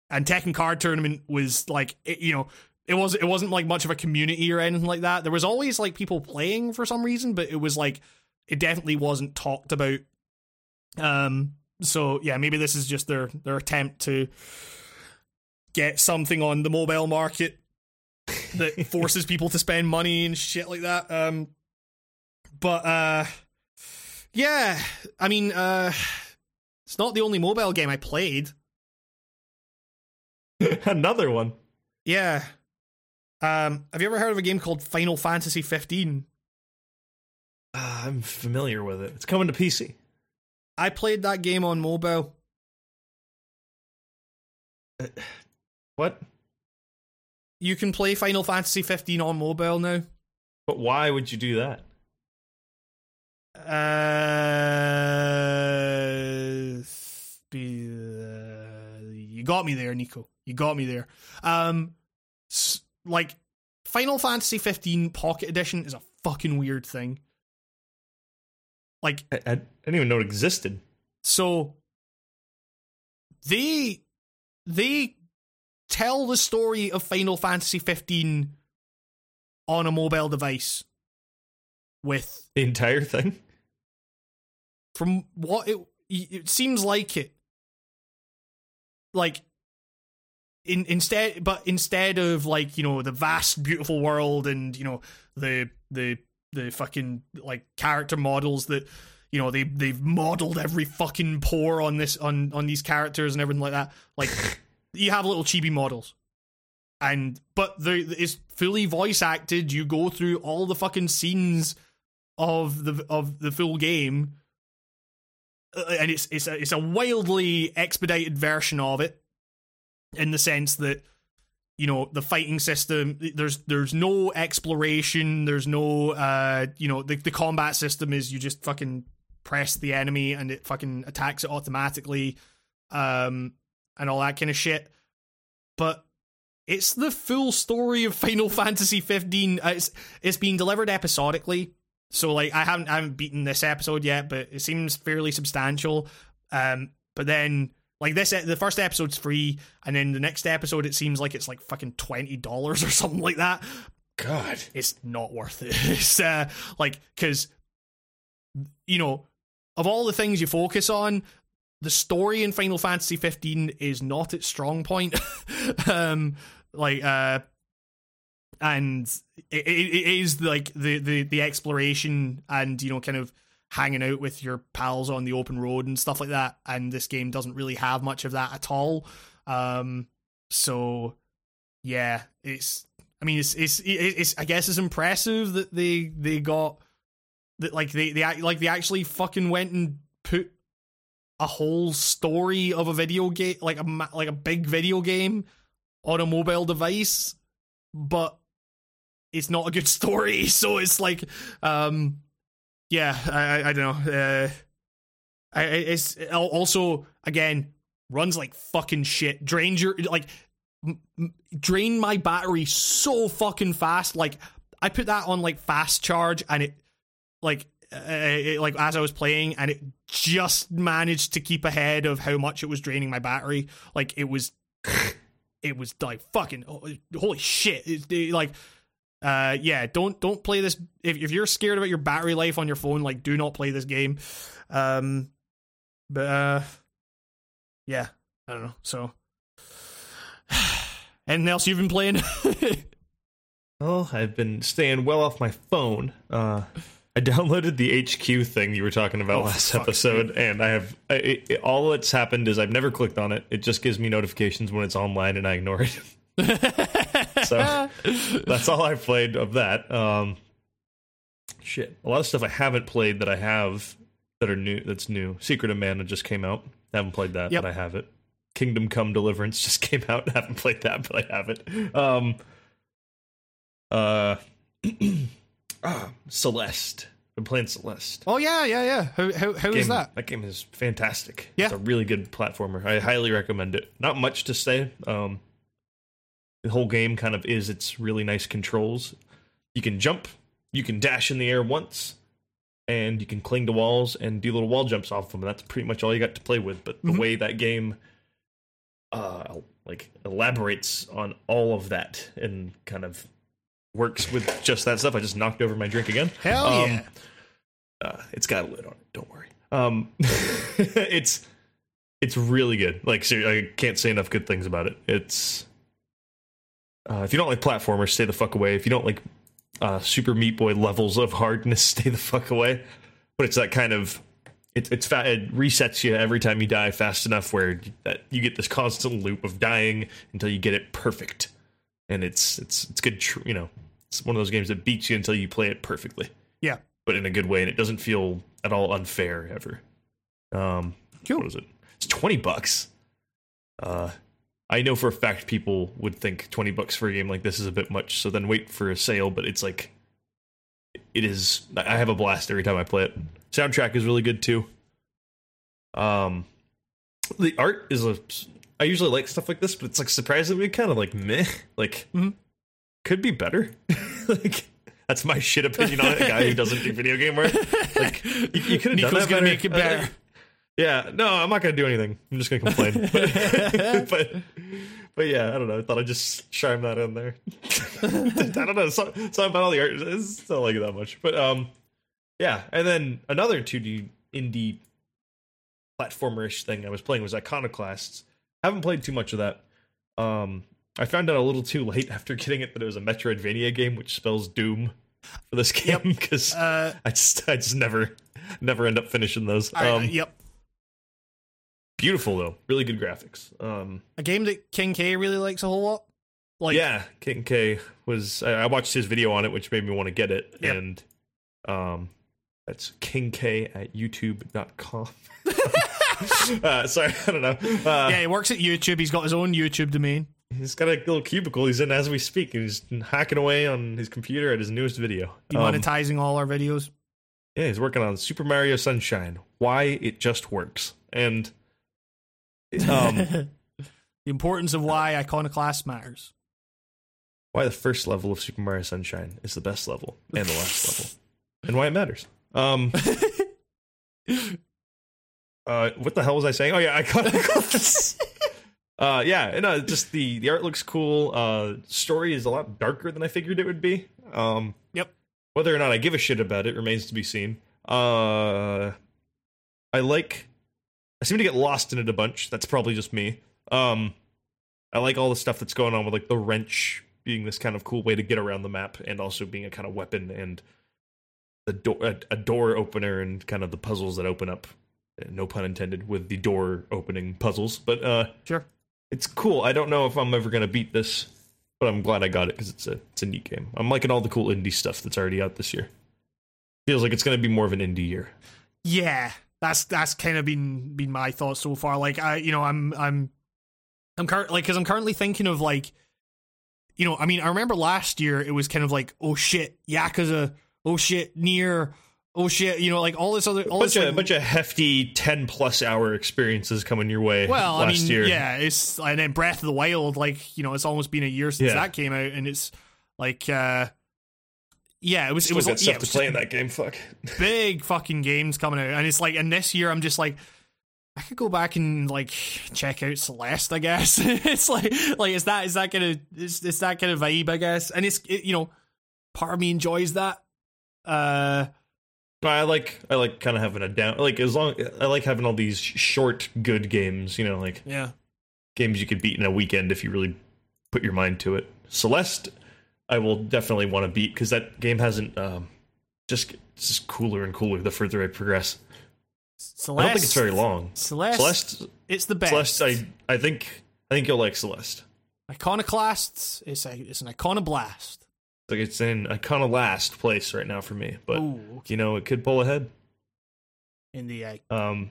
and Tekken card tournament was like it, you know it was it wasn't like much of a community or anything like that. There was always like people playing for some reason but it was like it definitely wasn't talked about. Um so yeah maybe this is just their their attempt to get something on the mobile market that (laughs) forces people to spend money and shit like that um but uh yeah i mean uh it's not the only mobile game i played (laughs) Another one. yeah um have you ever heard of a game called final fantasy 15 Ah, I'm familiar with it. It's coming to PC. i played that game on mobile What? you can play final fantasy 15 on mobile now But why would you do that? Uh, be, uh, you got me there, Nico. You got me there. Um, s- like Final Fantasy 15 Pocket Edition is a fucking weird thing. Like I, I didn't even know it existed. so they they tell the story of Final Fantasy 15 on a mobile device with The entire thing. from what it it seems like it like in instead but instead of like you know the vast beautiful world and you know the the the fucking like character models that you know they they've modeled every fucking pore on this on on these characters and everything like that like (laughs) you have little chibi models. And but the it's fully voice acted. You go through all the fucking scenes of the of the full game. Uh, and it's it's a, it's a wildly expedited version of it in the sense that you know the fighting system there's there's no exploration. There's no uh you know the, the combat system is you just fucking press the enemy and it fucking attacks it automatically. Um and all that kind of shit. But it's the full story of Final (laughs) Fantasy 15 uh, it's it's being delivered episodically. So like I haven't I haven't beaten this episode yet but it seems fairly substantial. Um but then like this the first episode's free and then the next episode it seems like it's like fucking $20 (laughs) or something like that. God. it's not worth it. (laughs) It's uh, like because you know of all the things you focus on, the story in Final Fantasy 15 is not its strong point. (laughs) um, like uh, and it, it, is like the, the the exploration and you know kind of hanging out with your pals on the open road and stuff like that. And this game doesn't really have much of that at all. Um, so yeah, it's I mean, it's it's it's I guess it's impressive that they they got that like they they like they actually fucking went and a whole story of a video game like a like a big video game on a mobile device, but it's not a good (laughs) story. So it's like, um, yeah, I I, I don't know. Uh, I it's also again runs like fucking shit. Drains your like m- m- drain my battery so fucking fast. Like I put that on like fast charge and it like uh, it, like as I was playing and it just managed to keep ahead of how much it was draining my battery. Like it was (laughs) it was like fucking holy shit. It, it, like uh yeah, don't don't play this if if you're scared about your battery life on your phone, like do not play this game. Um but uh yeah, I don't know. So (sighs) anything else you've been playing? (laughs) Well, I've been staying well off my phone. Uh, I downloaded the HQ thing you were talking about Oh, last episode, and I have I, it- all that's happened is I've never clicked on it. It just gives me notifications when it's online, and I ignore it. (laughs) so that's all I've played of that. Um, shit, a lot of stuff I haven't played that I have that are new. That's new. Secret of Mana just came out. I haven't played that, Yep. but I have it. Kingdom Come Deliverance (laughs) just came out. I haven't played that, but I have it. Um, uh, (clears throat) ah, Celeste. Been playing Celeste. oh yeah, yeah, yeah. How how how is Game- that? That game is fantastic. Yeah. It's a really good platformer. I highly recommend it. Not much to say. Um, the whole game kind of is its really nice controls. You can jump, you can dash in the air once, and you can cling to walls and do little wall jumps off of them. And that's pretty much all you got to play with. But the Mhm. way that game uh like elaborates on all of that and kind of works with just that stuff. I just knocked over my drink again. Hell Um, yeah. uh, it's got a lid on it. Don't worry. Um, (laughs) it's it's really good. Like, I can't say enough good things about it. It's uh, if you don't like platformers, stay the fuck away. If you don't like uh, Super Meat Boy levels of hardness, (laughs) stay the fuck away. But it's that kind of it, it's fa- it resets you every time you die fast enough where that you get this constant loop of dying until you get it perfect, and it's it's it's good. Tr- you know, it's one of those games that beats you until you play it perfectly Yeah. but in a good way, and it doesn't feel at all unfair ever. Um, Cool. What is it? It's twenty bucks. Uh, I know for a fact people would think twenty bucks for a game like this is a bit much, so then wait for a sale. But it's like, it is. I have a blast every time I play it. Soundtrack is really good too. Um, the art is a. I usually like stuff like this, but it's like surprisingly kind of like meh. (laughs) Like, Mhm. could be better. (laughs) like that's my shit opinion on it. A guy who doesn't do video game work. Like you, you could have done that gonna better. make it better. Uh, (laughs) yeah, no, I'm not gonna do anything. I'm just gonna complain. But, but, but yeah, I don't know. I thought I'd just chime that in there. I don't know. Something, something about all the art. It's not like it that much. But um, yeah. And then another 2D indie platformerish thing I was playing was Iconoclasts. Haven't played too much of that. Um, I found out a little too late (laughs) after getting it that it was a Metroidvania game, which spells Doom for this game because Uh, I just I just never never end up finishing those. I- Um, yep. Beautiful though, really good graphics. Um, A game that King K really likes a whole lot. Like, yeah, King K was I, I watched his video on it, which made me want to get it, Yep. and um, that's King K at YouTube.com. (laughs) (laughs) (laughs) uh, sorry, I don't know. Uh, yeah, he works at YouTube. He's got his own YouTube domain. He's got a little cubicle he's in as we speak, and he's hacking away on his computer at his newest video. Um, Demonetizing all our videos. yeah, he's working on Super Mario Sunshine. Why it just works, and um, (laughs) the importance of why Iconoclast matters. why the first level of Super Mario Sunshine is the best level and the last (laughs) level, and why it matters. Um, uh, what the hell was I saying? Oh yeah, I got. (laughs) uh, yeah, and uh, just the the art looks cool. Uh, story is a lot darker than I figured it would be. Um, Yep. Whether or not I give a shit about it remains to be seen. Uh, I like. I seem to get lost in it a bunch. That's probably just me. Um, I like all the stuff that's going on with like the wrench being this kind of cool way to get around the map, and also being a kind of weapon and the door a, a door opener and kind of the puzzles that open up. No pun intended with the door opening puzzles, but uh, Sure. it's cool. I don't know if I'm ever gonna beat this, but I'm glad I got it because it's a it's a neat game. I'm liking all the cool indie stuff that's already out this year. Feels like it's gonna be more of an indie year. Yeah, that's that's kind of been been my thoughts so far. Like I, you know, I'm I'm I'm cur- like because I'm currently thinking of like, you know, I mean, I remember last year it was kind of like, oh shit, Yakuza, oh shit, NieR, oh shit, you know, like all this other all bunch this of like, bunch of hefty ten plus hour experiences coming your way. Well, last I mean, year. yeah, it's and then Breath of the Wild, like you know, it's almost been a year since Yeah. that came out, and it's like, uh yeah, it was Still it was got yeah, stuff was to play in that game. Fuck. (laughs) big fucking games coming out, and it's like, and this year I'm just like. I could go back and like check out Celeste. I guess (laughs) it's like like is that is that kind of is, is that kind of vibe? I guess, and it's it, you know, part of me enjoys that. Uh, I like I like kind of having a down like as long I like having all these short good games. You know, like yeah, games you could beat in a weekend if you really put your mind to it. Celeste, I will definitely want to beat because that game hasn't um, just it's just cooler and cooler the further I progress. Celeste. I don't think it's very long. Celeste. Celeste, it's the best. Celeste, I I think I think you'll like Celeste. Iconoclasts. It's a it's an iconoblast. Like it's in a kind of last place right now for me, but Ooh, okay. you know it could pull ahead. in the uh, Um,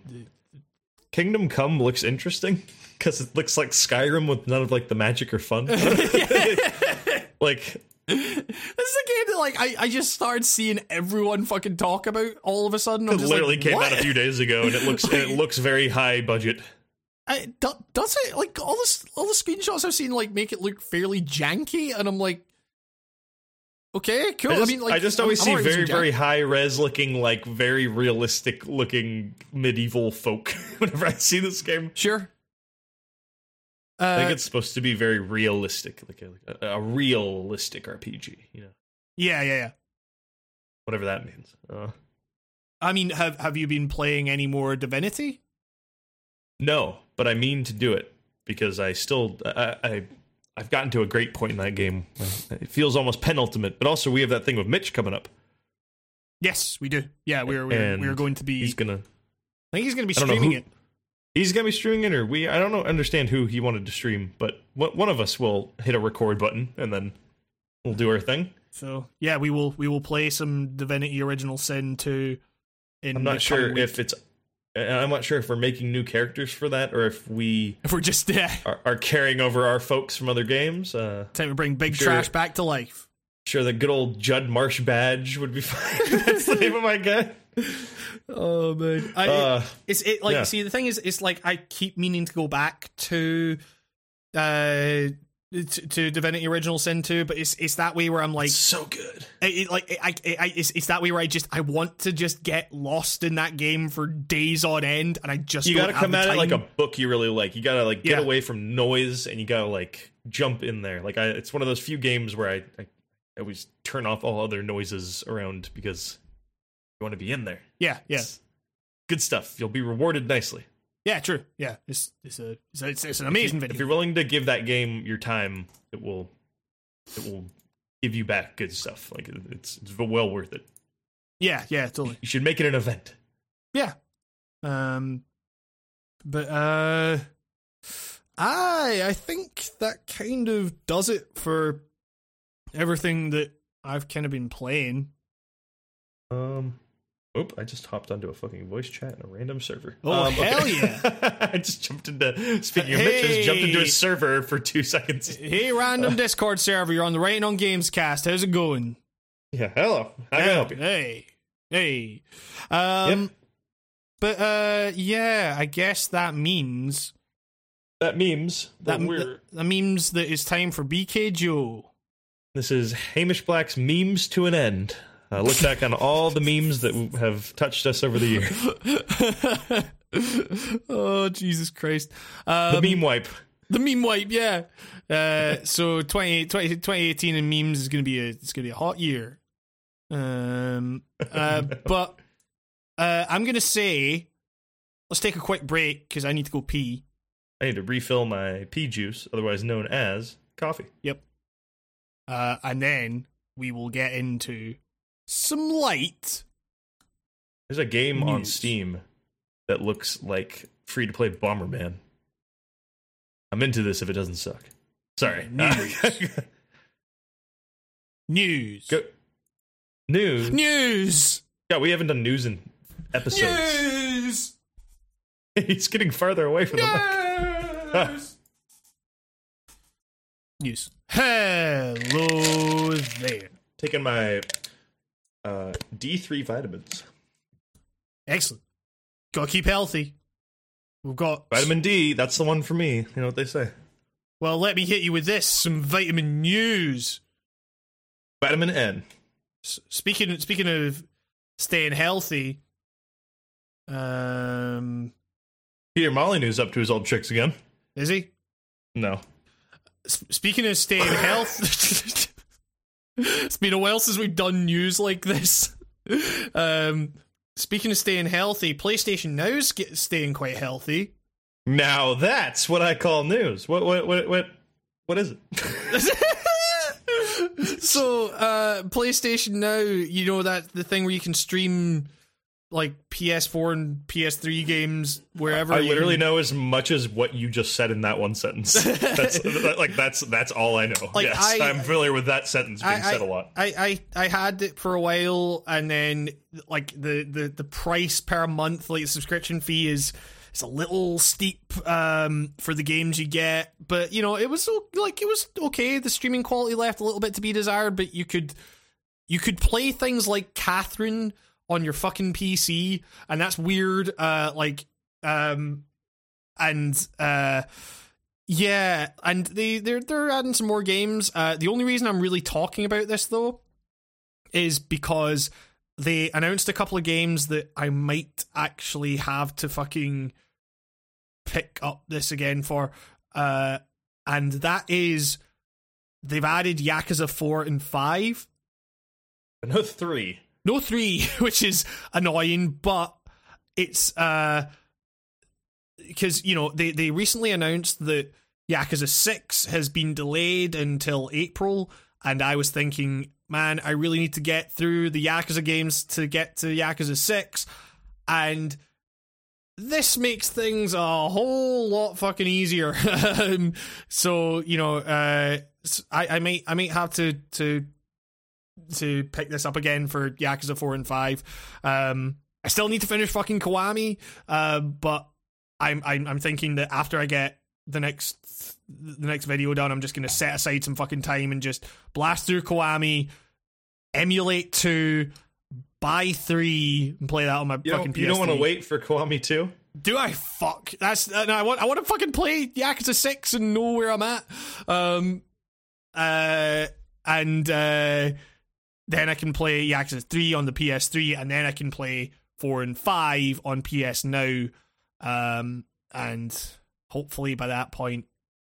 Kingdom Come looks interesting (laughs) because it looks like Skyrim with none of like the magic or fun. (laughs) (laughs) like This is a game that like I, I just started seeing everyone fucking talk about all of a sudden. I'm it literally like, came what? out a few days ago, and it looks and it looks very high budget. I, do, does it like all the all the screenshots I've seen like make it look fairly janky, and I'm like, okay, cool. I I, just, mean, like I just always I'm see with very very high res looking, like very realistic looking medieval folk. (laughs) Whenever I see this game, sure. I think Uh, it's supposed to be very realistic, like a, a realistic RPG. You know, yeah, yeah, yeah. whatever that means. Uh, I mean, have have you been playing any more Divinity? No, but I mean to do it because I still I, I I've gotten to a great point in that game. It feels almost penultimate, but also we have that thing with Mitch coming up. Yes, we do. Yeah, we're we're, we're going to be. He's gonna I think he's going to be I don't know streaming who- it. he's gonna be streaming it, or we I don't know understand who he wanted to stream, but one one of us will hit a record button and then we'll do our thing. So yeah, we will we will play some Divinity Original Sin two. In I'm not sure if it's and I'm not sure if we're making new characters for that or if we if we're just yeah, are, are carrying over our folks from other games. Uh, time to bring Big Sure. Trash back to life. sure, the good old Judd Marsh badge would be (laughs) fine. That's the name of my guy. Oh man, I, Uh, it's it like yeah. see the thing is it's like I keep meaning to go back to uh to, to Divinity Original Sin 2, but it's it's that way where I'm like so good. it, it- like I, I, I it's, it's that way where I just I want to just get lost in that game for days on end, and I just You gotta come at it like a book you really like. You gotta like get Yeah. away from noise and you gotta like jump in there. Like I, it's one of those few games where I, I, I always turn off all other noises around because you want to be in there. yeah yeah It's good stuff. You'll be rewarded nicely. Yeah true yeah it's it's a it's, a, it's, an amazing If video If you're willing to give that game your time, it will, it will give you back good stuff. Like it's it's well worth it. yeah yeah totally You should make it an event. yeah um but uh I I think that kind of does it for everything that I've kind of been playing. Um. Oop! I just hopped onto a fucking voice chat in a random server. Oh, um, hell yeah. (laughs) I just jumped into speaking of just jumped into a server for two seconds. Hey, random Discord server, you're on the Writing on Games cast. How's it going? Yeah, hello. How can I help you? Hey, hey. Um, Yep. but uh, yeah, I guess that means That memes that, that we're. that means that it's time for BK Joe. This is Hamish Black's memes to an end. Uh, look back on all the memes that have touched us over the year. (laughs) oh Jesus Christ! The Um, meme wipe. the meme wipe, yeah. Uh, so 20, 20 2018 in memes is gonna be a it's gonna be a hot year. Um, uh, (laughs) but uh, I'm gonna say let's take a quick break because I need to go pee. I need to refill my pea juice, otherwise known as coffee. Yep. Uh, and then we will get into some light. There's a game on Steam that looks like free to play Bomberman. I'm into this if it doesn't suck. Sorry. News. (laughs) News. Go. News. News. Yeah, we haven't done news in episodes. News. (laughs) He's getting farther away from the mic. News. (laughs) News. Hello there. Taking my uh, D3 vitamins. Excellent. Gotta keep healthy. We've got Vitamin D, that's the one for me. You know what they say. Well, let me hit you with this: some vitamin news. Vitamin N. S- Speaking speaking of staying healthy, um, Peter Molly Molyneux's up to his old tricks again. is he? No. S- speaking of staying health, (laughs) (laughs) it's been a while since we've done news like this. (laughs) Um, speaking of staying healthy, PlayStation Now's get, staying quite healthy. Now that's what I call news. What what what what what is it? (laughs) so, uh, PlayStation Now, you know that the thing where you can stream like PS4 and PS3 games wherever. I you- literally know as much as what you just said in that one sentence. (laughs) That's like that's that's all I know. Like, yes, I- I, am familiar with that sentence being I, said a lot. I, I, I had it for a while, and then like the, the, the price per month, like the subscription fee is it's a little steep um, for the games you get, but you know it was like it was okay. The streaming quality left a little bit to be desired, but you could you could play things like Catherine on your fucking PC, and that's weird. Uh, like um, and uh. Yeah, and they they're they're adding some more games. Uh, the only reason I'm really talking about this though is because they announced a couple of games that I might actually have to fucking pick up this again for. Uh, and that is they've added Yakuza 4 and 5. No three. No 3, (laughs) which is annoying, but it's uh because you know they they recently announced that Yakuza 6 has been delayed until April and I was thinking man I really need to get through the Yakuza games to get to Yakuza 6 and this makes things a whole lot fucking easier. (laughs) So you know uh I might I might have to to to pick this up again for Yakuza 4 and 5 um I still need to finish fucking Kiwami, uh, but I'm, I'm I'm thinking that after I get the next the next video done, I'm just gonna set aside some fucking time and just blast through Kiwami, emulate two, buy three, and play that on my You fucking don't, you don't want to wait for Kiwami 2? Do I fuck? That's uh, no, I want. I want to fucking play Yakuza Six and know where I'm at. Um, uh, and uh, then I can play Yakuza Three on the PS3, and then I can play four and five on PS Now. Um, and hopefully by that point,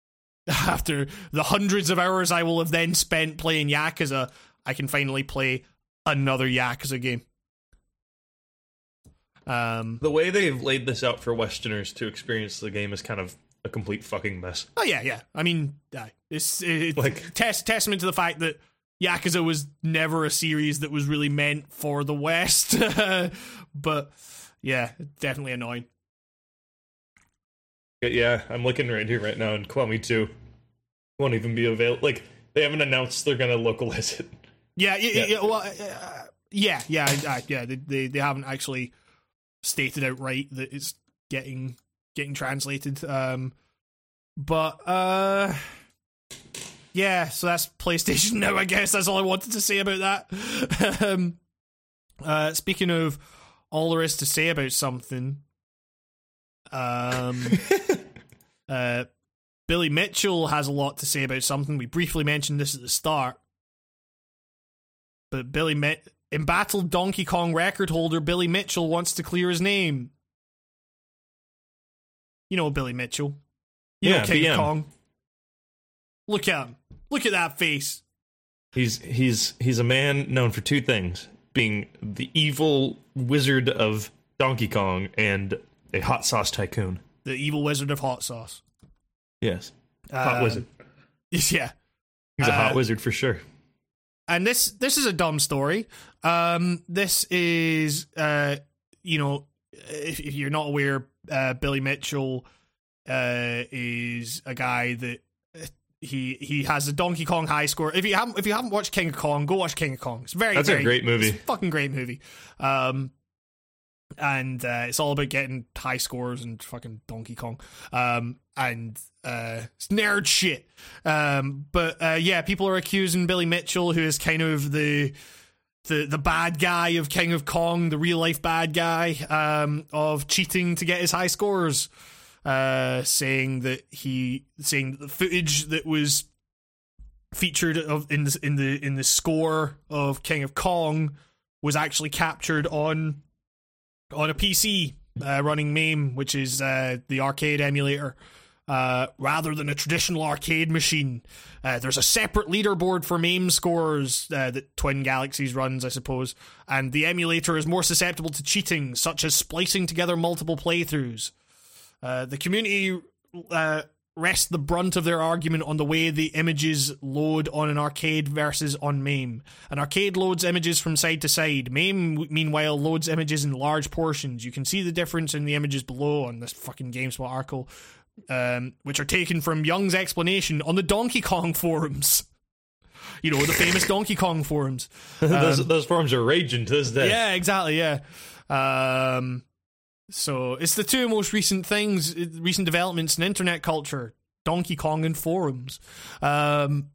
(laughs) after the hundreds of hours I will have then spent playing Yakuza, I can finally play another Yakuza game. Um, The way they've laid this out for Westerners to experience the game is kind of a complete fucking mess. oh yeah, yeah. I mean, uh, it's, it's Like- test testament to the fact that Yakuza was never a series that was really meant for the West. (laughs) but yeah, definitely annoying. Yeah, I'm looking right here right now, and Kiwami 2 won't even be available. Like, they haven't announced they're going to localize it. Yeah, yeah, yeah. Yeah. well, uh, yeah, yeah, uh, yeah. They, they they haven't actually stated outright that it's getting getting translated. Um, but uh, yeah. So that's PlayStation (laughs) now. I guess that's all I wanted to say about that. (laughs) um, uh, speaking of all there is to say about something, um, (laughs) uh, Billy Mitchell has a lot to say about something. We briefly mentioned this at the start but Billy Mit- embattled Donkey Kong record holder Billy Mitchell wants to clear his name. You know Billy Mitchell. You Yeah, know King BM. Kong. Look at him. Look at that face. He's he's he's a man known for two things: being the evil wizard of Donkey Kong and a hot sauce tycoon. The evil wizard of hot sauce. Yes, hot Um, wizard. (laughs) Yeah. He's a hot uh, wizard for sure. and this this is a dumb story. Um, this is uh, you know, if, if you're not aware, uh, Billy Mitchell uh, is a guy that he he has a Donkey Kong high score. If you haven't if you haven't watched King of Kong, go watch King of Kong. It's very That's a very- great movie. It's a fucking great movie. Um, and uh, it's all about getting high scores and fucking Donkey Kong. Um, and uh, it's nerd shit. Um, but uh, yeah, people are accusing Billy Mitchell, who is kind of the the the bad guy of King of Kong, the real life bad guy, um, of cheating to get his high scores. Uh, saying that he saying that the footage that was featured of in the in the in the score of King of Kong was actually captured on on a PC uh, running MAME, which is uh, the arcade emulator, uh, rather than a traditional arcade machine. Uh, there's a separate leaderboard for MAME scores uh, that Twin Galaxies runs, I suppose, and the emulator is more susceptible to cheating, such as splicing together multiple playthroughs. Uh, the community uh, rest the brunt of their argument on the way the images load on an arcade versus on MAME. An arcade loads images from side to side. MAME, meanwhile, loads images in large portions. You can see the difference in the images below on this fucking GameSpot article, um, which are taken from Young's explanation on the Donkey Kong (laughs) forums. You know, the famous (laughs) Donkey Kong forums. those those forums are raging to this day. Yeah, exactly. Yeah. Um, so it's the two most recent things, recent developments in internet culture: Donkey Kong and forums. Um,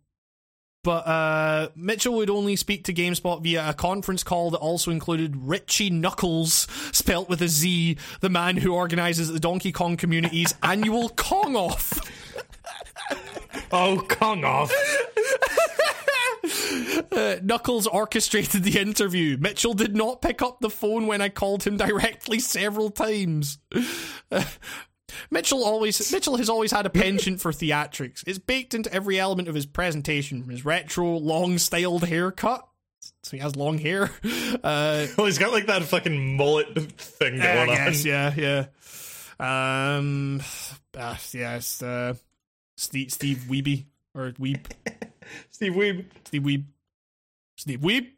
but uh, Mitchell would only speak to GameSpot via a conference call that also included Richie Knucklez, spelt with a Z, the man who organizes the Donkey Kong community's (laughs) annual Kong Off. Oh, Kong off. (laughs) Uh, Knucklez orchestrated the interview. Mitchell did not pick up the phone when I called him directly several times. Uh, Mitchell always Mitchell has always had a penchant for theatrics. It's baked into every element of his presentation, from his retro, long-styled haircut. So he has long hair. (laughs) Uh, Well, he's got like that fucking mullet thing going on. guess, yeah, yeah. Um, (sighs) uh, it's uh, Steve Steve Wiebe or Weeb Steve Weeb. Steve Weeb Steve Weeb.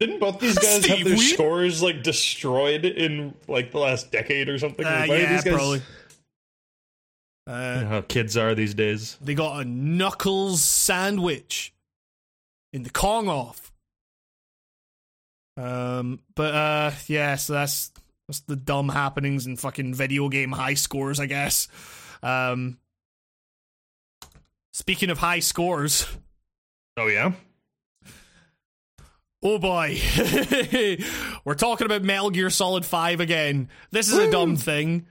Didn't both these guys Steve have their Weeb? scores like destroyed in like the last decade or something? Uh, Like, why are yeah, these guys- probably. You Uh, know how kids are these days. they got a knuckles sandwich in the Kong off. Um, but uh, yeah, so that's that's the dumb happenings and fucking video game high scores, I guess. Um, speaking of high scores, Oh yeah. oh boy, (laughs) we're talking about Metal Gear Solid Five again. This is a dumb thing,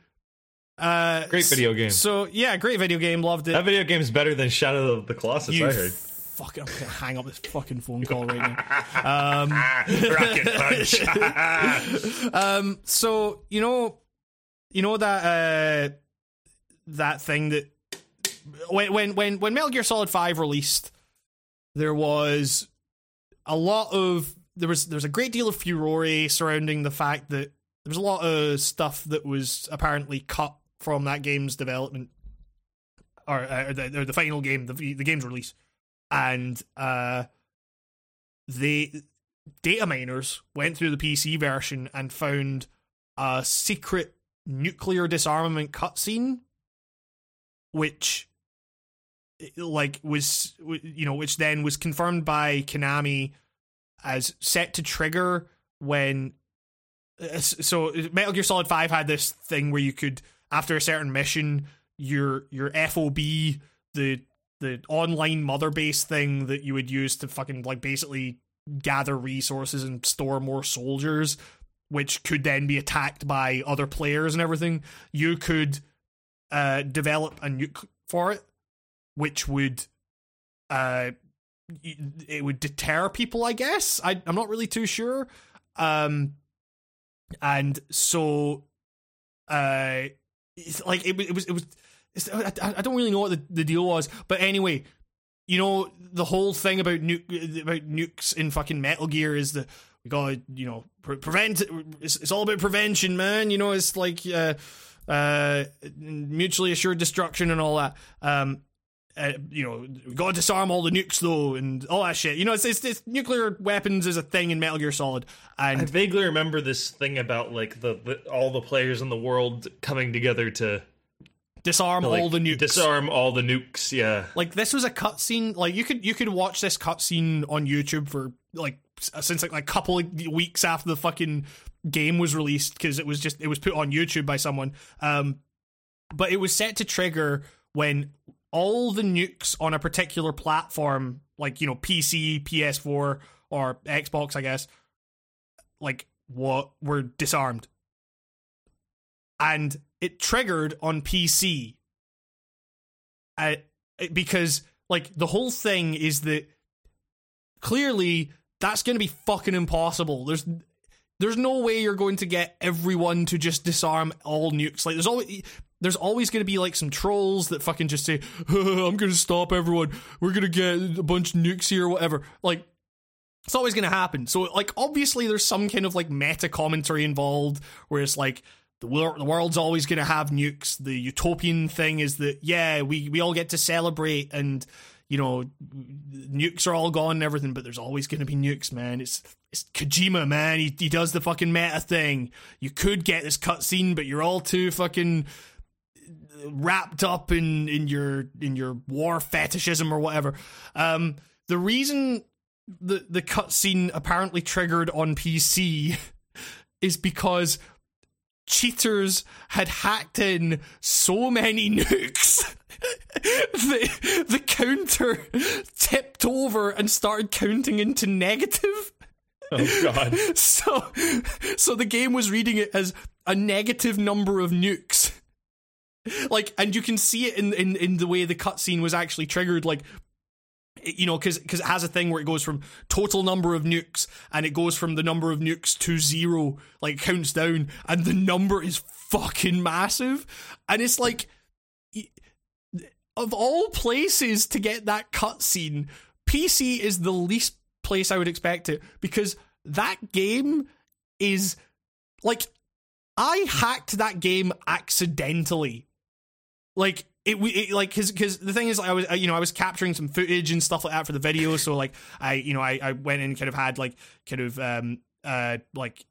Uh, Great video game. So yeah, great video game. Loved it. That video game is better than Shadow of the Colossus. you I heard. fucking, I'm gonna hang up this fucking phone call right now. (laughs) Um, (laughs) Rocket punch. um, so you know, you know that uh, that thing that when when when when Metal Gear Solid Five released, there was a lot of there was there was a great deal of furore surrounding the fact that there was a lot of stuff that was apparently cut from that game's development or, uh, the, or the final game, the the game's release, and uh, the data miners went through the PC version and found a secret nuclear disarmament cutscene, which like was you know which then was confirmed by Konami as set to trigger when uh, so Metal Gear Solid 5 had this thing where you could after a certain mission your your FOB the the online mother base thing that you would use to fucking like basically gather resources and store more soldiers which could then be attacked by other players and everything you could uh develop a nuke for it which would uh it would deter people i guess? I, i'm not really too sure. Um and so uh it's like it, it was it was I, I don't really know what the, the deal was. But anyway you know the whole thing about nuke about nukes in fucking metal gear is that we gotta you know pre- prevent it's, it's all about prevention man. You know it's like uh uh mutually assured destruction and all that. Um uh, you know, we gotta disarm all the nukes though, and all that shit. You know, it's, it's, it's nuclear weapons is a thing in Metal Gear Solid, and I vaguely remember this thing about like the, the all the players in the world coming together to disarm like, all the nukes. disarm all the nukes. Yeah, like this was a cutscene. Like you could you could watch this cutscene on YouTube for like since like a couple of weeks after the fucking game was released because it was just it was put on YouTube by someone. Um, but it was set to trigger when all the nukes on a particular platform, like you know PC, PS4, or Xbox, I guess, like what were disarmed, and it triggered on PC. Uh, because like the whole thing is that clearly that's going to be fucking impossible. There's there's no way you're going to get everyone to just disarm all nukes. Like there's always there's always going to be like some trolls that fucking just say, (laughs) "I'm going to stop everyone. We're going to get a bunch of nukes here, or whatever." Like it's always going to happen. So like obviously there's some kind of like meta commentary involved where it's like the world the world's always going to have nukes. The utopian thing is that yeah, we we all get to celebrate and you know nukes are all gone and everything, but there's always going to be nukes, man. It's it's Kojima, man. He he does the fucking meta thing. You could get this cutscene, but you're all too fucking wrapped up in in your in your war fetishism or whatever. Um, the reason the the cutscene apparently triggered on PC (laughs) is because cheaters had hacked in so many (laughs) nukes. (laughs) the, the counter tipped over and started counting into negative. Oh god. So so the game was reading it as a negative number of nukes. Like and you can see it in in, in the way the cutscene was actually triggered like you know because because it has a thing where it goes from total number of nukes and it goes from the number of nukes to zero like counts down and the number is fucking massive. And it's like of all places to get that cutscene pc is the least place i would expect it because that game is like i hacked that game accidentally like it, it like because because the thing is like, I was you know I was capturing some footage and stuff like that for the video. So like I you know I, I went and kind of had like kind of um uh like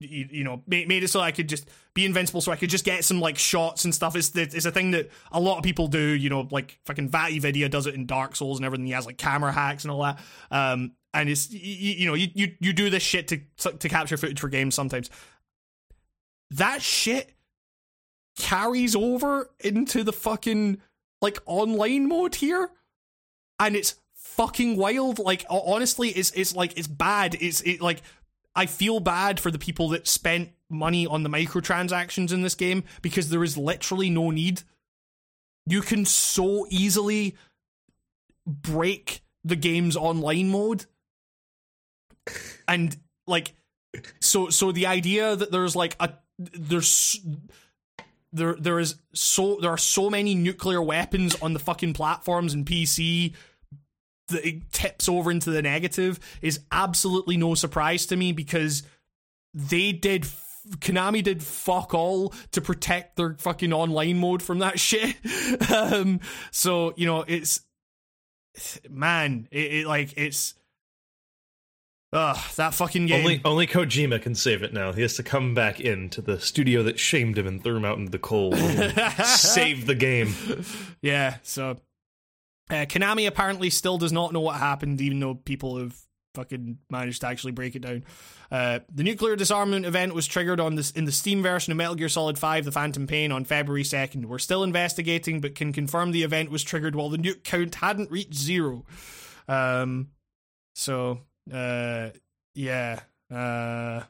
you, you know made, made it so I could just be invincible so I could just get some like shots and stuff. It's it's a thing that a lot of people do you know like fucking VaatiVidya does it in Dark Souls and everything. He has like camera hacks and all that. Um and it's you, you know you, you you do this shit to to capture footage for games sometimes. That shit carries over into the fucking like online mode here and it's fucking wild like honestly it's it's like it's bad it's it like i feel bad for the people that spent money on the microtransactions in this game because there is literally no need. You can so easily break the game's online mode. And like so so the idea that there's like a there's there there is so there are so many nuclear weapons on the fucking platforms and PC that it tips over into the negative is absolutely no surprise to me because they did Konami did fuck all to protect their fucking online mode from that (laughs) shit. um, so you know it's man, it, it like it's. Ugh, that fucking game. Only only Kojima can save it now. He has to come back into the studio that shamed him and threw him out into the cold. and (laughs) save the game. Yeah, so uh, Konami apparently still does not know what happened, even though people have fucking managed to actually break it down. Uh, the nuclear disarmament event was triggered on this in the Steam version of Metal Gear Solid 5: The Phantom Pain on February 2nd. We're still investigating, but can confirm the event was triggered while the nuke count hadn't reached zero. Um, so uh, yeah, uh,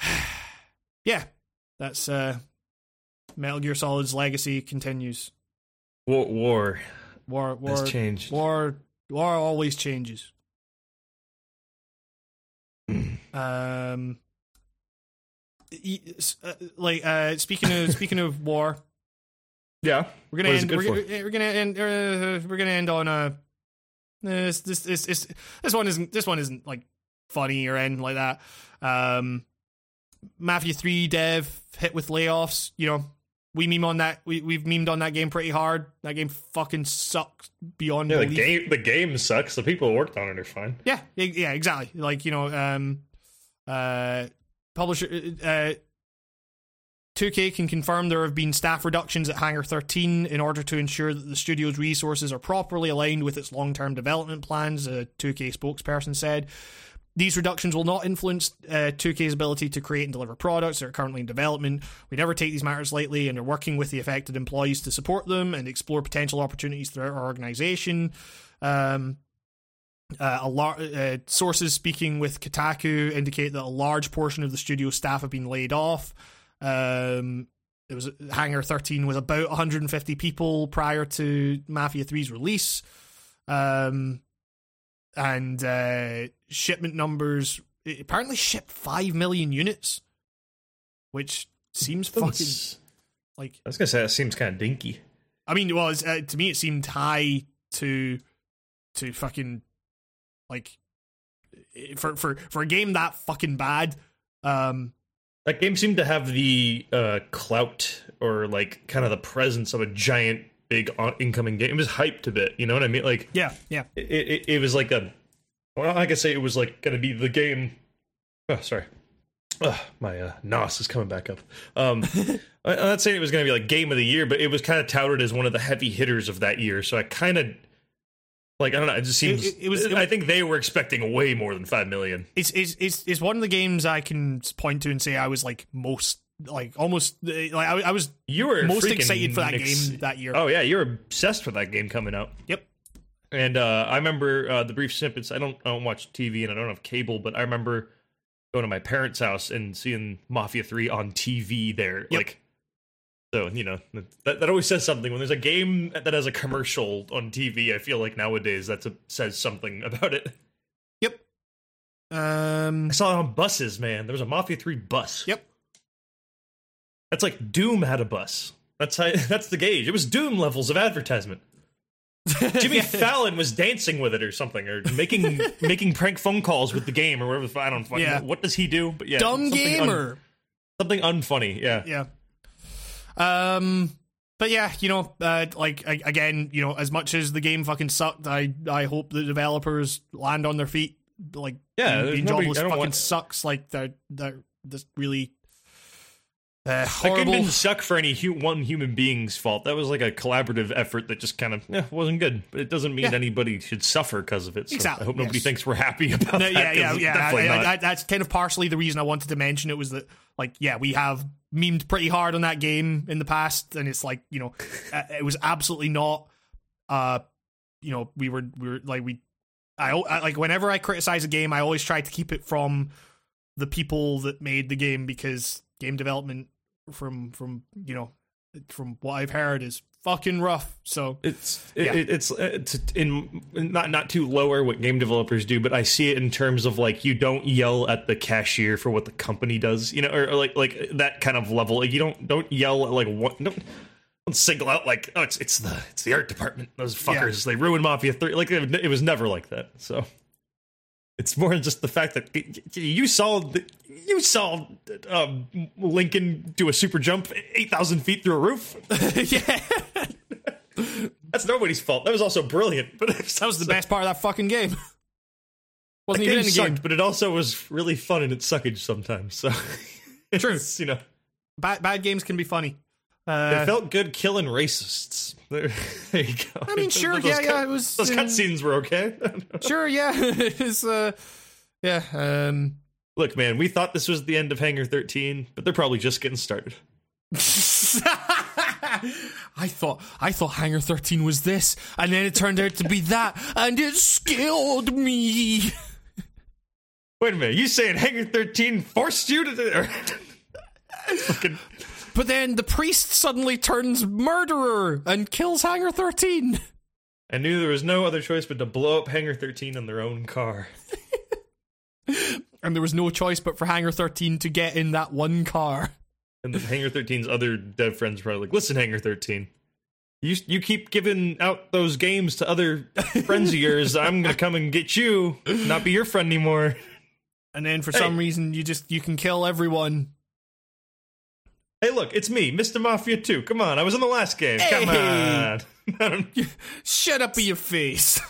(sighs) yeah, that's uh, Metal Gear Solid's legacy continues. War, war, war, war has changed. War, war always changes. (clears throat) um, like uh, speaking of speaking of war, yeah, we're gonna end. We're, we're, gonna end. Uh, we're gonna end on a. This, this this this this one isn't this one isn't like funny or anything like that. Um, Mafia Three dev hit with layoffs. You know, we meme on that. We we've memed on that game pretty hard. That game fucking sucks beyond yeah, belief. The game the game sucks. The people who worked on it are fine. Yeah, yeah, exactly. Like you know, um, uh, publisher uh, 2K can confirm there have been staff reductions at Hangar 13 in order to ensure that the studio's resources are properly aligned with its long-term development plans. A 2K spokesperson said. These reductions will not influence uh, 2K's ability to create and deliver products that are currently in development. We never take these matters lightly and are working with the affected employees to support them and explore potential opportunities throughout our organization. Um, uh, a lar- uh, sources speaking with Kotaku indicate that a large portion of the studio staff have been laid off. Um, it was Hangar 13 was about 150 people prior to Mafia 3's release. Um, and uh, shipment numbers it apparently shipped 5 million units, which seems fucking like I was gonna say it seems kind of dinky. I mean, well, uh, to me it seemed high to to fucking like for for for a game that fucking bad. Um, that game seemed to have the uh, clout or like kind of the presence of a giant big incoming game. It was hyped a bit, you know what I mean? Like yeah, yeah. It it, it was like a well, I guess say it was like going to be the game. Oh, sorry. Ugh, my uh, nos is coming back up. Um, (laughs) I'm not saying it was going to be like game of the year, but it was kind of touted as one of the heavy hitters of that year. So I kind of like I don't know. It just seems. It, it, it was. I think they were expecting way more than five million. It's it's it's it's one of the games I can point to and say I was like most like almost like I, I was you were most excited for that ex- game that year. Oh yeah, you're obsessed with that game coming out. Yep. And uh, I remember uh, the brief snippets. I don't I don't watch TV and I don't have cable, but I remember going to my parents' house and seeing Mafia Three on TV there. Yep. Like so, you know, that, that always says something. When there's a game that has a commercial on TV, I feel like nowadays that says something (laughs) about it. Yep. Um, I saw it on buses, man. There was a Mafia 3 bus. Yep. That's like Doom had a bus. That's how, (laughs) that's the gauge. It was Doom levels of advertisement. (laughs) Jimmy Fallon was dancing with it or something, or making making prank phone calls with the game or whatever. I don't fucking yeah. What does he do? But yeah, dumb gamer. Un, something unfunny. Yeah, yeah. Um, but yeah, you know, uh, like again, you know, as much as the game fucking sucked, I I hope the developers land on their feet. Like, yeah, being, being jobless fucking want... sucks. Like, they're they're just really uh. That game didn't suck for any hu- one human being's fault. That was like a collaborative effort that just kind of eh, wasn't good. But it doesn't mean yeah. anybody should suffer because of it. So exactly. I hope nobody yes. thinks we're happy (laughs) about no, that. Yeah, yeah, yeah. I. I, I, that's kind of partially the reason I wanted to mention it was that, like, yeah, we have memed pretty hard on that game in the past, and it's like you know, (laughs) it was absolutely not. Uh, you know, we were we were like we, I, I like whenever I criticize a game, I always try to keep it from the people that made the game because game development from from you know from what I've heard is fucking rough. So It's Yeah. it, it's uh, it's in not not too lower what game developers do, but I see it in terms of like you don't yell at the cashier for what the company does, you know, or, or like like that kind of level. Like you don't don't yell at like what don't, don't single out like oh it's it's the it's the art department those fuckers they ruined Mafia Three like it, it was never like that. So it's more than just the fact that you saw the, you saw um, Lincoln do a super jump eight thousand feet through a roof. (laughs) (laughs) yeah, That's nobody's fault. That was also brilliant, but (laughs) that was the best part of that fucking game. Wasn't even in the sucked, game. but it also was really fun in its suckage sometimes. So True. you know, Bad bad games can be funny. Uh, it felt good killing racists. There, (laughs) there you go. I mean, sure, Those yeah, cut- yeah, it was, Those uh, cutscenes were okay. (laughs) sure, yeah, (laughs) it's uh, yeah. Um, Look, man, we thought this was the end of Hangar 13, but they're probably just getting started. I thought I thought Hangar 13 was this, and then it turned out to be that, and it scared me. Wait a minute, you saying Hangar 13 forced you to do Fucking, But then the priest suddenly turns murderer and kills Hangar 13. I knew there was no other choice but to blow up Hangar 13 in their own car. (laughs) And there was no choice but for Hangar 13 to get in that one car. And then Hangar 13's other dev friends probably like, listen, Hangar 13, you you keep giving out those games to other friends of (laughs) yours. I'm gonna come and get you, not be your friend anymore. And then for Hey. some reason you just you can kill everyone. Hey, look, it's me, Mr. Mafia 2. Come on, I was in the last game. Come on. (laughs) (laughs) Shut up in your face.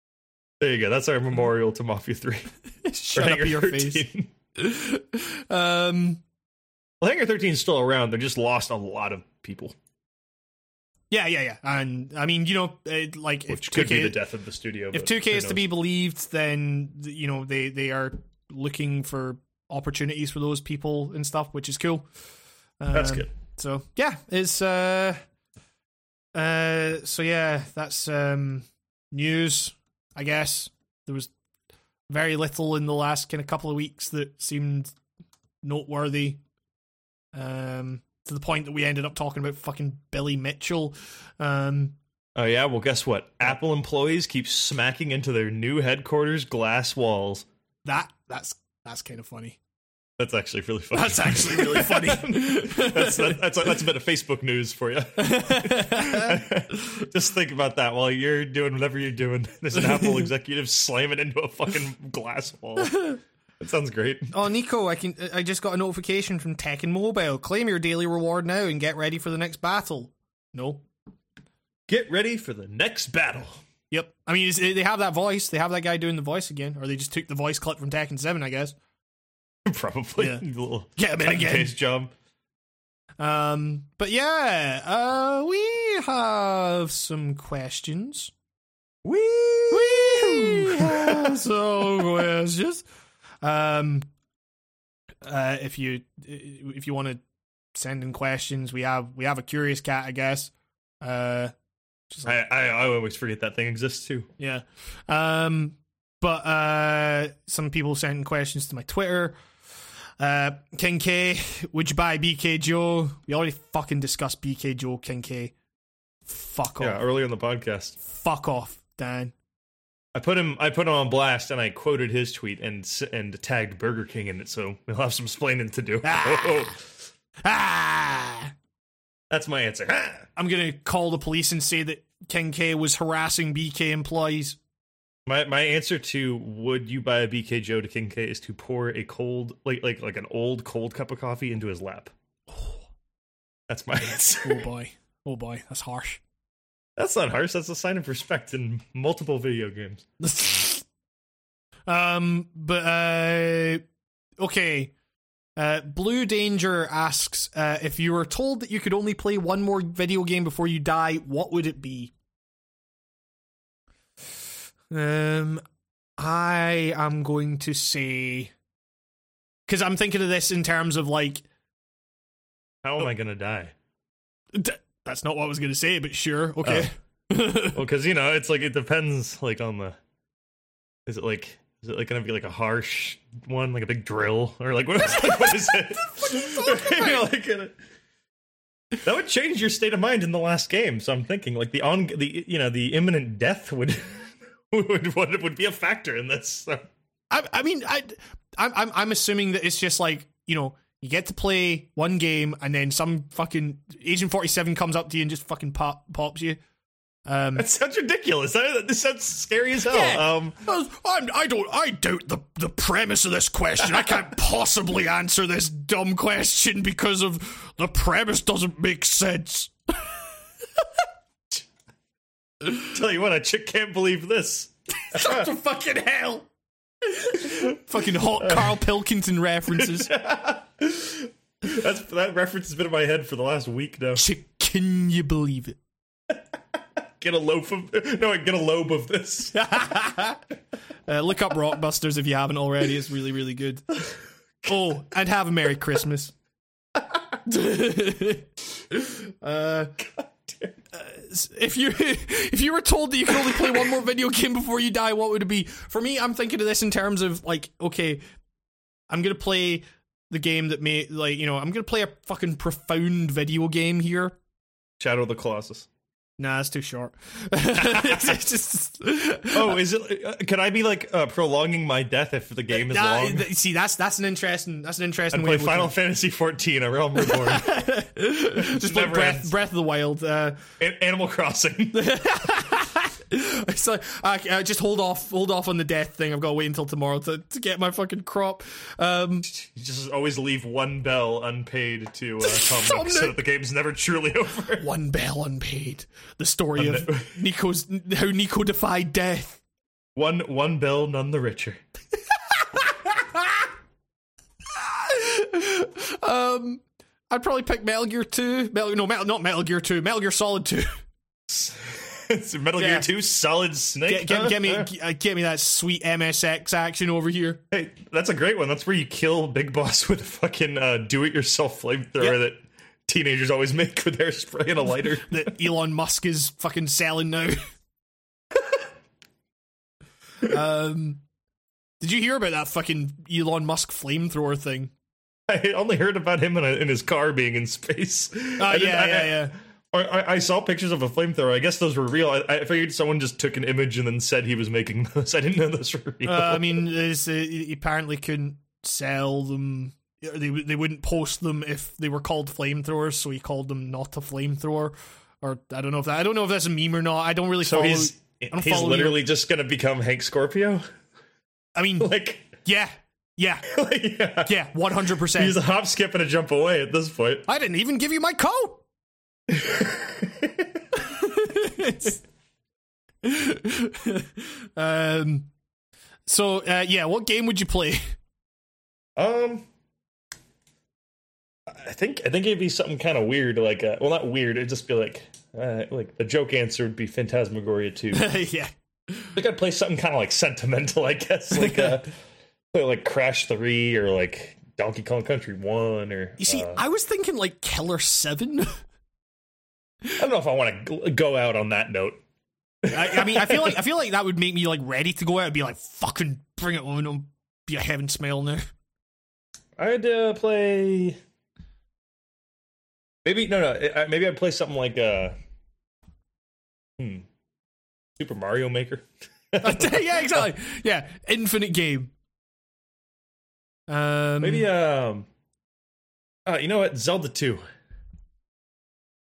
(laughs) there you go. That's our memorial to Mafia 3. Or Shut up your face. 13. Um Well, Hangar 13 is still around. They just lost a lot of people, yeah, yeah, yeah. And I mean, you know, like if could 2K be the death of the studio. if 2K who is to be believed, then you know they they are looking for opportunities for those people and stuff, which is cool. That's Um, good. So yeah, it's uh, uh, so yeah, that's um news. I guess there was very little in the last kind of couple of weeks that seemed noteworthy. Um, to the point that we ended up talking about fucking Billy Mitchell. Um, Oh, yeah? Well, guess what? Apple employees keep smacking into their new headquarters glass walls. that that's that's kind of funny. That's actually really funny. That's actually really funny. (laughs) that's, that, that's, that's a bit of Facebook news for you. (laughs) Just think about that while you're doing whatever you're doing. There's an Apple executive slamming into a fucking glass wall. That sounds great. Oh, Nico, I can. I just got a notification from Tekken Mobile. Claim your daily reward now and get ready for the next battle. No. Get ready for the next battle. Yep. I mean, they have that voice. They have that guy doing the voice again, or they just took the voice clip from Tekken Seven, I guess. (laughs) Probably. Yeah. A little Get him in cut and again. paste job. Um, but yeah, uh, we have some questions. We We have (laughs) some questions. Um, uh, if you if you want to send in questions, we have we have a curious cat, I guess. Uh, like, I, I, I always forget that thing exists too. yeah. Um, but uh, some people sent in questions to my Twitter. Uh, King K, would you buy BK Joe? We already fucking discussed BK Joe, King K. Fuck off. Yeah, earlier in the podcast. Fuck off, Dan. I put him I put him on blast and I quoted his tweet and and tagged Burger King in it, so we'll have some explaining to do. Ah. (laughs) Ah! That's my answer. Ah. I'm gonna call the police and say that King K was harassing BK employees. My my answer to would you buy a BK Joe to King K is to pour a cold like like like an old cold cup of coffee into his lap. (sighs) That's my answer. Oh boy. Oh boy, that's harsh. That's not harsh. That's a sign of respect in multiple video games. (laughs) um, but uh, okay. Uh, Blue Danger asks uh, if you were told that you could only play one more video game before you die, what would it be? Um, I am going to say because I'm thinking of this in terms of like How am I gonna die? d- that's not what I was going to say, but sure, okay. (laughs) Well, because you know, it's like it depends like on the. Is it like Is it like gonna be like a harsh one, like a big drill, or like what is, like, what is it? (laughs) (laughs) You know, like, that would change your state of mind in the last game. So I'm thinking like the on the you know the imminent death would (laughs) would would, would be a factor in this. So. I, I mean, I, I'm, I'm, I'm assuming that it's just like you know, you get to play one game, and then some fucking Agent Forty Seven comes up to you and just fucking pop, pops you. Um, That sounds ridiculous. That, that sounds scary as hell. Yeah. Um, I'm, I don't. I doubt the the premise of this question. I can't (laughs) possibly answer this dumb question because of the premise doesn't make sense. (laughs) tell you what, a chick can't believe this. (laughs) What the fucking hell? (laughs) fucking hot Karl Pilkington references. (laughs) That's that reference has been in my head for the last week now. Chick, can you believe it? Get a loaf of no, get a lobe of this. Uh, look up Rockbusters if you haven't already. It's really, really good. Oh, and have a Merry Christmas. uh, (laughs) if you (laughs) if you were told that you could only play one more video game before you die, what would it be? For me, I'm thinking of this in terms of like, okay, I'm gonna play the game that may like you know I'm gonna play a fucking profound video game here. Shadow of the Colossus. Nah, it's too short. (laughs) it's just, Oh, is it? Could I be like uh, prolonging my death if the game is Nah, long? th- see, that's that's an interesting that's an interesting I'd way play looking Final Fantasy 14, A Realm Reborn. (laughs) Just play Breath. Breath of the Wild. Uh, An- Animal Crossing. (laughs) (laughs) it's like, uh, uh, just hold off, hold off on the death thing. I've got to wait until tomorrow to, to get my fucking crop. Um, You just always leave one bell unpaid to uh, (laughs) Tom so that the game's never truly (laughs) over. one bell unpaid. The story of Nico's how Nico defied death. One one bell, none the richer. Um, I'd probably pick Metal Gear Two. Metal, no, Metal, not Metal Gear Two. Metal Gear Solid Two. It's (laughs) Metal Yeah. Gear 2, Solid Snake. Get, get, get me, Uh, (laughs) uh, get me that sweet MSX action over here. Hey, that's a great one. That's where you kill Big Boss (laughs) with a fucking uh, do-it-yourself flamethrower Yeah. that teenagers always make with their spray and a lighter. that Elon Musk is fucking selling now. um, did you hear about that fucking Elon Musk flamethrower thing? I only heard about him in, a, in his car being in space. Oh I yeah, yeah, yeah. I, I, saw pictures of a flamethrower. I guess those were real. I, I figured someone just took an image and then said he was making those. (laughs) I didn't know those were real. Uh, I mean, uh, he apparently couldn't sell them. They they wouldn't post them if they were called flamethrowers, so he called them not a flamethrower. Or I don't know if that I don't know if that's a meme or not. I don't really so follow. he's he's literally just gonna become Hank Scorpio. I mean, (laughs) like, yeah, yeah, (laughs) yeah. yeah, one hundred He's a hop, skip, and a jump away at this point. I didn't even give you my coat. (laughs) um. So uh, yeah, what game would you play? Um, I think I think it'd be something kind of weird, like uh, well, not weird. It'd just be like uh, like the joke answer would be Phantasmagoria two. (laughs) I yeah, think I'd play something kind of like sentimental, I guess, like (laughs) uh, play like Crash three or like Donkey Kong Country one or. you see, uh, I was thinking like Killer Seven. I don't know if I want to go out on that note. I, I mean, I feel like I (laughs) feel like that would make me like ready to go out and be like, fucking bring it on, and be a heaven smell now. I'd uh, play. Maybe no no. Maybe I'd play something like uh. Hmm. Super Mario Maker. (laughs) yeah, (laughs) exactly. Yeah, infinite game. Um, Maybe um. Uh, you know what? Zelda two.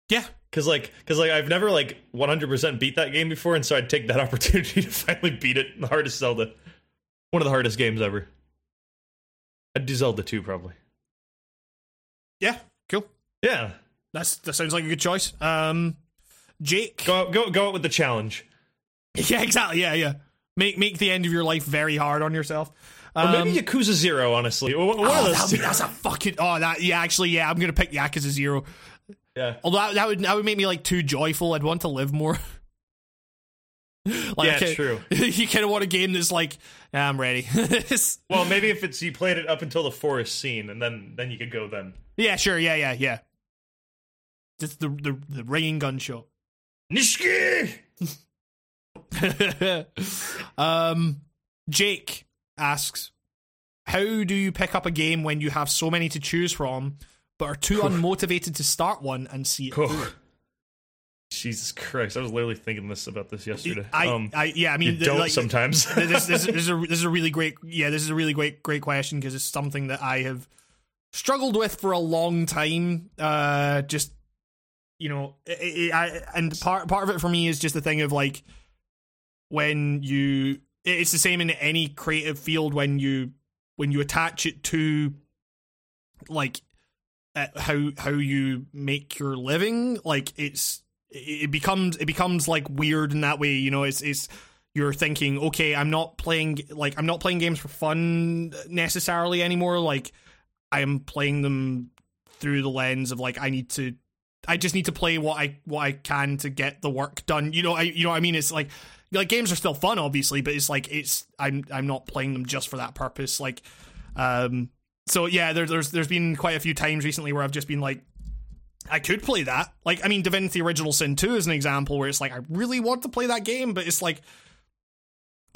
yeah, Cause like, cause like, I've never like 100% beat that game before, and so I'd take that (laughs) opportunity to finally beat it. The hardest Zelda, one of the hardest games ever. I'd do Zelda 2 probably. yeah, cool. Yeah, That's that sounds like a good choice. Um, Jake. go out, go go out with the challenge. (laughs) Yeah, exactly. Yeah, yeah. Make make the end of your life very hard on yourself. Or Um, maybe Yakuza Zero. Honestly, one one oh, that, that's a fucking. Oh, that yeah. Actually, yeah. I'm gonna pick Yakuza Zero. Yeah, Although that, that would that would make me like too joyful. I'd want to live more. (laughs) like, Yeah, true. (laughs) you kind of want a game that's like, "Yeah, I'm ready. (laughs) Well, maybe if it's you played it up until the forest scene, and then then you could go then. yeah, sure. Yeah, yeah, yeah. Just the the, the ringing gun show. Nishiki. um, Jake, asks, "How do you pick up a game when you have so many to choose from, but are too unmotivated to start one and see it through?" Jesus Christ! I was literally thinking this about this yesterday. I, um, I, yeah, I mean, the- don't like, sometimes. (laughs) this, this, (laughs) this is a, this is a really great, yeah, this is a really great, great question because it's something that I have struggled with for a long time. Uh, just you know, it, it, I, and part part of it for me is just the thing of like when you, it's the same in any creative field when you when you attach it to like uh, how how you make your living, like it's it becomes it becomes like weird in that way. You know, it's it's you're thinking, okay, I'm not playing like I'm not playing games for fun necessarily anymore. Like I'm playing them through the lens of like I need to I just need to play what I what I can to get the work done. You know, I you know what I mean it's like like games are still fun obviously, but it's like it's I'm I'm not playing them just for that purpose. Like um so yeah, there, there's there's been quite a few times recently where I've just been like I could play that. Like, I mean, Divinity Original Sin 2 is an example where it's like, I really want to play that game, but it's like,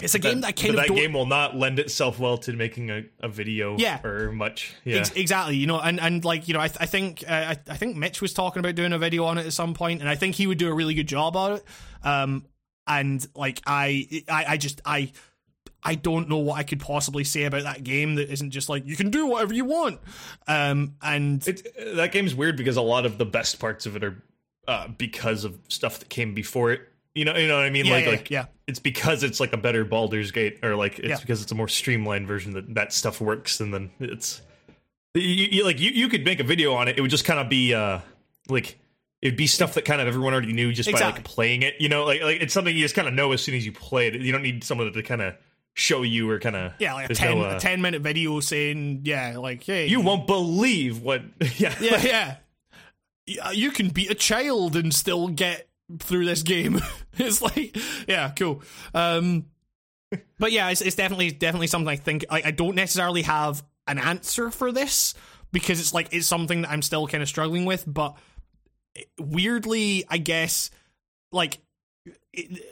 it's a game that I kind but of that game will not lend itself well to making a, a video Yeah. or much. Yeah. Ex- exactly, you know, and, and like you know, I, th- I think uh, I, I think Mitch was talking about doing a video on it at some point, and I think he would do a really good job on it. Um, and like I, I, I just I, I don't know what I could possibly say about that game that isn't just like you can do whatever you want. Um, and It, that game's weird because a lot of the best parts of it are uh, because of stuff that came before it. You know, you know what I mean? yeah, like, yeah, like yeah, it's because it's like a better Baldur's Gate, or like it's Yeah. because it's a more streamlined version that that stuff works, and then it's you, you, like you, you could make a video on it. It would just kind of be uh like it'd be stuff that kind of everyone already knew just by like playing it. You know, like like it's something you just kind of know as soon as you play it. You don't need someone to kind of show you or kind of yeah, like a 10, no, uh, a 10 minute video saying, yeah, like hey, You won't believe what. (laughs) Yeah, yeah, yeah. Yeah, You can beat a child and still get through this game. (laughs) it's like, yeah, cool. Um, but yeah, it's, it's definitely definitely something I think I, I don't necessarily have an answer for this because it's like it's something that I'm still kind of struggling with. But weirdly, I guess like it,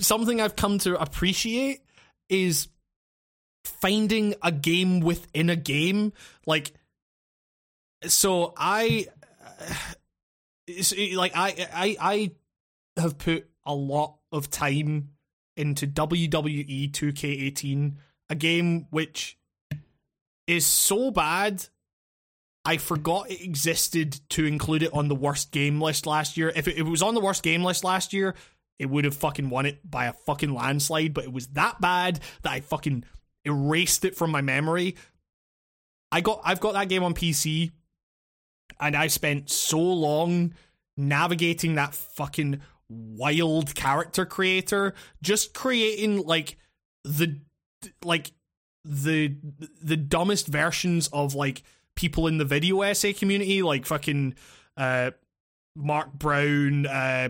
something I've come to appreciate is finding a game within a game like so i like I, I i have put a lot of time into WWE 2K18 a game which is so bad I forgot it existed to include it on the worst game list last year. If it, if it was on the worst game list last year, it would have fucking won it by a fucking landslide, but it was that bad that I fucking erased it from my memory. I got I've got that game on PC and I spent so long navigating that fucking wild character creator just creating like the like the the dumbest versions of like people in the video essay community like fucking uh Mark Brown uh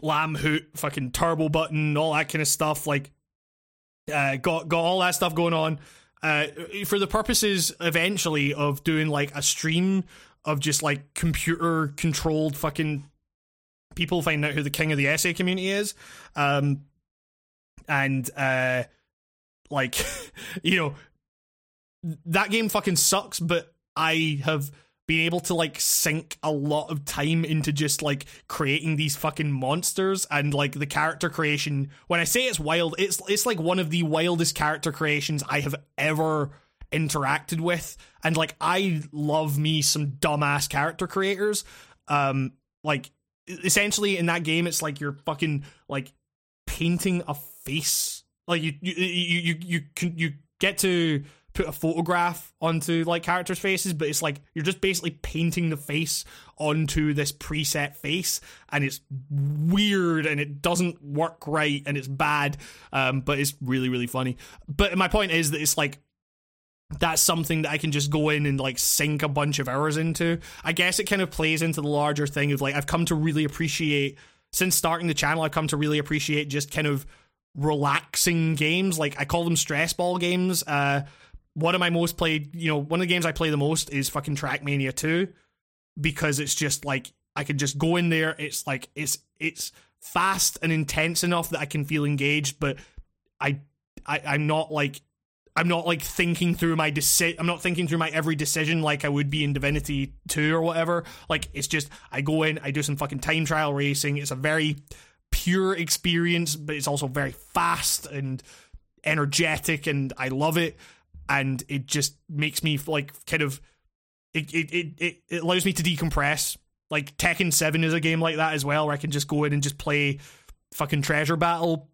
Lamb Hoot, fucking Turbo Button, all that kind of stuff. Like, uh, got got all that stuff going on. Uh, for the purposes eventually of doing like a stream of just like computer controlled fucking people find out who the king of the essay community is. Um, and uh, like, (laughs) you know, that game fucking sucks, but I have been able to like sink a lot of time into just like creating these fucking monsters and like the character creation. When I say it's wild, it's it's like one of the wildest character creations I have ever interacted with. And like I love me some dumbass character creators. Um like essentially in that game it's like you're fucking like painting a face. Like you you you you, you can you get to put a photograph onto like characters' faces, but it's like you're just basically painting the face onto this preset face, and it's weird and it doesn't work right and it's bad, um, but it's really really funny. But my point is that it's like that's something that I can just go in and like sink a bunch of hours into. I guess it kind of plays into the larger thing of like I've come to really appreciate since starting the channel. I've come to really appreciate just kind of relaxing games. Like I call them stress ball games. Uh, one of my most played, you know, one of the games I play the most is fucking Trackmania 2 because it's just like I can just go in there. It's like it's it's fast and intense enough that I can feel engaged, but I, I I'm not like I'm not like thinking through my deci- I'm not thinking through my every decision like I would be in Divinity 2 or whatever. Like it's just I go in, I do some fucking time trial racing. It's a very pure experience, but it's also very fast and energetic and I love it and it just makes me like kind of it it it, it, allows me to decompress. Like Tekken 7 is a game like that as well where I can just go in and just play fucking treasure battle.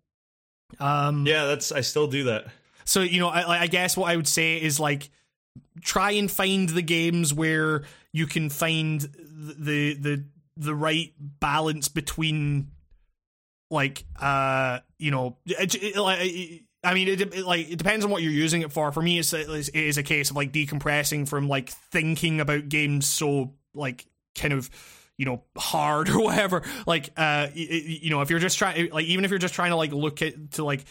Um Yeah, that's I still do that. so you know, I, I guess what I would say is like try and find the games where you can find the the the right balance between like uh you know it, it, like I mean, it, it, like it depends on what you're using it for. For me, it's it is a case of like decompressing from like thinking about games so like kind of you know hard (laughs) or whatever. Like uh, you, you know, if you're just trying like even if you're just trying to like look at to like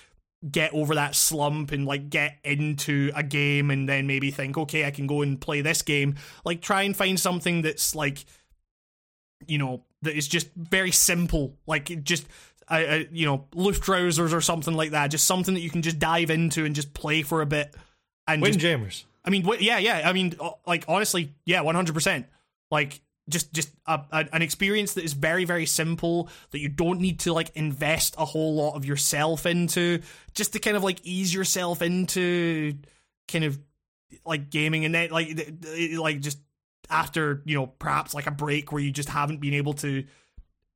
get over that slump and like get into a game and then maybe think okay i can go and play this game like try and find something that's like you know that is just very simple like just uh, you know Luftrausers or something like that. Just something that you can just dive into and just play for a bit and just, Windjammers. i mean yeah yeah. I mean uh, like honestly yeah 100% like just just a, a, an experience that is very very simple that you don't need to like invest a whole lot of yourself into just to kind of like ease yourself into kind of like gaming and then like like just after you know perhaps like a break where you just haven't been able to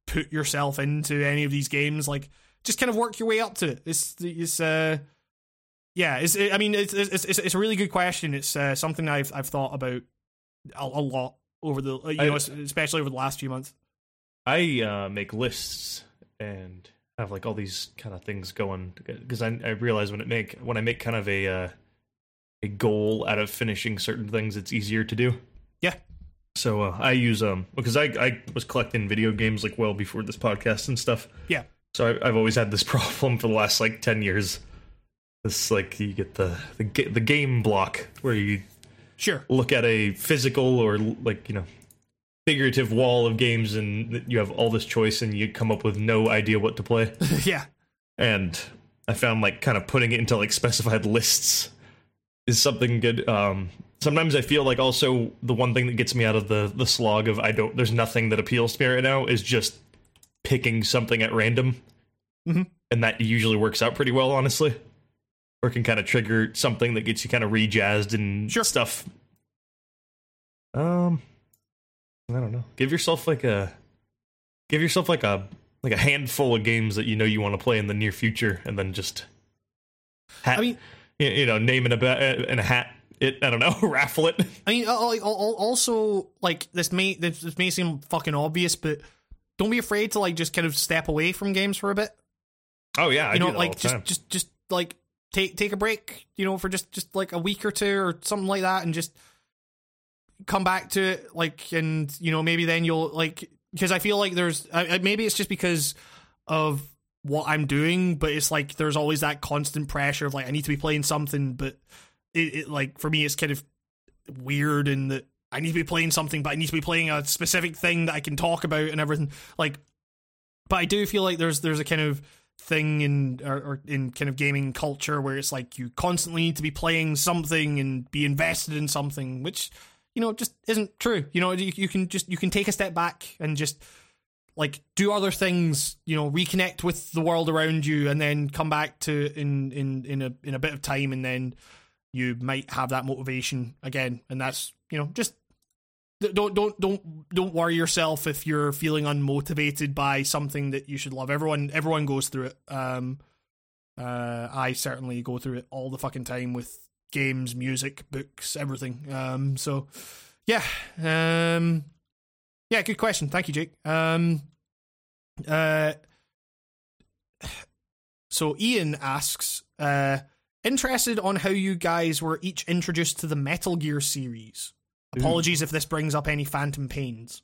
put yourself into any of these games like just kind of work your way up to it. It's it's uh yeah it's i mean it's it's it's, it's a really good question. It's uh, something i've i've thought about a, a lot over the you know especially over the last few months. I uh, make lists and have like all these kind of things going because I, I realize when it make when I make kind of a uh, a goal out of finishing certain things, it's easier to do. So uh, I use um because I I was collecting video games like well before this podcast and stuff. Yeah. So I, I've always had this (laughs) problem for the last like ten years. This like you get the the the game block where you sure look at a physical or like you know figurative wall of games and you have all this choice and you come up with no idea what to play (laughs) yeah and i found like kind of putting it into like specified lists is something good um sometimes i feel like also the one thing that gets me out of the the slog of i don't there's nothing that appeals to me right now is just picking something at random. Mhm. and that usually works out pretty well honestly. Or can kind of trigger something that gets you kind of rejazzed and Sure. stuff. Um i don't know. Give yourself like a give yourself like a like a handful of games that you know you want to play in the near future and then just hat, I mean- you you know name in a ba- in a hat it i don't know (laughs) raffle it I mean, al- al- al- also like this may this, may seem fucking obvious, but don't be afraid to like just kind of step away from games for a bit. oh yeah I You do know, like just time. just just like take take a break. You know, for just just like a week or two or something like that, and just come back to it. Like, and you know, maybe then you'll like because I feel like there's uh, maybe it's just because of what I'm doing, but it's like there's always that constant pressure of like I need to be playing something, but it, it like for me it's kind of weird in that I need to be playing something, but I need to be playing a specific thing that I can talk about and everything. Like, but I do feel like there's there's a kind of thing in or, or in kind of gaming culture where it's like you constantly need to be playing something and be invested in something, which you know just isn't true. You know, you, you can just you can take a step back and just like do other things. You know, reconnect with the world around you, and then come back to in in in a in a bit of time, and then you might have that motivation again, and that's you know just don't don't don't don't worry yourself if you're feeling unmotivated by something that you should love. Everyone everyone goes through it. Um, uh, I certainly go through it all the fucking time with games, music, books, everything. Um, so yeah, um, yeah, good question. Thank you, Jake. Um, uh, (sighs) so Ian asks, uh, interested on how you guys were each introduced to the Metal Gear series. Apologies if this brings up any phantom pains.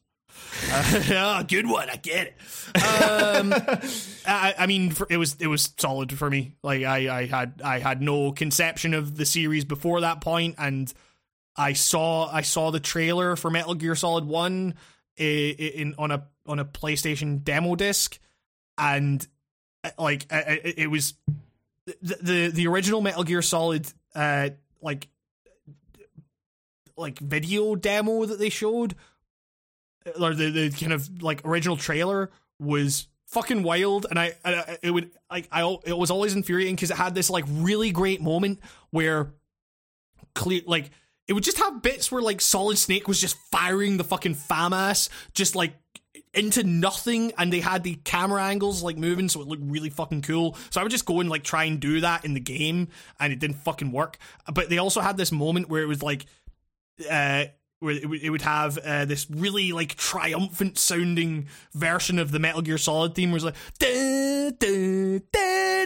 Uh, (laughs) oh, good one. I get it. Um, (laughs) I, I mean, it was it was solid for me. Like I, I had I had no conception of the series before that point, and I saw I saw the trailer for Metal Gear Solid One i- i- in on a on a PlayStation demo disc, and uh, like I- I- it was the the, the original Metal Gear Solid uh like like video demo that they showed or the, the kind of like original trailer was fucking wild and I, I it would like I it was always infuriating because it had this like really great moment where clear like it would just have bits where like Solid Snake was just firing the fucking FAMAS just like into nothing and they had the camera angles like moving so it looked really fucking cool. So i would just go and like try and do that in the game and it didn't fucking work. But they also had this moment where it was like uh where it, would- have uh, this really like triumphant sounding version of the Metal Gear Solid theme, where it's like da, da, da,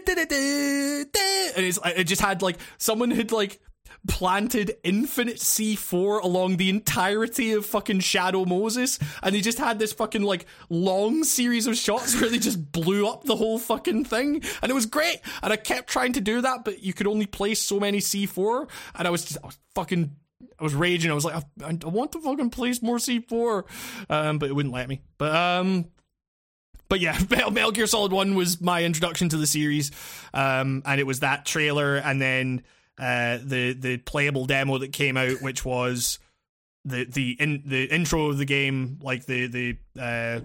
and it's it just had like someone had like planted infinite C4 along the entirety of fucking Shadow Moses, and they just had this fucking like long series of shots where they just blew up the whole fucking thing, and it was great. And I kept trying to do that, but you could only place so many C4, and I was just I was fucking I was raging. I was like, I, I want to fucking place more C4, um, but it wouldn't let me. But um, but yeah, (laughs) Metal, Gear Solid One was my introduction to the series, um, and it was that trailer, and then uh, the the playable demo that came out, which was the the in the intro of the game, like the the uh,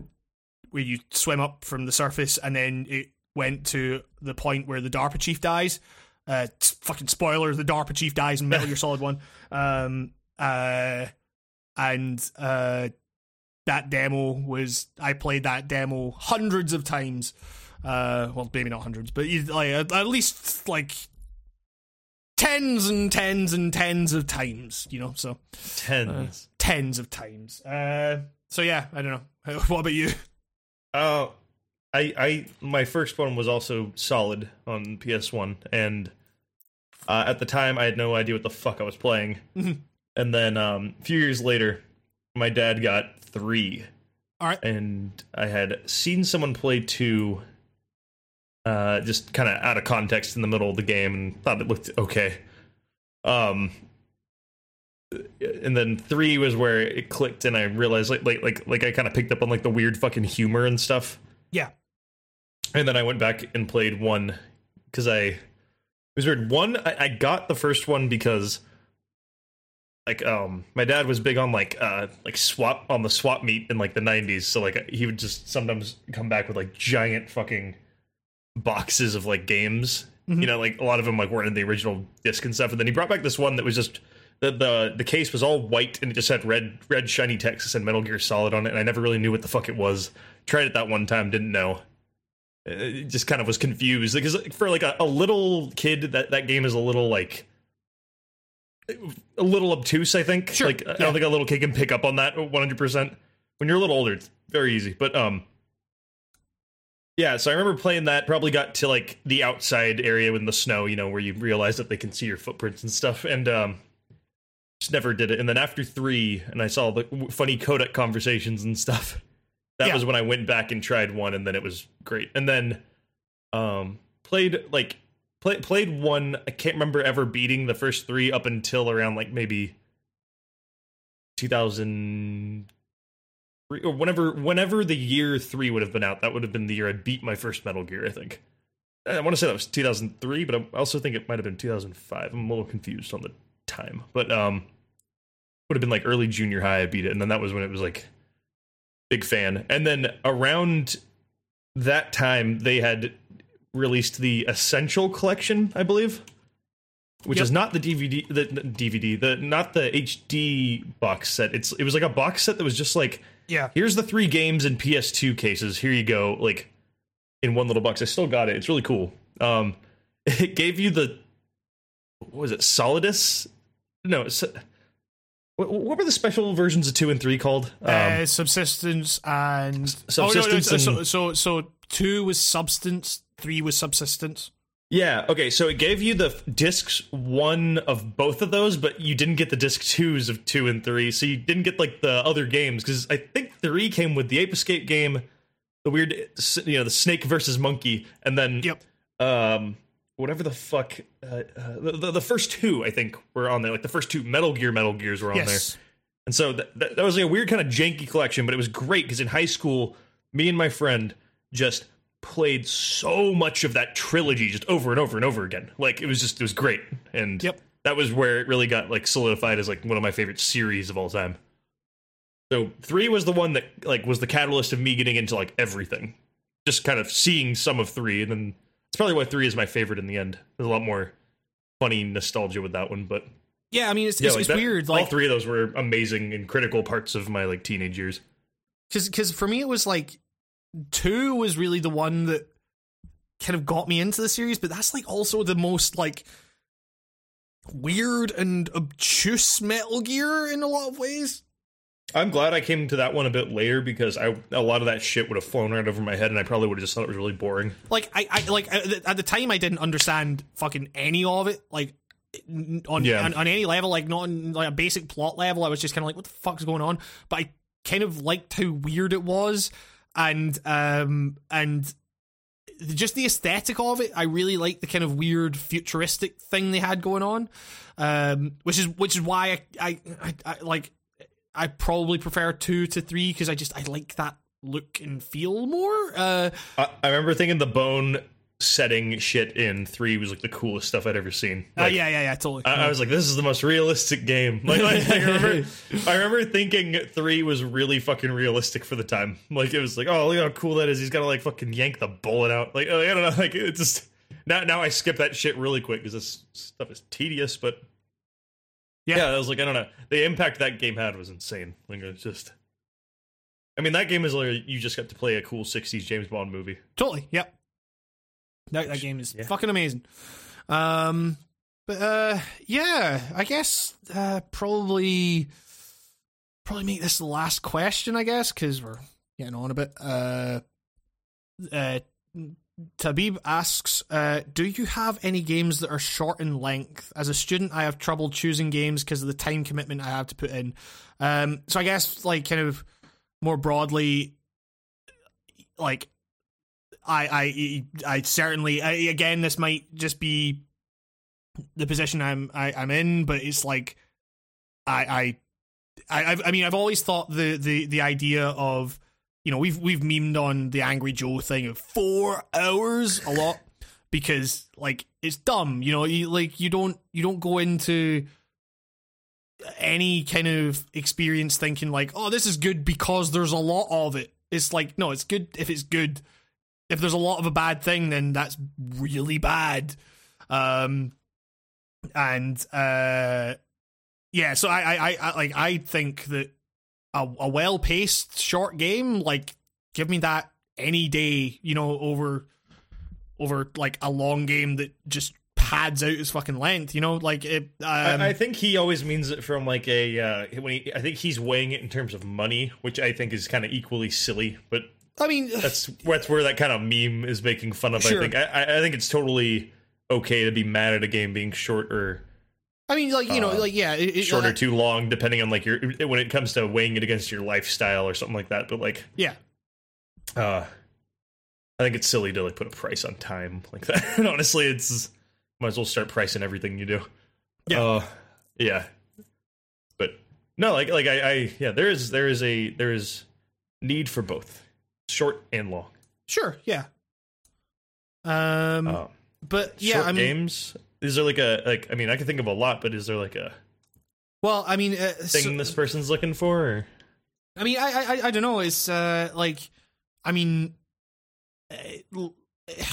where you swim up from the surface, and then it went to the point where the DARPA chief dies. Uh, t- fucking spoiler: the DARPA chief dies in Metal Gear Solid One. (laughs) Um, uh, and uh, that demo was I played that demo hundreds of times. Uh, well, maybe not hundreds, but like at least like tens and tens and tens of times. You know, so Tens. tens of times. Uh, so yeah, I don't know. (laughs) What about you? Uh, I I my first one was also solid on PS1, and uh, at the time I had no idea what the fuck I was playing. Mhm. and then um, a few years later, my dad got three, All right. and I had seen someone play two. Uh, just kind of out of context in the middle of the game, and thought it looked okay. Um, and then three was where it clicked, and I realized like like like like I kind of picked up on like the weird fucking humor and stuff. Yeah. And then I went back and played one because I it was weird. One I, I got the first one because like um my dad was big on like uh like swap on the swap meet in like the 90s so like he would just sometimes come back with like giant fucking boxes of like games. Mhm. you know like a lot of them like weren't in the original disc and stuff. And then he brought back this one that was just the the the case was all white and it just had red red shiny text that said Metal Gear Solid on it. And I never really knew what the fuck it was. Tried it that one time didn't know. It just kind of was confused. Because for like a, a little kid that that game is a little like a little obtuse i think. Sure, like i don't think a little kid can pick up on that 100% when you're a little older it's very easy. But um yeah so i remember playing that probably got to like the outside area in the snow you know where you realize that they can see your footprints and stuff and um just never did it and then after three and i saw the funny codec conversations and stuff (laughs) that Yeah. was when i went back and tried one and then it was great and then um played like play, played one i can't remember ever beating the first three up until around like maybe 2000 or whenever whenever the year three would have been out that would have been the year i beat my first metal gear i think. I want to say that was 2003 but i also think it might have been 2005 i'm a little confused on the time but um would have been like early junior high i beat it and then that was when it was like big fan. And then around that time they had released the essential collection i believe? Which Yep. is not the dvd the dvd the not the hd box set. It's it was like a box set that was just like Yeah. here's the three games in ps2 cases. Here you go like in one little box. I still got it. It's really cool. Um (laughs) it gave you the what was it solidus? No it's, what, what were the special versions of two and three called? Um, uh, subsistence and subsistence Oh, no, no, and- so, so so two was substance, three was subsistence. Yeah, okay, so it gave you the f- discs one of both of those, but you didn't get the disc twos of two and three, so you didn't get like the other games, because I think three came with the Ape Escape game, the weird, you know, the snake versus monkey, and then Yep. um, whatever the fuck, uh, uh, the, the, the first two I think were on there, like the first two Metal Gear Metal Gears were on there. Yes. And so that, that, that was like a weird kind of janky collection, but it was great because in high school, me and my friend just played so much of that trilogy just over and over and over again. Like it was just it was great. And Yep. that was where it really got like solidified as like one of my favorite series of all time. So three was the one that like was the catalyst of me getting into like everything, just kind of seeing some of three, and then it's probably why three is my favorite in the end. There's a lot more funny nostalgia with that one, but Yeah, I mean it's yeah, it's, like it's that- weird. all three of those were amazing and critical parts of my like teenage years. because because for me it was like two was really the one that kind of got me into the series, but that's like also the most like weird and obtuse Metal Gear in a lot of ways. I'm glad I came to that one a bit later because I a lot of that shit would have flown right over my head, and I probably would have just thought it was really boring. Like I, I like at the, time I didn't understand fucking any of it. Like on Yeah. on, on any level, like not on like a basic plot level, I was just kind of like, what the fuck's going on? But I kind of liked how weird it was, and um and just the aesthetic of it. I really like the kind of weird futuristic thing they had going on, um, which is which is why I I, I, I like I probably prefer two to three because I just I like that look and feel more. Uh, I, I remember thinking the bone setting shit in three was like the coolest stuff I'd ever seen. Oh Like, yeah, yeah, yeah, totally. I, I was like, this is the most realistic game. Like, like, I (laughs) remember, I remember thinking three was really fucking realistic for the time. Like, it was like, oh, look how cool that is. He's got to like fucking yank the bullet out. Like, oh, I don't know. (laughs) Like, it's just now. Now I skip that shit really quick because this stuff is tedious. But Yeah. yeah, I was like, I don't know. The impact that game had was insane. Like, it's just. I mean, that game is like you just got to play a cool '60s James Bond movie. Totally. Yep. That that game is Yeah. fucking amazing. Um, but uh, yeah, I guess uh, probably probably make this the last question. I guess because we're getting on a bit. Uh, uh, Tabib asks, uh, "Do you have any games that are short in length? As a student, I have trouble choosing games because of the time commitment I have to put in. Um, so I guess like kind of more broadly, like I I I certainly I, again this might just be the position I'm I, I'm in, but it's like I I I I mean I've always thought the the the idea of you know we've we've memed on the Angry Joe thing of four hours a lot because like it's dumb you know you like you don't you don't go into any kind of experience thinking like oh this is good because there's a lot of it. It's like no it's good if it's good if there's a lot of a bad thing then that's really bad um and uh yeah so i i i, I like i think that a, a well-paced short game like give me that any day you know over over like a long game that just pads out its fucking length you know like it um, I, I think he always means it from like a uh, when he. I think he's weighing it in terms of money, which I think is kind of equally silly. But I mean (laughs) that's that's where that kind of meme is making fun of. Sure. I think. I, I- think it's totally okay to be mad at a game being short or I mean, like you know, uh, like yeah, it, it- short uh, or too long, depending on like your when it comes to weighing it against your lifestyle or something like that. But like, yeah, uh, I think it's silly to like put a price on time like that. (laughs) And honestly, it's might as well start pricing everything you do. Yeah. uh, yeah. But no, like like I, I yeah, there is there is a there is need for both, short and long. sure, yeah. Um, Uh, but yeah, short I mean, games. Is there like a like? I mean, I can think of a lot, but is there like a well, I mean, uh, so- thing this person's looking for? Or? I mean, I, I, I don't know. It's uh, like, I mean, uh,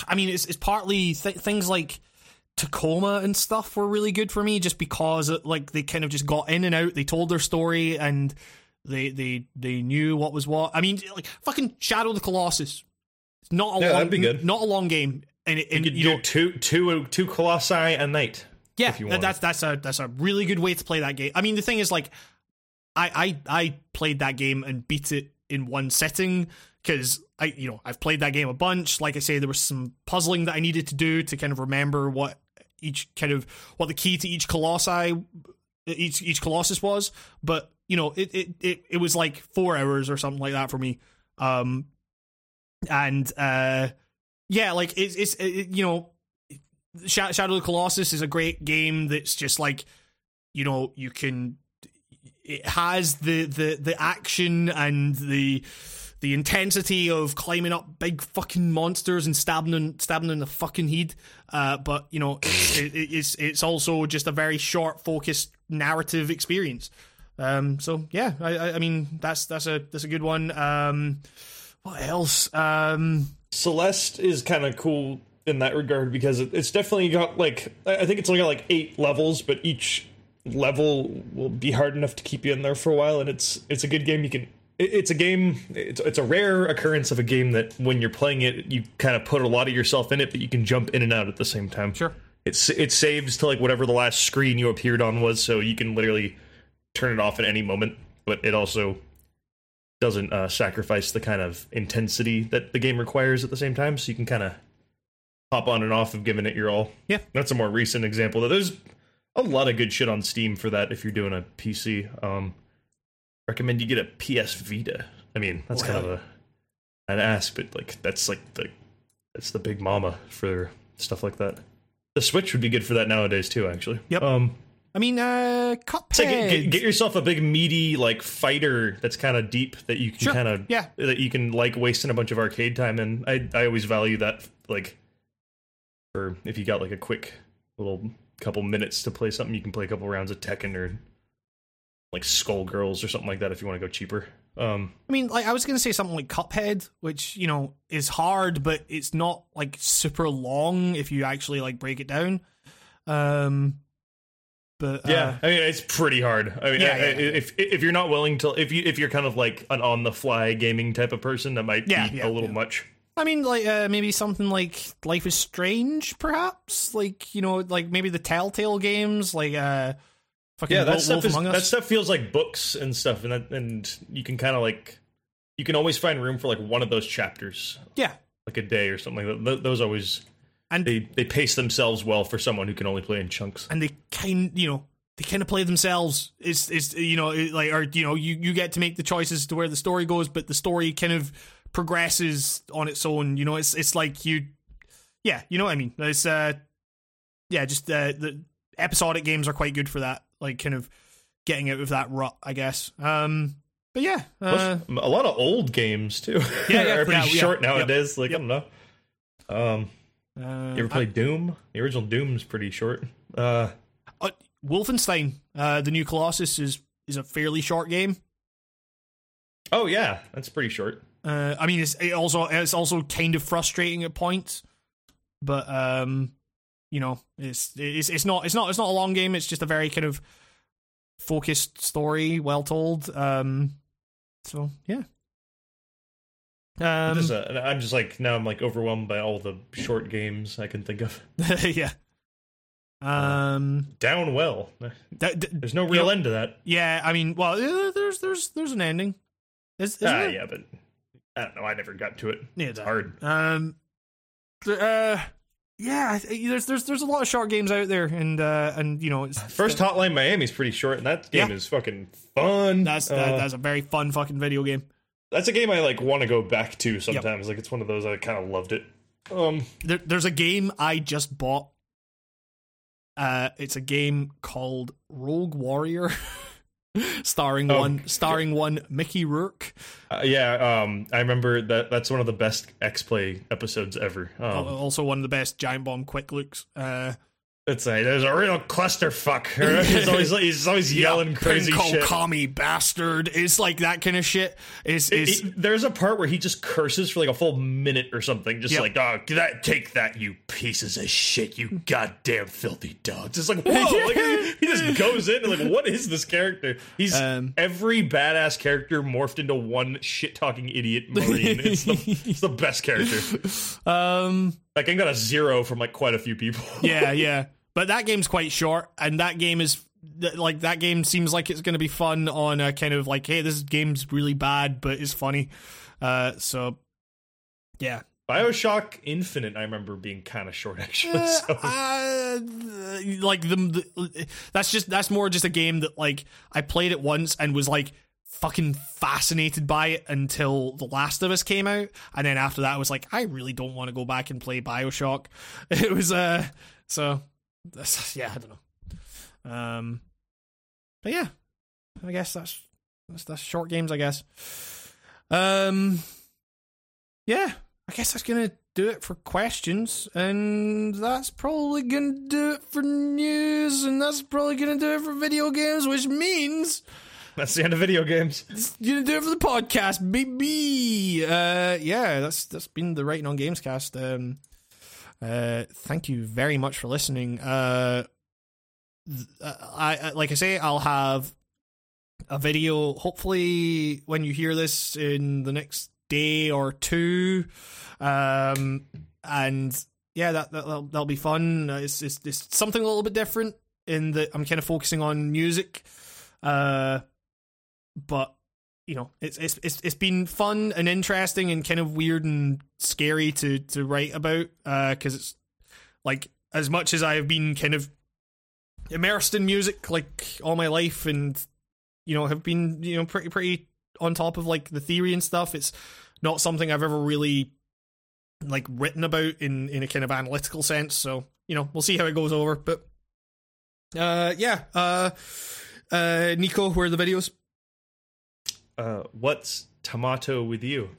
I mean, it's it's partly th- things like Tacoma and stuff were really good for me, just because like they kind of just got in and out. They told their story and they they they knew what was what. I mean, like fucking Shadow of the Colossus. It's not a Yeah, long, that'd be good. not a long game, and, You and could you do know, two two two colossi a night. Yeah, you that's that's a that's a really good way to play that game. I mean, the thing is, like, I I I played that game and beat it in one sitting because I you know I've played that game a bunch. Like I say, there was some puzzling that I needed to do to kind of remember what each kind of what the key to each colossi each each colossus was. But you know, it it it, it was like four hours or something like that for me. Um, and uh, yeah, like it's it's it, you know Sha- Shadow of the Colossus is a great game that's just like you know you can it has the the the action and the the intensity of climbing up big fucking monsters and stabbing them, stabbing in the fucking head. Uh, but you know, it, it's it's also just a very short, focused narrative experience. Um, so yeah, I, I, mean that's that's a that's a good one. Um, what else? Um, Celeste is kind of cool in that regard because it, it's definitely got like I I think it's only got like eight levels, but each level will be hard enough to keep you in there for a while, and it's it's a good game. You can it, it's a game. It's it's a rare occurrence of a game that when you're playing it, you kind of put a lot of yourself in it, but you can jump in and out at the same time. Sure. It's it saves to like whatever the last screen you appeared on was, so you can literally turn it off at any moment. But it also doesn't uh, sacrifice the kind of intensity that the game requires at the same time, so you can kind of hop on and off of giving it your all. Yeah. that's a more recent example. There's a lot of good shit on Steam for that if you're doing a PC. Um, recommend you get a PS Vita. I mean, that's kind of a an ask, but like that's like the that's the big mama for stuff like that. The Switch would be good for that nowadays too. Actually. Yep. Um, I mean, uh, Cuphead. get, get, get yourself a big meaty like fighter that's kind of deep that you can Sure. kind of Yeah. that you can like wasting a bunch of arcade time and I I always value that like for if you got like a quick little couple minutes to play something you can play a couple rounds of Tekken or like Skullgirls or something like that if you want to go cheaper. Um I mean, like I was gonna say something like Cuphead, which you know is hard, but it's not like super long if you actually like break it down. Um, but uh, yeah, I mean it's pretty hard. I mean Yeah, I- yeah, yeah. if if you're not willing to if you if you're kind of like an on the fly gaming type of person that might be a little yeah. much. I mean, like uh, maybe something like Life is Strange, perhaps. Like you know, like maybe the Telltale games, like uh, fucking yeah, that Wolf, stuff is that stuff feels like books and stuff, and that and you can kind of like you can always find room for like one of those chapters, yeah, like a day or something like that. Those always and they they pace themselves well for someone who can only play in chunks. and they kind you know they kind of play themselves. It's it's you know it, like or you know you you get to make the choices to where the story goes but the story kind of progresses on its own you know? It's it's like you yeah you know what i mean? It's uh yeah just uh, the episodic games are quite good for that like kind of getting out of that rut i guess um but yeah uh, a lot of old games too. Yeah, (laughs) yeah, are pretty yeah, yeah. short Yep. nowadays. Like. I don't know. Um, uh, you ever played Doom? The original Doom's pretty short. Uh, uh, wolfenstein uh the new colossus is is a fairly short game oh yeah, that's pretty short. Uh, I mean, it's it also it's also kind of frustrating at points, but um, you know, it's it's it's not it's not it's not a long game. It's just a very kind of focused story, well told. Um, so yeah. I'm Um, just, uh, I'm just like now I'm like overwhelmed by all the short games I can think of. (laughs) yeah. Um, Downwell. that, There's no You real know- end to that. yeah. I mean, well, uh, there's there's there's an ending. Is, is Ah, yeah, but I don't know. I never got to it. Yeah, It's hard. Um, uh, yeah. There's there's there's a lot of short games out there, and uh, and you know, it's, First Hotline Miami's pretty short, and that game Yeah. is fucking fun. That's that, Uh, that's a very fun fucking video game. that's a game I like want to go back to sometimes. Like it's one of those I kind of loved it. Um, There, there's a game I just bought. Uh, it's a game called Rogue Warrior, (laughs) (laughs) starring Oh, one starring one Mickey Rourke. uh, yeah, um, I remember that. That's one of the best X Play episodes ever. Um, also one of the best Giant Bomb quick looks. Uh, It's a there's a real clusterfuck. (laughs) he's always he's always yelling crazy Pinko shit. commie bastard. It's like that kind of shit. Is is there's a part where he just curses for like a full minute or something, just Yep. like, "Oh, that take that, you pieces of shit, you goddamn filthy dogs." It's like, (laughs) whoa! like, he- just goes in and like, what is this character? He's Um, every badass character morphed into one shit talking idiot marine. it's, the, it's the best character. (laughs) um Like, I got a zero from like quite a few people. (laughs) yeah, yeah. But that game's quite short, and that game is like that game seems like it's going to be fun on a kind of like, hey, this game's really bad, but it's funny. Uh, so yeah, Bioshock Infinite, I remember being kind of short (laughs) actually. Uh, so. uh, like the, the that's just that's more just a game that like I played it once and was like fucking fascinated by it until The Last of Us came out, and then after that I was like, I really don't want to go back and play Bioshock. (laughs) It was uh, so that's, yeah, I don't know. Um, but yeah, I guess that's that's, that's short games, I guess. Um, yeah, I guess that's gonna do it for questions, and that's probably gonna do it for news, and that's probably gonna do it for video games, which means That's the end of video games. gonna do it for the podcast, baby. Uh, yeah, that's that's been the writing on Gamescast. Um, uh, thank you very much for listening. Uh, I, I like I say, I'll have a video hopefully when you hear this in the next day or two. Um, and yeah, that, that that'll, that'll be fun. Uh, It's, it's it's something a little bit different in that I'm kind of focusing on music. Uh, but you know, it's it's it's it's been fun and interesting and kind of weird and scary to to write about. Uh, because it's like as much as I have been kind of immersed in music like all my life and you know have been you know pretty pretty on top of like the theory and stuff it's not something i've ever really like written about in in a kind of analytical sense so you know we'll see how it goes over but uh yeah uh uh nico where are the videos Uh, what's tomato with you?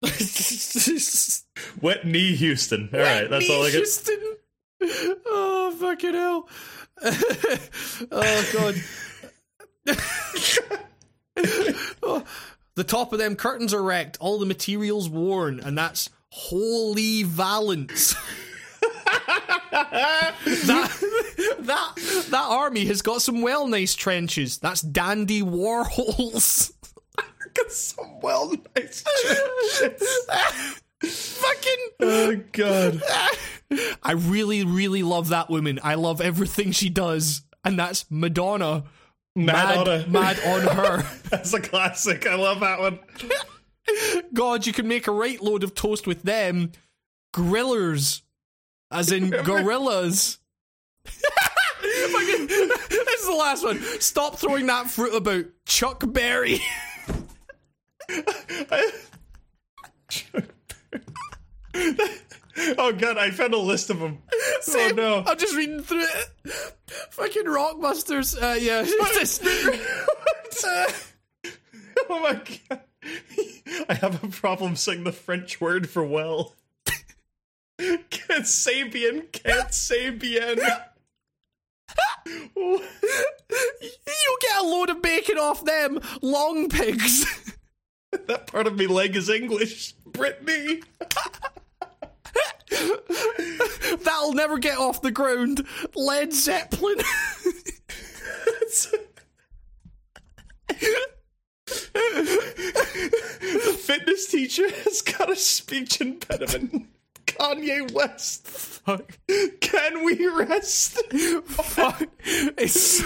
(laughs) Wet knee, Houston. All right, that's all I get. Houston. Oh fucking hell! (laughs) oh god! (laughs) Oh, (laughs) the top of them curtains are wrecked. All the materials worn, and that's holy valence. (laughs) that that that army has got some well nice trenches. That's dandy war holes. (laughs) Some well nice. Trenches. Fucking. oh god. I really, really love that woman. I love everything she does, and that's Madonna. Mad on mad on her. (laughs) That's a classic. I love that one. (laughs) God, you can make a right load of toast with them. Grillers, as in (laughs) gorillas. This is the last one. Stop throwing that fruit about. Chuck Berry. Oh god, I found a list of them. Oh no. I'm just reading through it. Fucking Rockbusters. Uh, yeah. (laughs) (laughs) Oh my god. I have a problem saying the French word for well. (laughs) Can't say bien, can't say bien. you get a load of bacon off them long pigs. that part of me leg is English. Brittany. That'll never get off the ground. Led Zeppelin. the fitness teacher has got a speech impediment. Kanye West. Fuck. Can we rest? Fuck. It's,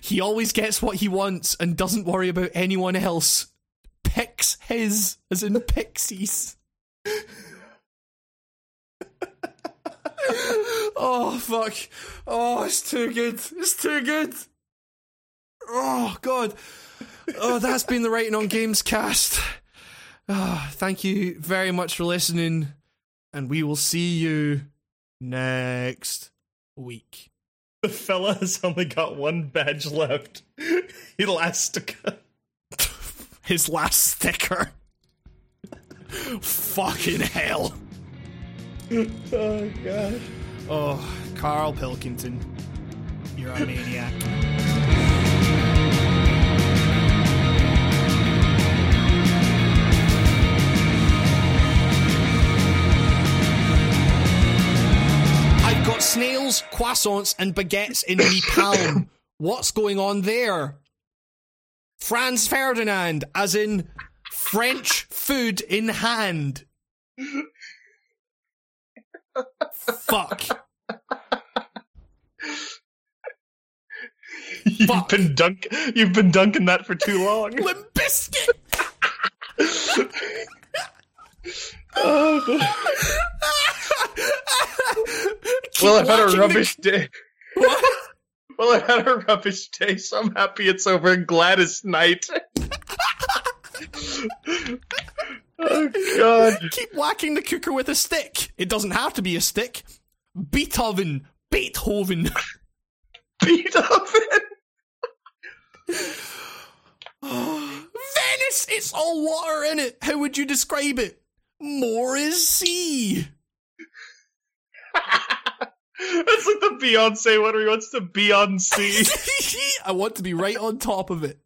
he always gets what he wants and doesn't worry about anyone else. Picks his, as in pixies. Oh, fuck. Oh, it's too good. It's too good. Oh, God. Oh, that's been the Writing on Games cast. Ah, thank you very much for listening, and we will see you next week. The fella has only got one badge left. (laughs) Elastica. His last sticker. Fucking hell. Oh god. Oh, Karl Pilkington. You're a maniac. I've got snails, croissants, and baguettes in me palm. What's going on there? Franz Ferdinand, as in French food in hand. Fuck. You've Fuck. been dunk you've been dunking that for too long. Limp Biscuit. (laughs) well, I've had a the- rubbish day. Well, I've had a rubbish day, so I'm happy it's over and glad it's night. Oh god. (laughs) Keep whacking the cooker with a stick. It doesn't have to be a stick. Beethoven. Beethoven. (laughs) It. (gasps) Venice It's all water in it. How would you describe it? More is sea. (laughs) That's like the Beyonce one where he wants to be on sea. I want to be right on top of it.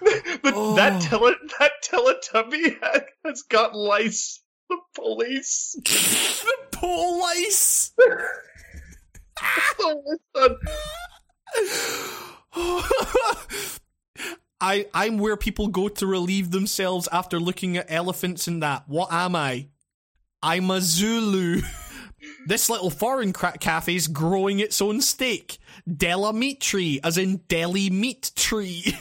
(laughs) but Oh. that tele that Teletubby ha- has got lice. The police. the police. (laughs) (laughs) I I'm where people go to relieve themselves after looking at elephants and that. What am I? I'm a Zulu. this little foreign cra- cafe's growing its own steak. Meat as in deli meat tree.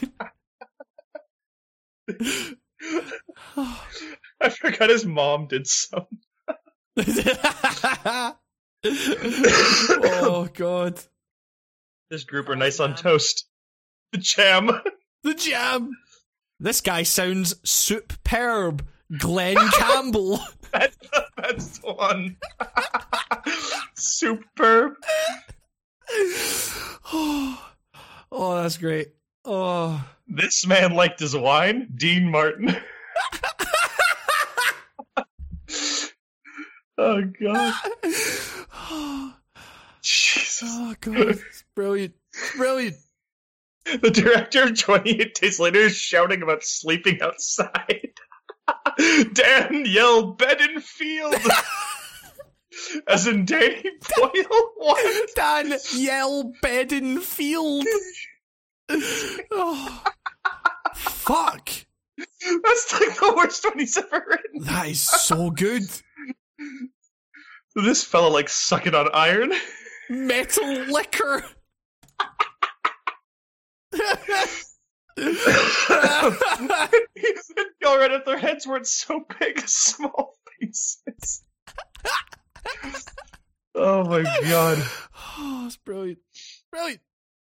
(laughs) I forgot his mom did some. (laughs) oh god. This group are nice on toast. The jam. (laughs) The jam. This guy sounds superb. Glen Campbell. That's, that's the one. Superb. (sighs) oh, that's great. Oh. This man liked his wine. Dean Martin. (laughs) oh god. (sighs) Jesus. Oh god, it's brilliant. Brilliant. (laughs) The director of 28 Days Later is shouting about sleeping outside. Dan (laughs) Daniel Bedingfield! As in Danny Boyle? What? Dan Yell Bedingfield. Oh. Fuck. That's like the worst one he's ever written. That is so good. This fella like sucking on iron. Metal liquor. Go right at their heads where it's so big, small faces. oh my god. Oh, it's brilliant. Brilliant.